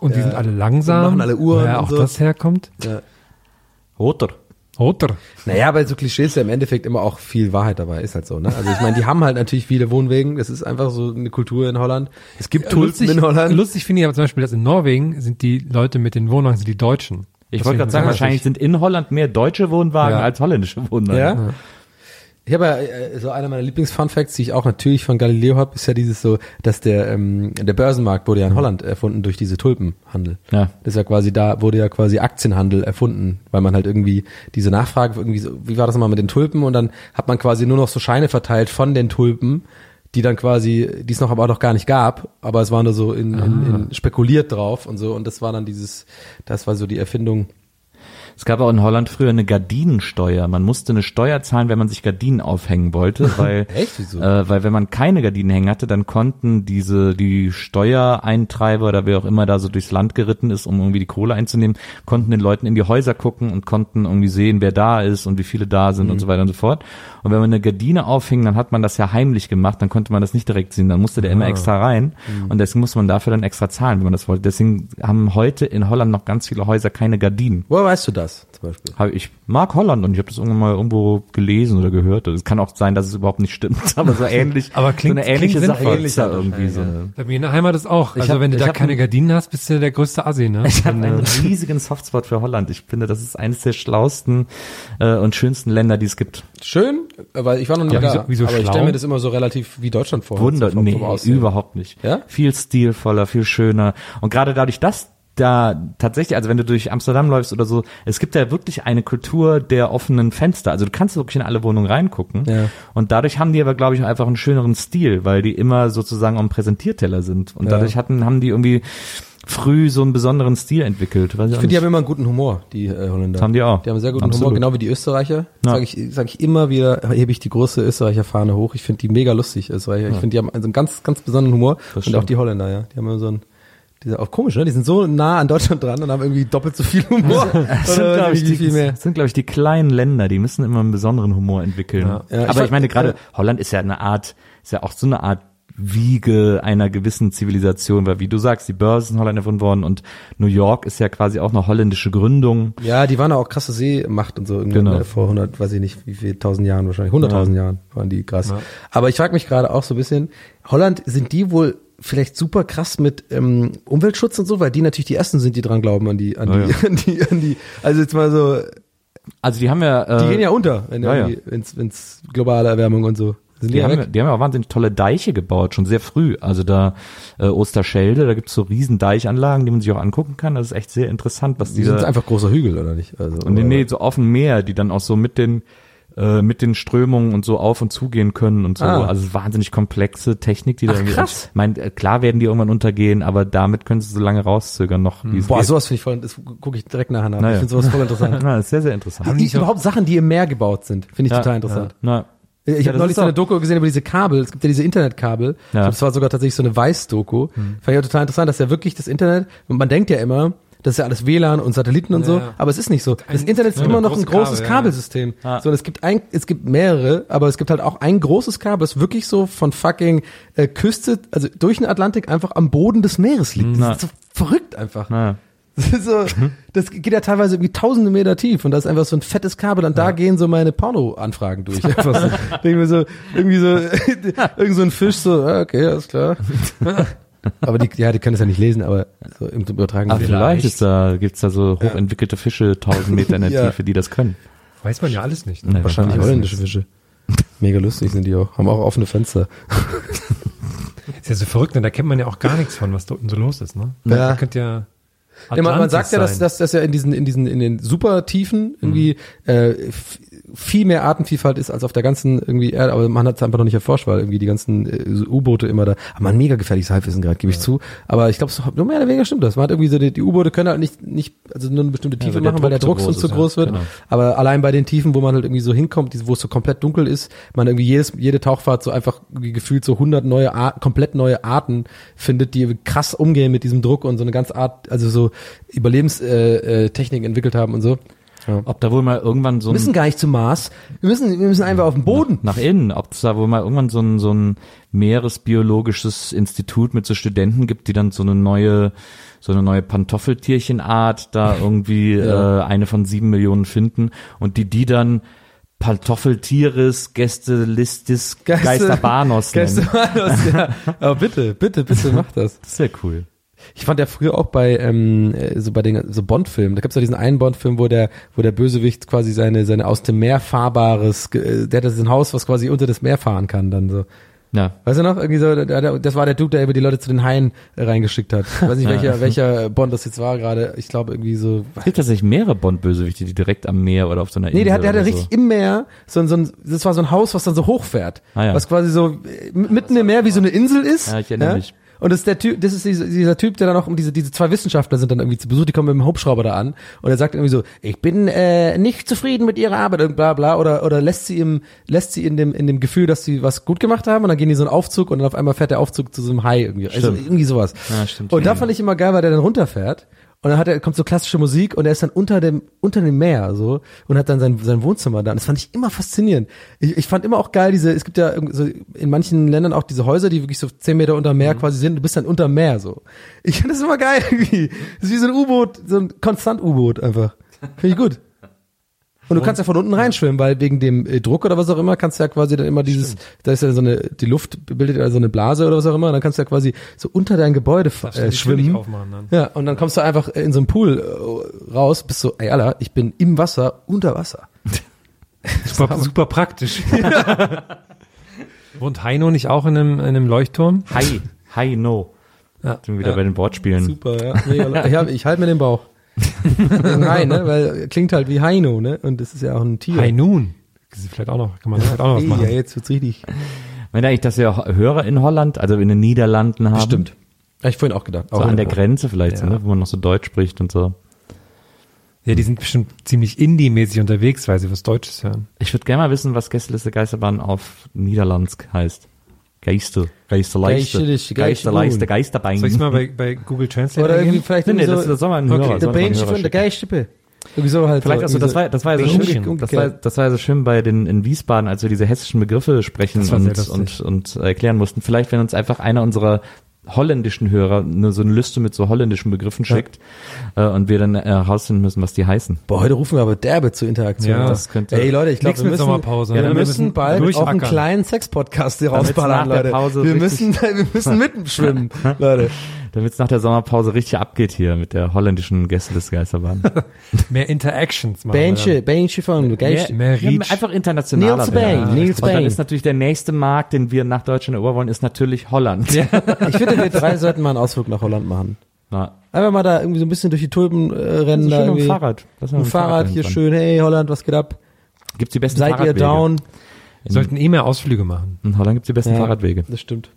und die Ja. sind alle langsam. Und machen alle Uhren Woher und auch so. das herkommt. Roter. Oder? Naja, bei so Klischees ja im Endeffekt immer auch viel Wahrheit dabei, ist halt so, ne? Also ich meine, die haben halt natürlich viele Wohnwegen, das ist einfach so eine Kultur in Holland. Es gibt Tulpen lustig, in Holland. lustig finde ich aber zum Beispiel, dass in Norwegen sind die Leute mit den Wohnwagen sind die Deutschen. Ich Das wollte gerade sagen, wahrscheinlich sind in Holland mehr deutsche Wohnwagen Ja. als holländische Wohnwagen. Ja? Ich habe ja, äh, so einer meiner Lieblings-Fun-Facts, die ich auch natürlich von Galileo habe, ist ja dieses so, dass der, ähm, der Börsenmarkt wurde ja in Holland erfunden durch diese Tulpenhandel. Ja. Das ist ja quasi, da wurde ja quasi Aktienhandel erfunden, weil man halt irgendwie diese Nachfrage, irgendwie so, wie war das nochmal mit den Tulpen und dann hat man quasi nur noch so Scheine verteilt von den Tulpen, die dann quasi, die es noch aber auch noch gar nicht gab, aber es war nur so in, in, in spekuliert drauf und so und das war dann dieses, das war so die Erfindung. Es gab auch in Holland früher eine Gardinensteuer. Man musste eine Steuer zahlen, wenn man sich Gardinen aufhängen wollte, weil? Äh, weil wenn man keine Gardinen hängen hatte, dann konnten diese die Steuereintreiber oder wer auch immer da so durchs Land geritten ist, um irgendwie die Kohle einzunehmen, konnten den Leuten in die Häuser gucken und konnten irgendwie sehen, wer da ist und wie viele da sind und so weiter und so fort. Und wenn man eine Gardine aufhing, dann hat man das ja heimlich gemacht, dann konnte man das nicht direkt sehen, dann musste der immer extra rein und deswegen musste man dafür dann extra zahlen, wenn man das wollte. Deswegen haben heute in Holland noch ganz viele Häuser keine Gardinen. Woher weißt du das zum Beispiel? Hab, ich mag Holland und ich habe das irgendwann mal irgendwo gelesen oder gehört. Es kann auch sein, dass es überhaupt nicht stimmt, aber so ähnlich. Aber klingt- so eine ähnliche klingt Sache ist da irgendwie so. Bei mir in der Heimat ist auch. Also hab- wenn du da keine ein- Gardinen hast, bist du der größte Assi, ne? Ich habe einen riesigen Softspot für Holland. Ich finde, das ist eines der schlausten äh, und schönsten Länder, die es gibt. Schön, weil ich war noch nie Ja, da. wieso- wieso aber ich stelle mir das immer so relativ wie Deutschland vor. Wunder, nee, überhaupt nicht. Ja? Viel stilvoller, viel schöner. Und gerade dadurch, dass da tatsächlich, also wenn du durch Amsterdam läufst oder so, es gibt ja wirklich eine Kultur der offenen Fenster. Also du kannst wirklich in alle Wohnungen reingucken. Ja. Und dadurch haben die aber, glaube ich, einfach einen schöneren Stil, weil die immer sozusagen am Präsentierteller sind. Und Ja. dadurch hatten, haben die irgendwie früh so einen besonderen Stil entwickelt. Weiß Ich auch finde, die haben immer einen guten Humor, die äh, Holländer. Haben die auch. Die haben sehr guten Absolut. Humor, genau wie die Österreicher. Ja. Sage ich, sag ich immer wieder, hebe ich die große Österreicher-Fahne hoch. Ich finde die mega lustig, Österreicher. Ich finde, die haben also einen ganz, ganz besonderen Humor. Das und auch die Holländer, ja. Die haben immer so ein, diese, auch komisch, ne? Die sind so nah an Deutschland dran und haben irgendwie doppelt so viel Humor. Das sind, glaube ich, die, viel mehr. das sind, glaube ich, die kleinen Länder, die müssen immer einen besonderen Humor entwickeln. Ja, ich Aber fand- ich meine, gerade ja. Holland ist ja eine Art, ist ja auch so eine Art Wiege einer gewissen Zivilisation, weil wie du sagst, die Börse ist in Holland erfunden worden und New York ist ja quasi auch eine holländische Gründung. Ja, die waren auch krasse Seemacht und so irgendwann Genau. ne, vor 100, weiß ich nicht, wie viel tausend Jahren wahrscheinlich, 100.000 Jahren waren die krass. Aber ich frage mich gerade auch so ein bisschen, Holland sind die wohl vielleicht super krass mit ähm, Umweltschutz und so, weil die natürlich die ersten sind, die dran glauben an die, an Ja, die, ja. an die, an die, also jetzt mal so, Also die haben ja, äh, die gehen ja unter, wenn ja, ja. wenn's, wenn's globale Erwärmung und so. Die, ja haben, weg? die haben ja auch wahnsinnig tolle Deiche gebaut, schon sehr früh. Also da äh, Osterschelde, da gibt's so riesen Deichanlagen, die man sich auch angucken kann. Das ist echt sehr interessant, was Die die sind einfach großer Hügel, oder nicht? Also, Und nee, nee, so auf dem Meer, die dann auch so mit den äh, mit den Strömungen und so auf und zugehen können und so. Ah. Also es wahnsinnig komplexe Technik, die da Ach, irgendwie. krass. Ich mein, äh, klar werden die irgendwann untergehen, aber damit können sie so lange rauszögern noch. es Boah, geht. sowas finde ich voll, das gucke ich direkt nachher nach. Naja. Ich finde sowas voll interessant. Ja, das ist sehr, sehr interessant. Die, überhaupt Sachen, die im Meer gebaut sind, finde ich Ja, total interessant. Ja. Ich Ja, habe neulich so eine Doku gesehen über diese Kabel. Es gibt ja diese Internetkabel. Ja. Ich glaube, das war sogar tatsächlich so eine Weiß-Doku. Fand ich auch total interessant, dass ja wirklich das Internet, und man denkt ja immer, das ist ja alles WLAN und Satelliten und so, Ja. aber es ist nicht so. Das Internet ist ja, immer noch ein großes Kabel, ja. Kabelsystem. Ja. So, und es gibt ein, es gibt mehrere, aber es gibt halt auch ein großes Kabel, das wirklich so von fucking äh, Küste, also durch den Atlantik einfach am Boden des Meeres liegt. Na. Das ist so verrückt einfach. Ja. Das, ist so, das geht ja teilweise irgendwie tausende Meter tief und da ist einfach so ein fettes Kabel und da gehen so meine Porno-Anfragen durch. Einfach so. Denk mir so, irgendwie so, irgend so ein Fisch so, ah, okay, alles klar. Aber die, ja, die können es ja nicht lesen, aber so im Übertragen. Aber vielleicht ist da, gibt's da so hochentwickelte Fische, tausend Meter in der Ja. Tiefe, die das können. Weiß man ja alles nicht. Nee, Wahrscheinlich alles holländische Fische. Mega lustig sind die auch. Haben auch offene Fenster. Ist ja so verrückt, ne? da kennt man ja auch gar nichts von, was da unten so los ist, ne? Ja. Da könnte ja. Ja, man, man Atlantis sagt ja, dass, sein. dass, dass ja in diesen, in diesen, in den Supertiefen irgendwie, äh, f- viel mehr Artenvielfalt ist als auf der ganzen irgendwie Erde, aber man hat es einfach noch nicht erforscht, weil irgendwie die ganzen äh, U-Boote immer da, aber ein mega gefährliches Halbwissen gerade, gebe ich zu. Aber ich glaube, nur mehr oder weniger stimmt das. Man hat irgendwie so, die, die U-Boote können halt nicht, nicht, also nur eine bestimmte Tiefe weil der machen, weil der Druck zu sonst zu groß ist, groß wird. ja, genau. Aber allein bei den Tiefen, wo man halt irgendwie so hinkommt, wo es so komplett dunkel ist, man irgendwie jedes, jede Tauchfahrt so einfach gefühlt so 100 neue Arten, komplett neue Arten findet, die krass umgehen mit diesem Druck und so eine ganz Art, also so Überlebenstechniken äh, Techniken entwickelt haben und so. Ob da wohl mal irgendwann so Wir ein müssen gar nicht zum Mars. Wir müssen, wir müssen einfach auf den Boden. nach innen, ob es da wohl mal irgendwann so ein, so ein meeresbiologisches Institut mit so Studenten gibt, die dann so eine neue, so eine neue Pantoffeltierchenart da irgendwie Ja. äh, eine von sieben Millionen finden und die die dann Pantoffeltieres Gästelistis Geister- Geisterbanos nennen. Geisterbanos, ja. Aber bitte, bitte, bitte mach das. Das wäre cool. Ich fand ja früher auch bei ähm, äh, so bei den so Bond-Filmen, da gibt's ja diesen einen Bond-Film, wo der wo der Bösewicht quasi seine seine aus dem Meer fahrbares, äh, der hat das ein Haus, was quasi unter das Meer fahren kann, dann so. Ja. Weißt du noch? Irgendwie so, das war der Dude, der über die Leute zu den Haien äh, reingeschickt hat. Ich weiß nicht, welcher, welcher Bond das jetzt war gerade. Ich glaube irgendwie so. Es gibt tatsächlich mehrere Bond-Bösewichte, die direkt am Meer oder auf so einer Nee, der hat, der Insel hatte oder richtig im Meer so ein, so ein, das war so ein Haus, was dann so hochfährt. Ah, ja. Was quasi so mitten im Meer wie so eine Insel ist. Ja, ich erinnere mich. Und das ist der Typ, das ist dieser, Typ, der dann auch, diese, diese zwei Wissenschaftler sind dann irgendwie zu Besuch, die kommen mit dem Hubschrauber da an und er sagt irgendwie so, ich bin äh, nicht zufrieden mit ihrer Arbeit und bla bla oder oder lässt sie im, lässt sie in dem in dem Gefühl, dass sie was gut gemacht haben und dann gehen die so einen Aufzug und dann auf einmal fährt der Aufzug zu so einem Hai irgendwie. Also Stimmt. irgendwie sowas. Ja, stimmt. Und da fand ich immer geil, weil der dann runterfährt und dann hat er, kommt so klassische Musik und er ist dann unter dem, unter dem Meer so und hat dann sein, sein Wohnzimmer da. Und das fand ich immer faszinierend. Ich, ich fand immer auch geil, diese, es gibt ja so in manchen Ländern auch diese Häuser, die wirklich so zehn Meter unter Mhm. Meer quasi sind. Du bist dann unter Meer so. Ich finde das immer geil irgendwie. Das ist wie so ein U-Boot, so ein Konstant-U-Boot einfach. Finde ich gut. Und du kannst ja von unten reinschwimmen, weil wegen dem äh, Druck oder was auch immer kannst du ja quasi dann immer dieses, da ist ja so eine, die Luft bildet ja so eine Blase oder was auch immer, und dann kannst du ja quasi so unter dein Gebäude äh, schwimmen. Ja, und dann kommst du einfach in so einem Pool äh, raus, bist so, ey Alter, ich bin im Wasser, unter Wasser. Super, super praktisch. Wohnt Heino nicht auch in einem, in einem Leuchtturm? Hi, hi, no. Ja. Sind wir wieder Ja. bei den Wortspielen. Super, ja. Mega, ich ich halte mir den Bauch. Nein, ne, weil klingt halt wie Heino, ne, und das ist ja auch ein Tier. Ist vielleicht auch noch, kann man vielleicht auch noch was machen. ja, jetzt wird's richtig. Wenn eigentlich, dass wir auch Hörer in Holland, also in den Niederlanden haben. Stimmt. Hab ich vorhin auch gedacht. So Auch an der. Grenze vielleicht, so, Ja. ne, wo man noch so Deutsch spricht und so. Ja, die sind bestimmt ziemlich Indie-mäßig unterwegs, weil sie was Deutsches hören. Ich würde gerne mal wissen, was Gästeliste Geisterbahn auf Niederlandsk heißt. Geister, Geisterleiste, Geisterleiste. Geisterbein. Soll ich mal bei, bei Google Translate Oder irgendwie vielleicht Nee, nee, irgendwie das, so, das soll man Okay, Hörer, der Hörer von der. Irgendwie so halt. Vielleicht, so, also das war, das war ja so schön, das war, das war ja so schön bei den in Wiesbaden, als wir diese hessischen Begriffe sprechen und, und, und erklären mussten. Vielleicht, wenn uns einfach einer unserer holländischen Hörer eine, so eine Liste mit so holländischen Begriffen schickt äh, und wir dann äh, herausfinden müssen, was die heißen. Boah, heute rufen wir aber derbe zur Interaktion. Ja, das könnte- Ey Leute, ich glaube, Nix wir müssen. Ja, Ja, wir wir müssen bald auch einen kleinen Sex-Podcast hier Damit's rausballern, Leute. Wir müssen, wir müssen mitschwimmen, Leute. Damit es nach der Sommerpause richtig abgeht hier mit der holländischen Gäste des Geisterbahn. Mehr Interactions machen. Bähnchen, Bähnchen von Geist. mehr Ja, Reach. einfach internationaler Nils. Bain, Nils Und dann Bain. ist natürlich der nächste Markt, den wir nach Deutschland erobern wollen, ist natürlich Holland. Ich finde, wir drei sollten mal einen Ausflug nach Holland machen. Na, Einfach mal da irgendwie so ein bisschen durch die Tulpen äh, rennen. schön da mit dem irgendwie. Fahrrad. Lass mal Ein mit dem Fahrrad hier schön. Hey Holland, was geht ab? Gibt's die besten Seid ihr Fahrradwege. down? Wir sollten eh mehr Ausflüge machen. In Holland gibt's die besten Ja. Fahrradwege. Das stimmt.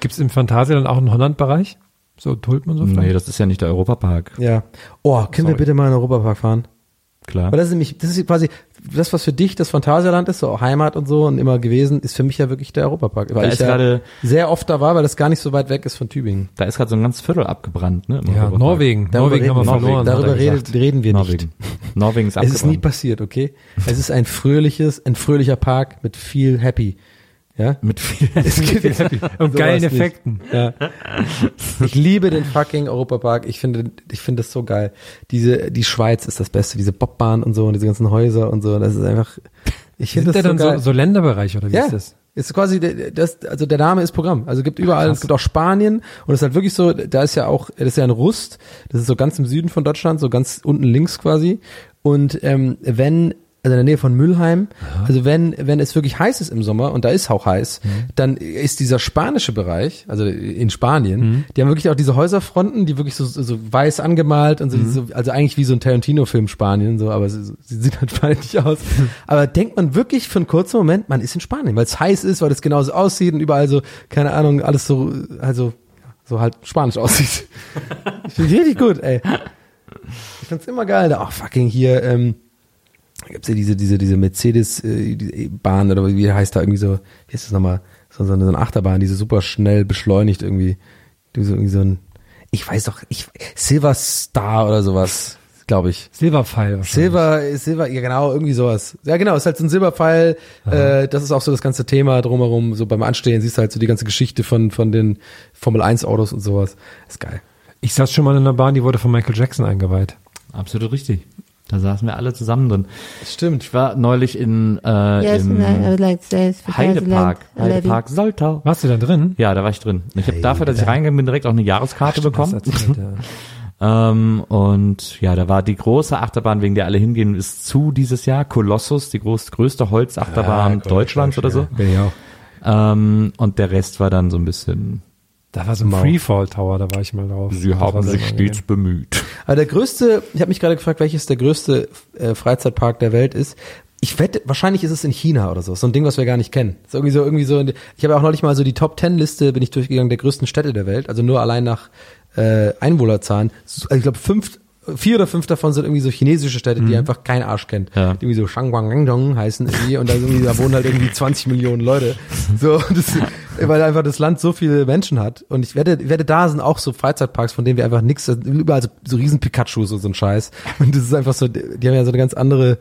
Gibt es im Phantasialand auch einen Holland-Bereich? So Tulpen und so Nee, das ist ja nicht der Europapark. Ja. Oh, können wir Sorry. bitte mal in den Europapark fahren? Klar. Weil das ist nämlich, das ist quasi, das, was für dich das Phantasialand ist, so Heimat und so und immer gewesen, ist für mich ja wirklich der Europapark. Weil Da ich ja gerade- sehr oft da war, weil das gar nicht so weit weg ist von Tübingen. Da ist gerade so ein ganz Viertel abgebrannt, ne? ja, Europapark. Norwegen. Norwegen haben wir Norwegen. verloren. Darüber hat er redet, reden wir Norwegen. nicht. Norwegen ist Es abgebrannt. ist nie passiert, okay? Es ist ein fröhliches, ein fröhlicher Park mit viel Happy. Ja? Mit viel. Es gibt Und sowas geilen nicht. Effekten. Ja. Ich liebe den fucking Europapark. Ich finde, ich finde das so geil. Diese, die Schweiz ist das Beste. Diese Bobbahn und so und diese ganzen Häuser und so. Das ist einfach, ich finde da das so dann geil. so, so Länderbereich oder wie ja. ist das? Ist quasi der- das, also der Name ist Programm. Also es gibt überall, es gibt auch Spanien und es ist halt wirklich so, da ist ja auch, das ist ja ein Rust, das ist so ganz im Süden von Deutschland, so ganz unten links quasi. Und ähm, wenn also in der Nähe von Mülheim. Also wenn, wenn es wirklich heiß ist im Sommer und da ist auch heiß, Mhm. dann ist dieser spanische Bereich, also in Spanien, Mhm. die haben wirklich auch diese Häuserfronten, die wirklich so, so weiß angemalt und so, Mhm. so also eigentlich wie so ein Tarantino-Film Spanien, so, aber sie, sie sieht halt feindlich aus. Aber denkt man wirklich für einen kurzen Moment, man ist in Spanien, weil es heiß ist, weil es genauso aussieht und überall so, keine Ahnung, alles so, also so halt spanisch aussieht. Ich finde richtig gut, ey. Ich find's immer geil. Da, oh, fucking hier, ähm, gibt's ja diese, diese, diese Mercedes äh, Bahn oder wie heißt da irgendwie so, wie ist das nochmal? So, so, eine, so eine Achterbahn, die so super schnell beschleunigt irgendwie. So, irgendwie so ein, ich weiß doch, ich, Silver Star oder sowas, glaube ich. Silberpfeil. Silber, Silber, ja genau, irgendwie sowas. Ja genau, ist halt so ein Silberpfeil. Äh, das ist auch so das ganze Thema drumherum. So beim Anstehen siehst du halt so die ganze Geschichte von von den Formel 1 Autos und sowas. Ist geil. Ich saß schon mal in einer Bahn, die wurde von Michael Jackson eingeweiht. Absolut richtig. Da saßen wir alle zusammen drin. Stimmt. Ich war neulich in äh, Yes, im like Heidepark. Heidepark Soltau. Warst du da drin? Ja, da war ich drin. Ich habe dafür, dass ich reingegangen bin, direkt auch eine Jahreskarte bekommen. Das erzählt, ja. Ähm, und ja, da war die große Achterbahn, wegen der alle hingehen, ist zu dieses Jahr. Kolossus, die groß, größte Holzachterbahn Deutschlands oder so. Bin ich auch. Ähm, und der Rest war dann so ein bisschen, Da war so ein Mau. Freefall Tower, da war ich mal drauf. sie Das haben sich angenehm. stets bemüht. Aber der größte, ich habe mich gerade gefragt, welches der größte äh, Freizeitpark der Welt ist. Ich wette, wahrscheinlich ist es in China oder so. So ein Ding, was wir gar nicht kennen. Ist irgendwie so, irgendwie so. Ich habe ja auch neulich mal so die Top Ten Liste bin ich durchgegangen der größten Städte der Welt. Also nur allein nach äh, Einwohnerzahlen. So, Also ich glaube fünf, vier oder fünf davon sind irgendwie so chinesische Städte, die einfach kein Arsch kennt. Ja. Die irgendwie so Shangguangdong heißen irgendwie und da, irgendwie, da wohnen halt irgendwie 20 Millionen Leute. So, das, weil einfach das Land so viele Menschen hat. Und ich wette, ich wette, da sind auch so Freizeitparks, von denen wir einfach nichts, überall so, so riesen Pikachus und so ein Scheiß. Und das ist einfach so, die haben ja so eine ganz andere,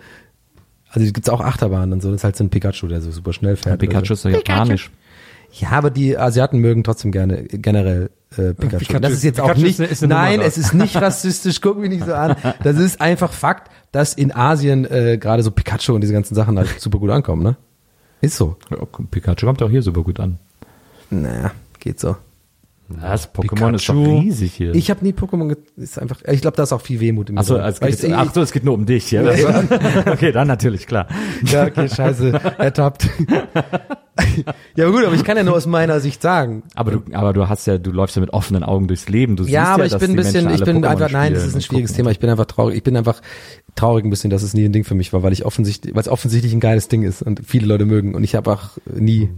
also gibt's auch Achterbahnen und so. Das ist halt so ein Pikachu, der so super schnell fährt. Pikachu ist doch japanisch. Ja, aber die Asiaten mögen trotzdem gerne generell äh, Pikachu. Pikachu das ist jetzt auch Pikachu nicht, ist eine- ist eine nein, es ist nicht rassistisch, guck mich nicht so an. Das ist einfach Fakt, dass in Asien äh, gerade so Pikachu und diese ganzen Sachen halt super gut ankommen, ne? Ist so. Ja, Pikachu kommt auch hier super gut an. Naja, geht so. Das Pokémon ist doch Pikachu. riesig hier. Ich habe nie Pokémon, ist einfach, ich glaube, da ist auch viel Wehmut im Achso, drin. es geht, ich- ach so, es geht nur um dich, ja? Ja, okay, dann natürlich, klar. Ja, okay, scheiße, ertappt. ja, aber gut, aber ich kann ja nur aus meiner Sicht sagen. Aber du, aber du hast ja, du läufst ja mit offenen Augen durchs Leben. Du siehst Ja, aber ich dass bin ein bisschen, ich bin Pokémon einfach, nein, das ist ein schwieriges gucken. Thema. Ich bin einfach traurig. Ich bin einfach traurig ein bisschen, dass es nie ein Ding für mich war, weil ich offensichtlich, weil es offensichtlich ein geiles Ding ist und viele Leute mögen und ich habe auch nie.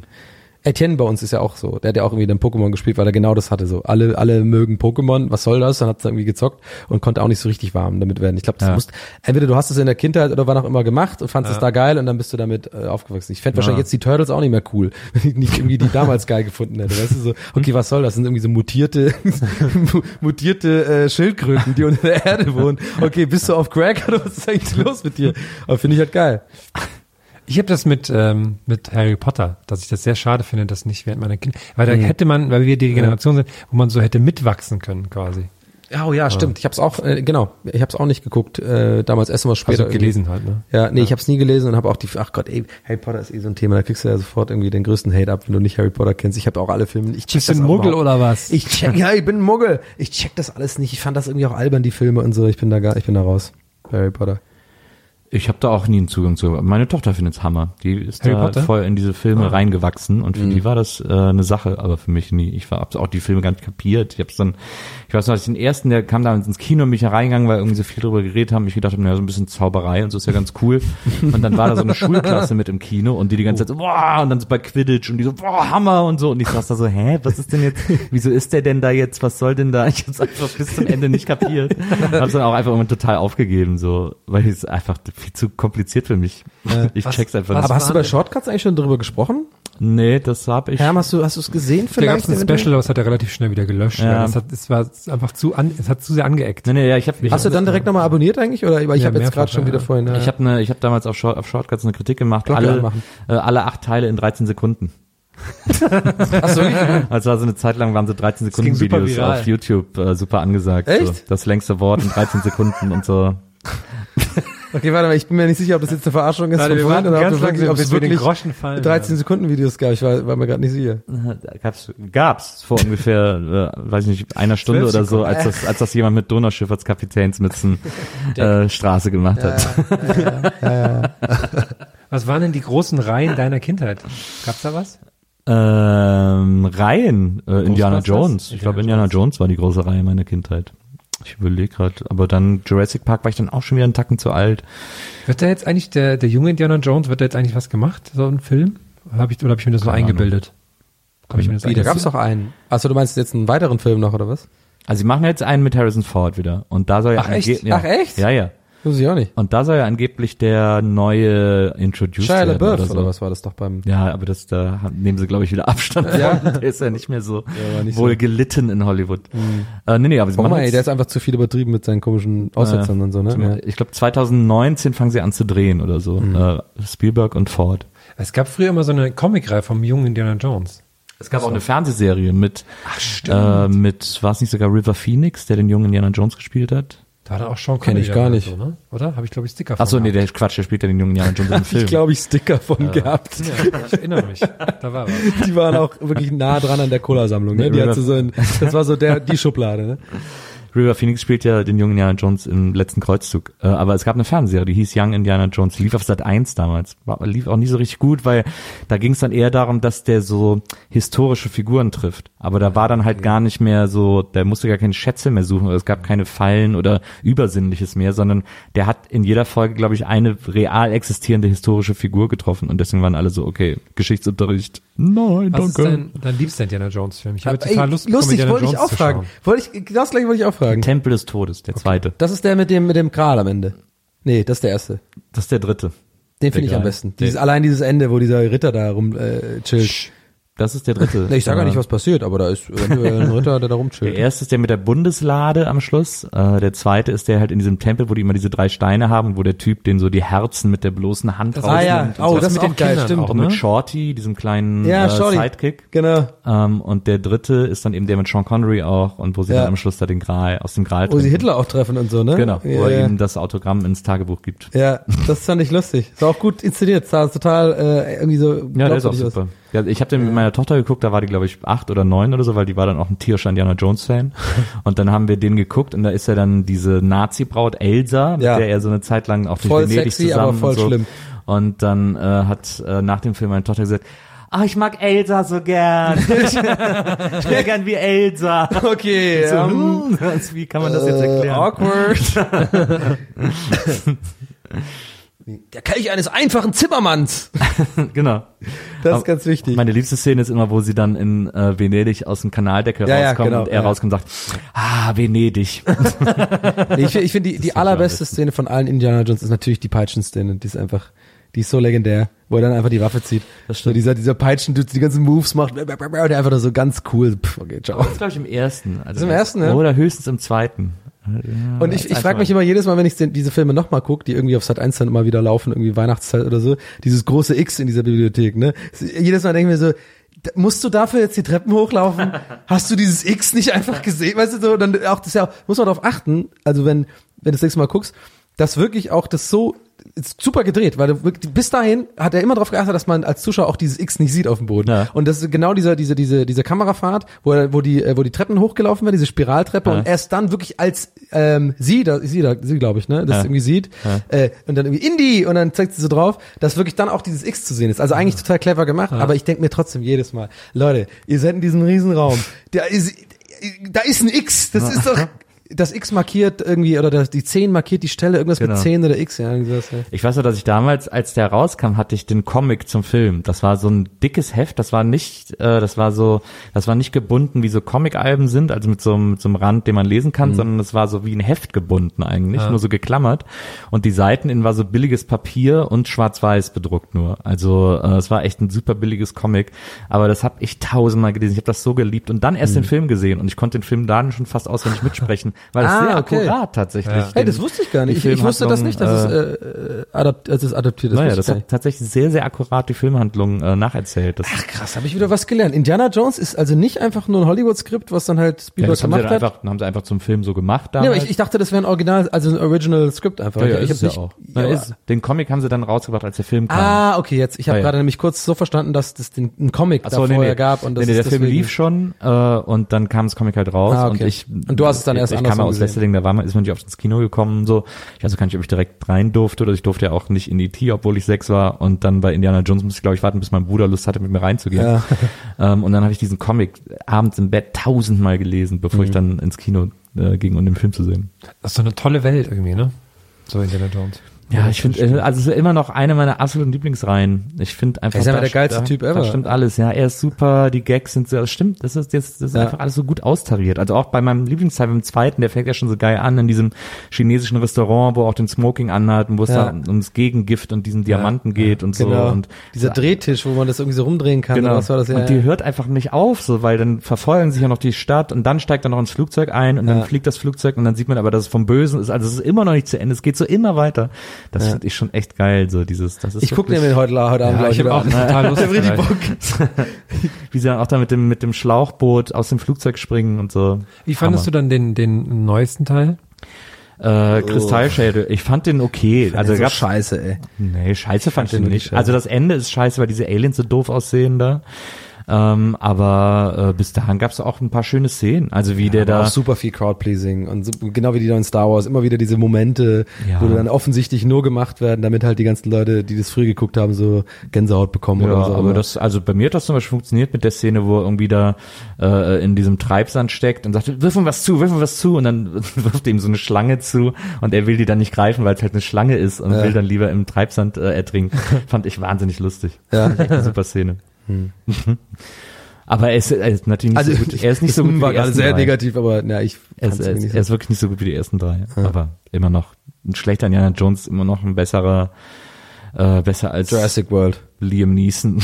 Etienne bei uns ist ja auch so. Der hat ja auch irgendwie dann Pokémon gespielt, weil er genau das hatte. So alle, alle mögen Pokémon. Was soll das? Dann hat er irgendwie gezockt und konnte auch nicht so richtig warm damit werden. Ich glaube, das Ja. musst entweder du hast es in der Kindheit oder wann auch immer gemacht und fandest es da geil und dann bist du damit äh, aufgewachsen. Ich fände wahrscheinlich jetzt die Turtles auch nicht mehr cool, wenn ich nicht irgendwie die damals geil gefunden hätte. Weißt du so? Okay, was soll das? das sind irgendwie so mutierte, mutierte äh, Schildkröten, die unter der Erde wohnen. Okay, bist du auf Crack oder was ist eigentlich los mit dir? Aber finde ich halt geil. Ich habe das mit ähm, mit Harry Potter, dass ich das sehr schade finde, dass nicht während meiner Kinder, weil da hätte man, weil wir die Generation sind, wo man so hätte mitwachsen können quasi. Oh ja, stimmt. Ich habe es auch, äh, genau, ich habe es auch nicht geguckt. Äh, damals essen wir später. Also gelesen halt, ne? Ja, nee, ich habe es nie gelesen und habe auch die, ach Gott, ey, Harry Potter ist eh so ein Thema, da kriegst du ja sofort irgendwie den größten Hate ab, wenn du nicht Harry Potter kennst. Ich habe auch alle Filme, ich check Bist du ein Muggel überhaupt- oder was? Ich check, ja, ich bin ein Muggel. Ich check das alles nicht. Ich fand das irgendwie auch albern, die Filme und so. Ich bin da gar, ich bin da raus. Harry Potter. Ich habe da auch nie einen Zugang zu. Meine Tochter findet's Hammer. Die ist Harry da Potter? voll in diese Filme reingewachsen und für die war das äh, eine Sache, aber für mich nie. Ich hab's auch die Filme gar nicht kapiert. Ich hab's dann, ich weiß noch, als ich den ersten, der kam damals ins Kino und mich hereingegangen, weil irgendwie so viel drüber geredet haben. Ich gedacht habe, naja, so ein bisschen Zauberei und so ist ja ganz cool. Und dann war da so eine Schulklasse mit im Kino und die die ganze Zeit so, boah, und dann so bei Quidditch und die so, boah, Hammer und so. Und ich saß da so, hä, was ist denn jetzt, wieso ist der denn da jetzt, was soll denn da? Ich hab's einfach bis zum Ende nicht kapiert. Hab's dann auch einfach irgendwann total aufgegeben, so, weil es einfach viel zu kompliziert für mich. Ich was- check's einfach was Aber nicht. hast du bei Shortcuts eigentlich schon darüber gesprochen? Nee, das hab ich. Herm, hast du, hast du es gesehen Da gab vielleicht? es ein eventuell? Special, aber es hat er relativ schnell wieder gelöscht. Ja. Es, hat, es war einfach zu an, es hat zu sehr angeeckt. Nee, nee, ja, ich habe ich Hast du dann direkt nochmal abonniert eigentlich? Oder weil ich Ja, habe jetzt gerade schon ja. wieder vorhin. äh, Ich habe ne, ich habe damals auf, Short, auf Shortcuts eine Kritik gemacht. Glocke alle, äh, alle acht Teile in 13 Sekunden. Achso, Also war so eine Zeit lang waren so 13 ging Sekunden Videos viral. auf YouTube äh, super angesagt. Echt? So, das längste Wort in 13 Sekunden und so. Okay, warte mal, ich bin mir nicht sicher, ob das jetzt eine Verarschung ist Warte, von wir vorhin oder ob, ganz es wirklich, ob es wirklich Groschen fallen 13 Sekunden Videos gab. Ich war, war mir gerade nicht sicher. Gab's, gab's vor ungefähr, äh, weiß nicht, einer Stunde oder so, als das, als das jemand mit Donauschifffahrtskapitänsmützen äh, Straße gemacht hat. Was waren denn die großen Reihen deiner Kindheit? Gab's da was? Ähm, Reihen, äh, Indiana? Jones. Ich glaube, Indiana Jones war die große Reihe meiner Kindheit. Ich überlege gerade, aber dann Jurassic Park war ich dann auch schon wieder einen Tacken zu alt. Wird da jetzt eigentlich der, der junge Indiana Jones, wird da jetzt eigentlich was gemacht? So ein Film? Hab ich, oder habe ich mir das nur Keine eingebildet? Hab ich mir das Wie, da gab's eingebildet? doch einen. Achso, du meinst jetzt einen weiteren Film noch, oder was? Also sie machen jetzt einen mit Harrison Ford wieder. Und da soll ja Ach, echt? Ja, Ach, echt? Ja, ja. Muss ich auch nicht. Und da soll ja angeblich der neue Introduced Shia werden LaBeouf, oder, oder, so. was war das doch beim... Ja, aber das, da nehmen sie, glaube ich, wieder Abstand Ja? Der ist ja nicht mehr so war nicht wohl so. gelitten in Hollywood. Äh, nee, nee, aber sie Guck machen mal, ey, der ist einfach zu viel übertrieben mit seinen komischen Aussetzern äh, und so, ne? Ja. Ich glaube 2019 fangen sie an zu drehen oder so. Mhm. Äh, Spielberg und Ford. Es gab früher immer so eine Comicreihe vom jungen Indiana Jones. Es gab auch eine Fernsehserie mit, äh, mit, war es nicht sogar River Phoenix, der den jungen Indiana Jones gespielt hat? Da war da auch Sean Kenn ich Connery gar nicht. So, ne? Oder? Habe ich, glaube ich, Sticker von Ach so, nee, der Quatsch, der spielt ja den jungen Indiana Jones im Film. Ich glaube, ich Sticker von gehabt. Ja, ich erinnere mich. Da war was. Die waren auch wirklich nah dran an der Cola-Sammlung. Ne? Ja, Die River- hat so ein, das war so der, die Schublade. Ne? River Phoenix spielt ja den jungen Indiana Jones im letzten Kreuzzug. Äh, aber es gab eine Fernsehserie, die hieß Young Indiana Jones. Die lief auf Sat 1 damals. War, lief auch nicht so richtig gut, weil da ging es dann eher darum, dass der so historische Figuren trifft. Aber da war dann halt gar nicht mehr so, der musste gar keine Schätze mehr suchen oder es gab keine Fallen oder Übersinnliches mehr, sondern der hat in jeder Folge, glaube ich, eine real existierende historische Figur getroffen. Und deswegen waren alle so, okay, Geschichtsunterricht. Nein, Was ist danke. dein, dein liebster Indiana Jones Film? Ich habe Ey, total Lust bekommen, lustig, Indiana wollte ich Jones auch zu fragen. schauen. Wollte ich, das gleich wollte ich auch fragen. Tempel des Todes, der zweite. Das ist der mit dem, mit dem Gral am Ende. Nee, das ist der erste. Das ist der dritte. Den finde ich am besten. Dieses, allein dieses Ende, wo dieser Ritter da rum äh, chillt. Das ist der dritte. Ich sage ja Äh, nicht, was passiert, aber da ist eventuell ein Ritter, der da Der rumchillt. erste ist der mit der Bundeslade am Schluss. Äh, der zweite ist der halt in diesem Tempel, wo die immer diese drei Steine haben, wo der Typ den so die Herzen mit der bloßen Hand Das- Ah ja, rausnimmt und oh, so. das ist auch geil, Kindern stimmt. auch, Und ne? mit Shorty, diesem kleinen Ja, äh, Shorty. Sidekick. Genau. Ähm, und der dritte ist dann eben der mit Sean Connery auch und wo sie Ja. dann am Schluss da den Gral, aus dem Gral Wo sie trinken. Hitler auch treffen und so, ne? Genau, Ja, wo er ja. ihm das Autogramm ins Tagebuch gibt. ja, das fand ich lustig. Ist auch gut inszeniert, sah total äh, irgendwie so Ja, der ist auch glaubwürdig aus. Ja, ich habe den mit meiner Tochter geguckt, da war die glaube ich acht oder neun oder so, weil die war dann auch ein tierischer Indiana Jones Fan. und dann haben wir den geguckt und da ist ja dann diese Nazi-Braut Elsa, mit Ja. der er so eine Zeit lang durch Voll Venedig sexy, zusammen aber voll und so. schlimm. Und dann äh, hat äh, nach dem Film meine Tochter gesagt, Ah, ich mag Elsa so gern. ich wäre gern wie Elsa. Okay, So, ähm, hm, wie kann man das jetzt äh, erklären? awkward. Der Kelch eines einfachen Zimmermanns. genau. Das ist ganz wichtig. Meine liebste Szene ist immer, wo sie dann in äh, Venedig aus dem Kanaldeckel Ja, ja, rauskommen genau, und er ja. rauskommt und sagt, ah, Venedig. Nee, ich ich finde, die, die allerbeste Szene von allen Indiana Jones ist natürlich die Peitschen-Szene. Die ist einfach, die ist so legendär, wo er dann einfach die Waffe zieht. So dieser, dieser Peitschen-Dude, die ganzen Moves macht, und der einfach da so ganz cool, pff, okay, ciao. Das ist, glaube ich, im ersten. Also Das ist im ersten, ja? Oder höchstens im zweiten. Und ich, ich frage mich immer jedes Mal, wenn ich diese Filme nochmal gucke, die irgendwie auf Sat 1 dann immer wieder laufen, irgendwie Weihnachtszeit oder so, dieses große X in dieser Bibliothek, ne? Jedes Mal denke ich mir so, musst du dafür jetzt die Treppen hochlaufen? Hast du dieses X nicht einfach gesehen? Weißt du so, dann auch das ja, muss man darauf achten, also wenn, wenn du das nächste Mal guckst, dass wirklich auch das so ist super gedreht, weil du wirklich, bis dahin hat er immer darauf geachtet, dass man als Zuschauer auch dieses X nicht sieht auf dem Boden. Ja. Und das ist genau dieser, diese, diese, diese Kamerafahrt, wo, er, wo die, äh, wo die Treppen hochgelaufen werden, diese Spiraltreppe Ja. und erst dann wirklich als ähm, sie, da, sie, da, sie glaube ich, ne, das Ja. irgendwie sieht äh, und dann irgendwie Indie und dann zeigt sie so drauf, dass wirklich dann auch dieses X zu sehen ist. Also eigentlich total clever gemacht, aber ich denke mir trotzdem jedes Mal, Leute, ihr seid in diesem Riesenraum, da ist, da ist ein X, das ist doch das X markiert irgendwie oder das, die 10 markiert die Stelle, irgendwas Genau. mit 10 oder X, ja, sowas, ja. Ich weiß noch, dass ich damals, als der rauskam, hatte ich den Comic zum Film. Das war so ein dickes Heft. Das war nicht, äh, das war so, das war nicht gebunden, wie so Comic-Alben sind, also mit so, einem, so einem Rand, den man lesen kann, sondern das war so wie ein Heft gebunden eigentlich, nur so geklammert. Und die Seiten innen war so billiges Papier und schwarz-weiß bedruckt nur. Also äh, es war echt ein super billiges Comic. Aber das habe ich tausendmal gelesen. Ich habe das so geliebt und dann erst den Film gesehen und ich konnte den Film dann schon fast auswendig mitsprechen. Weil es Ah, sehr okay. akkurat tatsächlich. Ja. Hey, das wusste ich gar nicht. Ich, ich wusste das nicht, dass äh, es, äh, adapt, als es adaptiert ist. Naja, das hat tatsächlich sehr, sehr akkurat die Filmhandlung äh, nacherzählt. Das, Ach krass, habe ich wieder was gelernt. Indiana Jones ist also nicht einfach nur ein Hollywood-Skript, was dann halt ja, Spielberg das haben sie gemacht hat. einfach, haben sie einfach zum Film so gemacht Nee, damals. aber ich, ich dachte, das wäre ein Original, also ein Original Script einfach. ja, ja, ich, ist ja nicht- auch. Ja, ist, den Comic haben sie dann rausgebracht, als der Film kam. Ah, okay, jetzt. Ich habe Ja, ja. gerade nämlich kurz so verstanden, dass das den, einen Comic Ach da so, nee, vorher nee. gab und das nee, nee, der Film lief schon äh, und dann kam das Comic halt raus Ah, okay. und ich Und du hast es dann erst ich kam aus gesehen. Da war man ist man nicht oft ins Kino gekommen so. Ich weiß gar nicht, ob ich direkt rein durfte oder ich durfte ja auch nicht in die T, obwohl ich sechs war und dann bei Indiana Jones musste ich glaube ich warten, bis mein Bruder Lust hatte mit mir reinzugehen. Ja. Ähm, und dann habe ich diesen Comic abends im Bett tausendmal gelesen, bevor Mhm. ich dann ins Kino äh, ging, um den Film zu sehen. Das ist so eine tolle Welt irgendwie, ne? So Indiana Jones. Ja, ich finde, äh, also es ist immer noch eine meiner absoluten Lieblingsreihen. Ich finde einfach, Er ist da- der geilste da, Typ ever. stimmt alles, ja. Er ist super, die Gags sind so, das stimmt, das ist jetzt, das ist Ja. einfach alles so gut austariert. Also auch bei meinem Lieblingsteil, beim zweiten, der fängt ja schon so geil an, in diesem chinesischen Restaurant, wo er auch den Smoking anhat und wo es Ja. da ums Gegengift und diesen Diamanten geht und Genau. so. Und Dieser Drehtisch, wo man das irgendwie so rumdrehen kann. Genau. oder Was war das? Ja, und die hört einfach nicht auf, so, weil dann verfolgen sie ja noch die Stadt und dann steigt er noch ins Flugzeug ein und dann Ja. fliegt das Flugzeug und dann sieht man aber, dass es vom Bösen ist. Also es ist immer noch nicht zu Ende. Es geht so immer weiter. Das Ja. finde ich schon echt geil, so dieses, das ist ich gucke mir heute, heute Abend Ja, gleich ich habe auch an. total Lust. Ich. Bock. wie sie dann auch da mit dem, mit dem Schlauchboot aus dem Flugzeug springen und so. Wie fandest du dann den, den neuesten Teil? Äh, Kristallschädel. Ich fand den okay. Also so gab's, scheiße, ey. nee, scheiße fand ich den den nicht. scheiße. Also das Ende ist scheiße, weil diese Aliens so doof aussehen da. Ähm, aber äh, bis dahin gab's auch ein paar schöne Szenen. Also wie der Aber da. auch super viel Crowdpleasing und so, genau wie die neuen Star Wars, immer wieder diese Momente, Ja. wo dann offensichtlich nur gemacht werden, damit halt die ganzen Leute, die das früher geguckt haben, so Gänsehaut bekommen Ja, oder so. aber das, also bei mir hat das zum Beispiel funktioniert mit der Szene, wo er irgendwie da äh, in diesem Treibsand steckt und sagt, wirf ihm was zu, wirf ihm was zu und dann wirft ihm so eine Schlange zu und er will die dann nicht greifen, weil es halt eine Schlange ist und Ja. will dann lieber im Treibsand äh, ertrinken. Fand ich wahnsinnig lustig. Ja. Echt eine super Szene. Aber er ist, er ist natürlich nicht also so gut. Er ist nicht so gut wie war die gerade ersten sehr drei. negativ, aber na, ich Er ist, er, ist, er ist wirklich nicht so gut wie die ersten drei. Aber immer noch ein schlechter Indiana Jones, immer noch ein besserer, äh, besser als Jurassic World. Liam Neeson.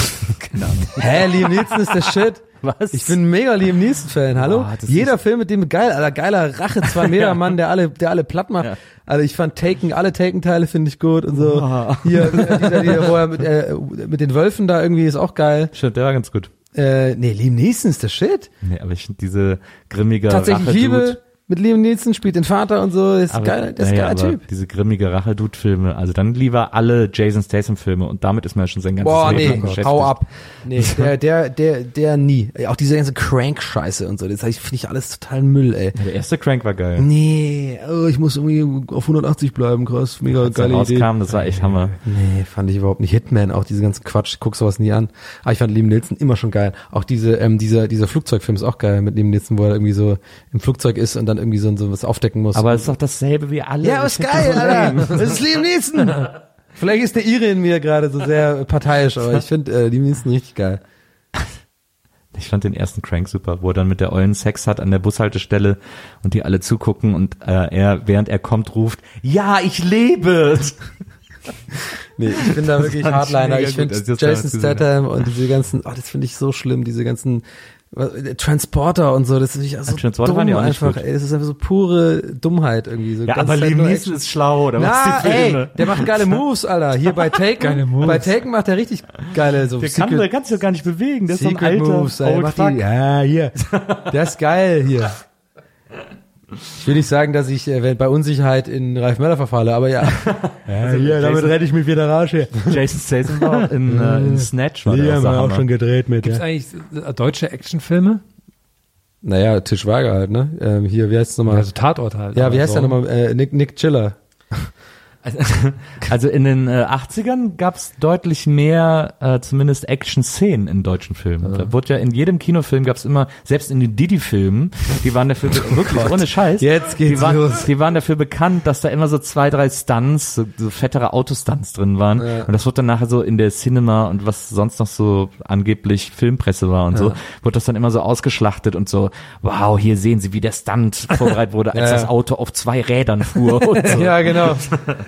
Ahnung. Hä, Liam Neeson ist der Shit. Was? Ich bin ein mega Liam Neeson Fan. Hallo? Das Jeder Film mit dem geil, Alter, geiler Rache zwei Meter Mann, der alle, der alle platt macht. Ja. Also ich fand Taken, alle Taken Teile finde ich gut und so. Hier, äh, dieser, dieser, wo er mit, äh, mit den Wölfen da irgendwie ist auch geil. Stimmt, der war ganz gut. Äh, nee, Liam Neeson ist der Shit. Nee, aber ich finde diese grimmige Tatsächlich Rache Liebe mit Liam Neeson spielt den Vater und so. Ist aber, geil, der ist naja, geiler Typ. Diese grimmige Rache-Dude-Filme, also dann lieber alle Jason Statham-Filme und damit ist man ja schon sein ganzes Boah, Leben nee, hau ab. Nee, der, der, der, der nie. Auch diese ganze Crank-Scheiße und so, das finde ich alles total Müll, ey. Der erste Crank war geil. Nee, oh, ich muss irgendwie auf 180 bleiben, krass, mega Als geile Idee. rauskam, das war echt Hammer. Nee, fand ich überhaupt nicht. Hitman, auch diese ganzen Quatsch, ich guck sowas nie an. Aber ich fand Liam Nielsen immer schon geil. Auch diese, ähm, dieser, dieser Flugzeugfilm ist auch geil mit Liam Nielsen, wo er irgendwie so im Flugzeug ist und dann irgendwie so, so was aufdecken muss. Aber es ist doch dasselbe wie alle. ja, ist geil, das Alter. Das ist Liam Neeson. Vielleicht ist der Ire in mir gerade so sehr parteiisch, aber ich finde äh, Liam Neeson richtig geil. Ich fand den ersten Crank super, wo er dann mit der Eulen Sex hat an der Bushaltestelle und die alle zugucken und äh, er, während er kommt, ruft, ja, ich lebe! Nee, ich bin da wirklich fand ich Hardliner. Ich finde das Jason. Statham und diese ganzen, oh, das finde ich so schlimm, diese ganzen Transporter und so, das finde ich auch so Ja, Transporter dumm waren ja auch nicht einfach. gut. Ey, das ist einfach so pure Dummheit irgendwie. So Ja, aber Zeit Liam Neeson ist schlau, oder was die Filme? ey, der macht geile Moves, Alter. Hier bei Taken, bei Taken macht er richtig geile so Der kann, der kann sich doch gar nicht bewegen, der ist so ein Secret alter Moves, ey, macht die, ja, hier. Der ist geil hier. Ich will nicht sagen, dass ich äh, bei Unsicherheit in Ralf Möller verfalle, aber ja. ja hier, damit Jason- rette ich mich wieder raus hier. Jason Statham war in, äh, in Snatch war Die haben wir auch schon gedreht mit. Gibt's Ja. eigentlich äh, deutsche Actionfilme? Naja, Tischwager halt, ne? Ähm, hier, wie heißt es nochmal? Also Tatort halt. ja, wie heißt so. der nochmal? Äh, Nick, Nick Chiller. Also in den äh, 80ern gab's deutlich mehr, äh, zumindest Action-Szenen in deutschen Filmen. Da wurde ja in jedem Kinofilm gab's immer, selbst in den Didi-Filmen, die waren dafür be- wirklich ohne Scheiß. Jetzt geht's die waren, los. Die waren dafür bekannt, dass da immer so zwei, drei Stunts, so, so fettere Autostunts drin waren. Und das wurde dann nachher so in der Cinema und was sonst noch so angeblich Filmpresse war und so, wurde das dann immer so ausgeschlachtet und so, wow, hier sehen Sie, wie der Stunt vorbereitet wurde, als Ja, ja. das Auto auf zwei Rädern fuhr und so. Ja, genau.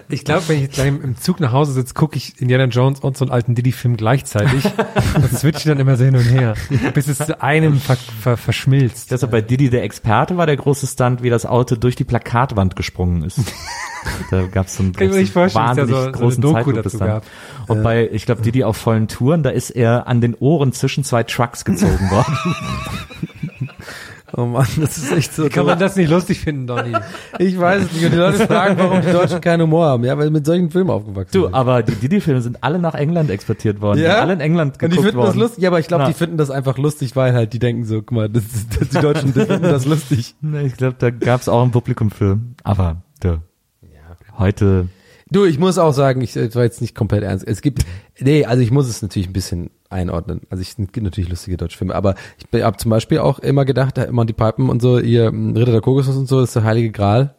Ich glaube, wenn ich jetzt gleich im Zug nach Hause sitze, gucke ich Indiana Jones und so einen alten Diddy-Film gleichzeitig und switche dann immer so hin und her, bis es zu einem ver ver verschmilzt. Deshalb bei Diddy der Experte war der große Stunt, wie das Auto durch die Plakatwand gesprungen ist. Da gab es so einen wahnsinnig so- so großen Doku Zeitlupe dazu gab. Und bei, ich glaube, Diddy auf vollen Touren, da ist er an den Ohren zwischen zwei Trucks gezogen worden. Oh Mann, das ist echt so. Kann man das nicht lustig finden, Donny? Ich weiß es nicht. Und die Leute fragen, warum die Deutschen keinen Humor haben. Ja, weil mit solchen Filmen aufgewachsen Du, sind. aber die Diddy-Filme sind alle nach England exportiert worden. Ja? Alle in England Und geguckt die finden worden. das lustig, ja, aber ich glaube, die finden das einfach lustig, weil halt die denken so, guck mal, das das, die Deutschen die finden das lustig. Ich glaube, da gab es auch ein Publikum für. Aber du, heute Du, ich muss auch sagen, ich das war jetzt nicht komplett ernst. Es gibt, nee, also ich muss es natürlich ein bisschen einordnen. Also ich, gibt natürlich lustige deutsche Filme, aber ich habe zum Beispiel auch immer gedacht, da immer die Pipen und so, ihr Ritter der Kokosnuss und so, ist der heilige Gral.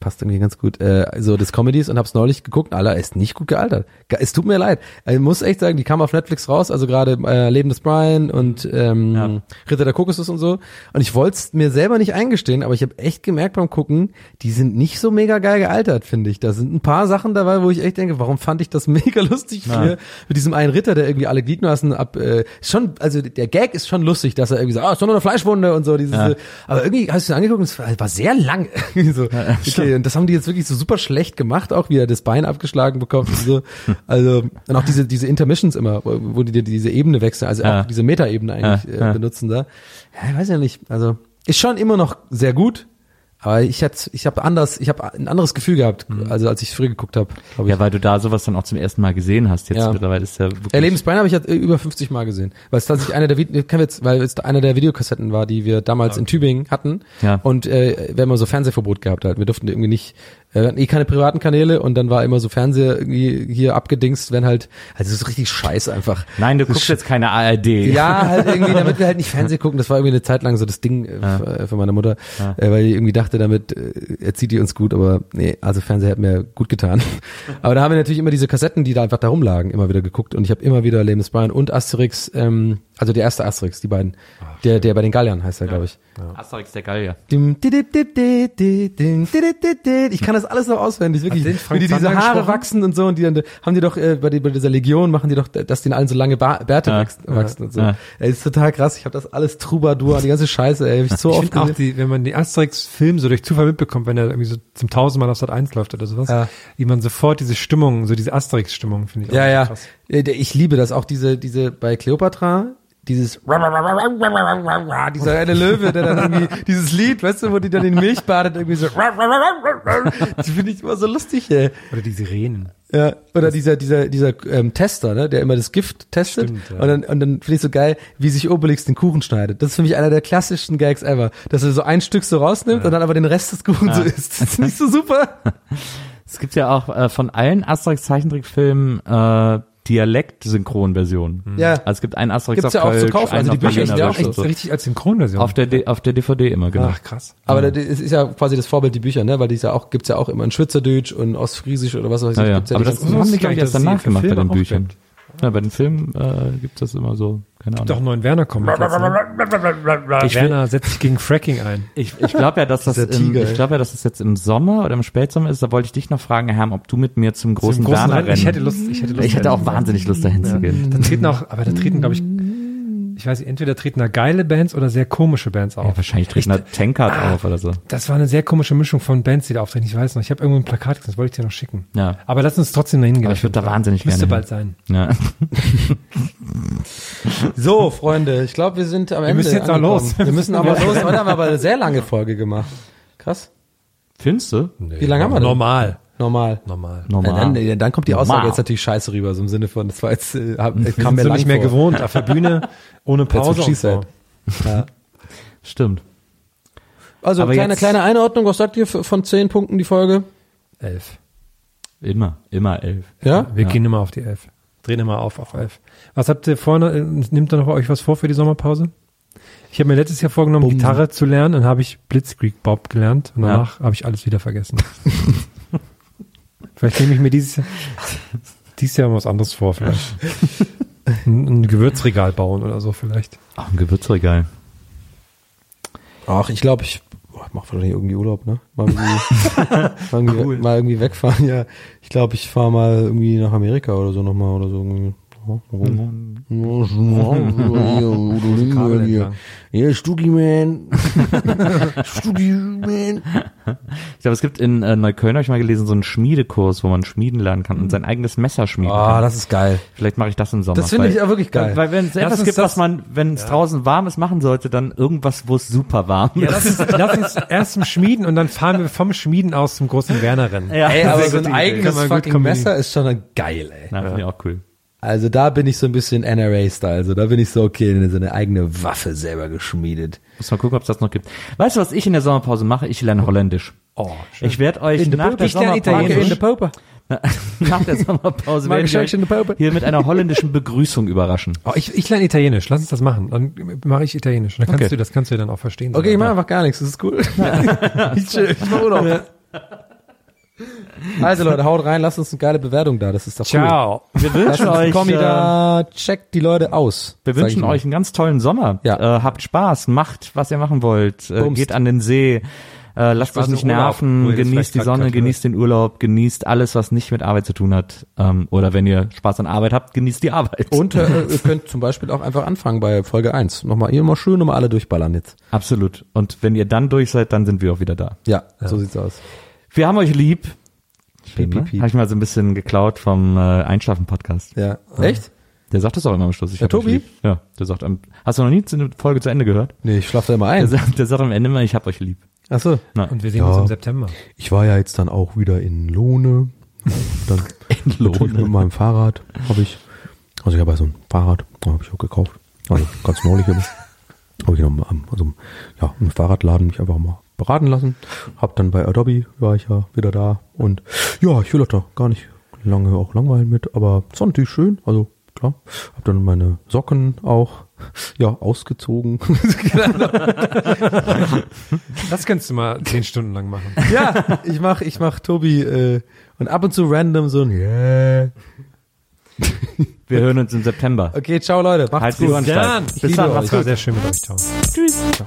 Passt irgendwie ganz gut. Äh, so des Comedies und hab's neulich geguckt. Alter, ist nicht gut gealtert. Ge- Es tut mir leid. Ich muss echt sagen, die kam auf Netflix raus, also gerade äh, Leben des Brian und ähm, Ja. Ritter der Kokosnuss und so. Und ich wollte es mir selber nicht eingestehen, aber ich habe echt gemerkt beim Gucken, die sind nicht so mega geil gealtert, finde ich. Da sind ein paar Sachen dabei, wo ich echt denke, warum fand ich das mega lustig früher mit diesem einen Ritter, der irgendwie alle Gliedmaßen ab. Äh, schon, also der Gag ist schon lustig, dass er irgendwie sagt, ah, ist doch nur eine Fleischwunde und so. Dieses, Ja. äh, aber irgendwie hast du dir angeguckt, und es war, sehr lang. So. Okay, und das haben die jetzt wirklich so super schlecht gemacht, auch wie er das Bein abgeschlagen bekommt und so. Also und auch diese diese Intermissions immer, wo die diese Ebene wechseln, also Ja. auch diese Metaebene eigentlich Ja, äh, benutzen da. Ja, ich weiß ja nicht. Also ist schon immer noch sehr gut, aber ich hätte, ich habe anders, ich habe ein anderes Gefühl gehabt, also als ich früher geguckt habe. ich. Ja, weil du da sowas dann auch zum ersten Mal gesehen hast. Jetzt Ja. mittlerweile ist ja wirklich. Äh, Lebensbein habe ich ja äh, über 50 Mal gesehen, weil es tatsächlich einer der jetzt, weil es einer der Videokassetten war, die wir damals in Tübingen hatten. Ja. Und äh, wir haben immer so Fernsehverbot gehabt halt. Wir durften irgendwie nicht, äh, wir hatten eh keine privaten Kanäle und dann war immer so Fernseher irgendwie hier abgedingst, wenn halt, also es ist richtig scheiße einfach. Nein, du guckst jetzt keine ARD. Ja, halt irgendwie, damit wir halt nicht Fernsehen gucken. Das war irgendwie eine Zeit lang so das Ding äh, für, für meine Mutter, äh, weil die irgendwie dachte, damit äh, erzieht die uns gut, aber nee, also Fernseher hat mir gut getan. aber da haben wir natürlich immer diese Kassetten, die da einfach da rumlagen, immer wieder geguckt und ich habe immer wieder Leben des Brian und Asterix, ähm, also der erste Asterix, die beiden, der der bei den Galliern heißt er, glaube ich. Asterix der Gallier. Ich kann das alles noch auswendig, wirklich. Wie die diese Haare wachsen und so und die dann, haben die doch äh, bei, die, bei dieser Legion machen die doch, dass denen allen so lange ba Bärte Ja, wachsen, wachsen und so. ja. Ey, ist total krass. Ich habe das alles Troubadour, die ganze Scheiße, ey, hab ich so Ich oft finde auch, gesehen. die, wenn man den Asterix-Film so durch Zufall mitbekommt, wenn er irgendwie so zum tausendmal auf Sat 1 läuft oder sowas, Ja. wie man sofort diese Stimmung, so diese Asterix-Stimmung, finde ich Ja, auch ja. krass. Äh, Ich liebe das auch diese diese bei Cleopatra dieses dieser eine Löwe, der dann irgendwie dieses Lied, weißt du, wo die dann in Milch badet irgendwie so Das finde ich immer so lustig, ey. Oder die Sirenen. Ja, oder dieser dieser dieser ähm, Tester, ne, der immer das Gift testet Stimmt, ja. und dann und dann finde ich so geil, wie sich Obelix den Kuchen schneidet. Das ist für mich einer der klassischsten Gags ever, dass er so ein Stück so rausnimmt und dann aber den Rest des Kuchens so isst. Das ist nicht so super. Es gibt ja auch äh, von allen Asterix-Zeichentrickfilmen äh, Dialekt-Synchronversionen. Ja. Also es gibt einen Asterix Gibt's auf ja auch zu Kölsch, kaufen. einen Also die auf Bücher sind ja auch Berlinerisch echt so. Richtig als Synchronversion. Auf der, D auf der DVD immer, genau. Ach, krass. Aber das ist ja quasi das Vorbild die Bücher, ne, weil die ist ja auch gibt's ja auch immer in Schweizerdeutsch und Ostfriesisch oder was weiß ich. Ja, ja. Gibt's ja Aber die das ganzen- haben die, ich glaube ich, gar erst danach gemacht bei den Büchern. Gibt. Ja, bei den Filmen äh, gibt es immer so, keine Ahnung. Doch einen neuen Werner-Comic ne? Ich will- Werner setzt sich gegen Fracking ein. Ich, ich glaube ja, dass das im, ich glaube ja, dass das jetzt im Sommer oder im Spätsommer ist. Da wollte ich dich noch fragen, Herr, ob du mit mir zum großen, Zum großen Werner Rennen. Ich hätte Lust, ich hätte Lust. ich hätte auch wahnsinnig Lust dahin zu gehen. Da treten auch, aber da treten, glaube ich, ich weiß nicht, entweder treten da geile Bands oder sehr komische Bands auf. Ja, wahrscheinlich treten da Tankard Ah. auf oder so. Das war eine sehr komische Mischung von Bands, die da auftreten. Ich weiß noch, ich habe irgendwo ein Plakat gesehen, das wollte ich dir noch schicken. Ja. Aber lass uns trotzdem dahin gehen. Aber ich würd da wahnsinnig Müsste gerne bald sein. Ja. So, Freunde, ich glaube, wir sind am Ende. müssen jetzt auch los. Wir müssen aber los. Heute haben wir aber eine sehr lange Folge gemacht. Krass. Findest du? Wie lange haben wir denn? Normal. Normal. Normal. Normal. Ja, dann, dann kommt die Aussage Normal. jetzt natürlich scheiße rüber, so im Sinne von, das war jetzt, äh, kam mir so nicht mehr vor. gewohnt, auf der Bühne, ohne Pause. und so. said. Ja. Stimmt. Also Aber kleine, jetzt- kleine Einordnung, was sagt ihr von zehn Punkten die Folge? Elf. Immer, immer elf. Ja? Wir Ja. gehen immer auf die elf. Drehen immer auf auf elf. Was habt ihr vorne, äh, nimmt ihr noch euch was vor für die Sommerpause? Ich habe mir letztes Jahr vorgenommen, Gitarre zu lernen, dann habe ich Blitzkrieg Bob gelernt und Ja. danach habe ich alles wieder vergessen. vielleicht nehme ich mir dieses Jahr, dieses Jahr was anderes vor, vielleicht. ein, ein Gewürzregal bauen oder so vielleicht. Ach, ein Gewürzregal. Ach, ich glaube, ich ich mach wahrscheinlich irgendwie Urlaub, ne? Mal irgendwie, mal, irgendwie mal irgendwie wegfahren, ja. Ich glaube, ich fahre mal irgendwie nach Amerika oder so nochmal oder so. Ja, warum? entlang. Ja, Stugi Man. Stugi Man. Ich glaube, es gibt in äh, Neukölln, habe ich mal gelesen, so einen Schmiedekurs, wo man schmieden lernen kann und sein eigenes Messer schmieden Ah, kann. das ist geil. Vielleicht mache ich das im Sommer. Das finde ich auch wirklich geil. Weil wenn es etwas gibt, das- was man, wenn es draußen warm ist, machen sollte, dann irgendwas, wo es super warm Ja, ist. lass uns, lass uns erst zum Schmieden und dann fahren wir vom Schmieden aus zum großen Werner-Rennen. Ja, Ey, aber so ein eigenes fucking. Messer ist schon geil, ey. Na, finde ich auch cool. Also da bin ich so ein bisschen NRA-Style. Also da bin ich so, okay, so eine eigene Waffe selber geschmiedet. Muss mal gucken, ob es das noch gibt. Weißt du, was ich in der Sommerpause mache? Ich lerne Holländisch. Oh, Ich werde euch nach der Sommerpause. In Pope. nach der Sommerpause werden ich wir euch in der Pope? hier mit einer holländischen Begrüßung überraschen. Oh, ich, ich lerne Italienisch. Lass uns das machen. Dann mache ich Italienisch. Dann kannst Okay. du das kannst du dann auch verstehen. Okay, ich mache einfach gar nichts. Das ist cool. ich. Ich mach Urlaub. Also Leute, haut rein, lasst uns eine geile Bewertung da. Das ist doch cool. Ciao. Wir wünschen euch, Kommi äh, da, checkt die Leute aus. wir wünschen euch einen ganz tollen Sommer. Ja. Äh, habt Spaß, macht, was ihr machen wollt. Äh, geht an den See. Äh, lasst Spaß euch nicht Urlaub, nerven, das genießt die Sonne, genießt den Urlaub, genießt alles, was nicht mit Arbeit zu tun hat. Ähm, oder wenn ihr Spaß an Arbeit habt, genießt die Arbeit. Und äh, ihr könnt zum Beispiel auch einfach anfangen bei Folge 1. Nochmal, ihr mal schön nochmal alle durchballern jetzt. Absolut. Und wenn ihr dann durch seid, dann sind wir auch wieder da. Ja, so sieht's aus. Wir haben euch lieb. Piep, piep, piep. Habe ich mal so ein bisschen geklaut vom äh, Einschlafen-Podcast. Ja. Echt? Der sagt das auch immer am Schluss. Ich Der Tobi? Ja, der sagt, am- hast du noch nie eine Folge zu Ende gehört? Nee, ich schlaf da immer Der ein. sagt, der sagt am Ende immer, ich hab euch lieb. Ach so. Und wir sehen Ja. uns im September. Ich war ja jetzt dann auch wieder in Lohne. Dann natürlich mit meinem Fahrrad habe ich, also ich habe ja so ein Fahrrad, habe ich auch gekauft. Also ganz neulich habe ich, ich noch mal am, also ja, im Fahrradladen mich einfach mal beraten lassen. Hab dann bei Adobe war ich ja wieder da und ja, ich will doch da gar nicht lange auch langweilen mit, aber es war natürlich schön, also klar. Hab dann meine Socken auch ja ausgezogen. Das kannst du mal zehn Stunden lang machen. Ja, ich mach, ich mach Tobi äh, und ab und zu random so ein Yeah. Wir hören uns im September. Okay, ciao Leute, macht's Halt gut. Steif. Ich Bis liebe dann, euch. macht's Es war gut. sehr schön mit euch. Ciao.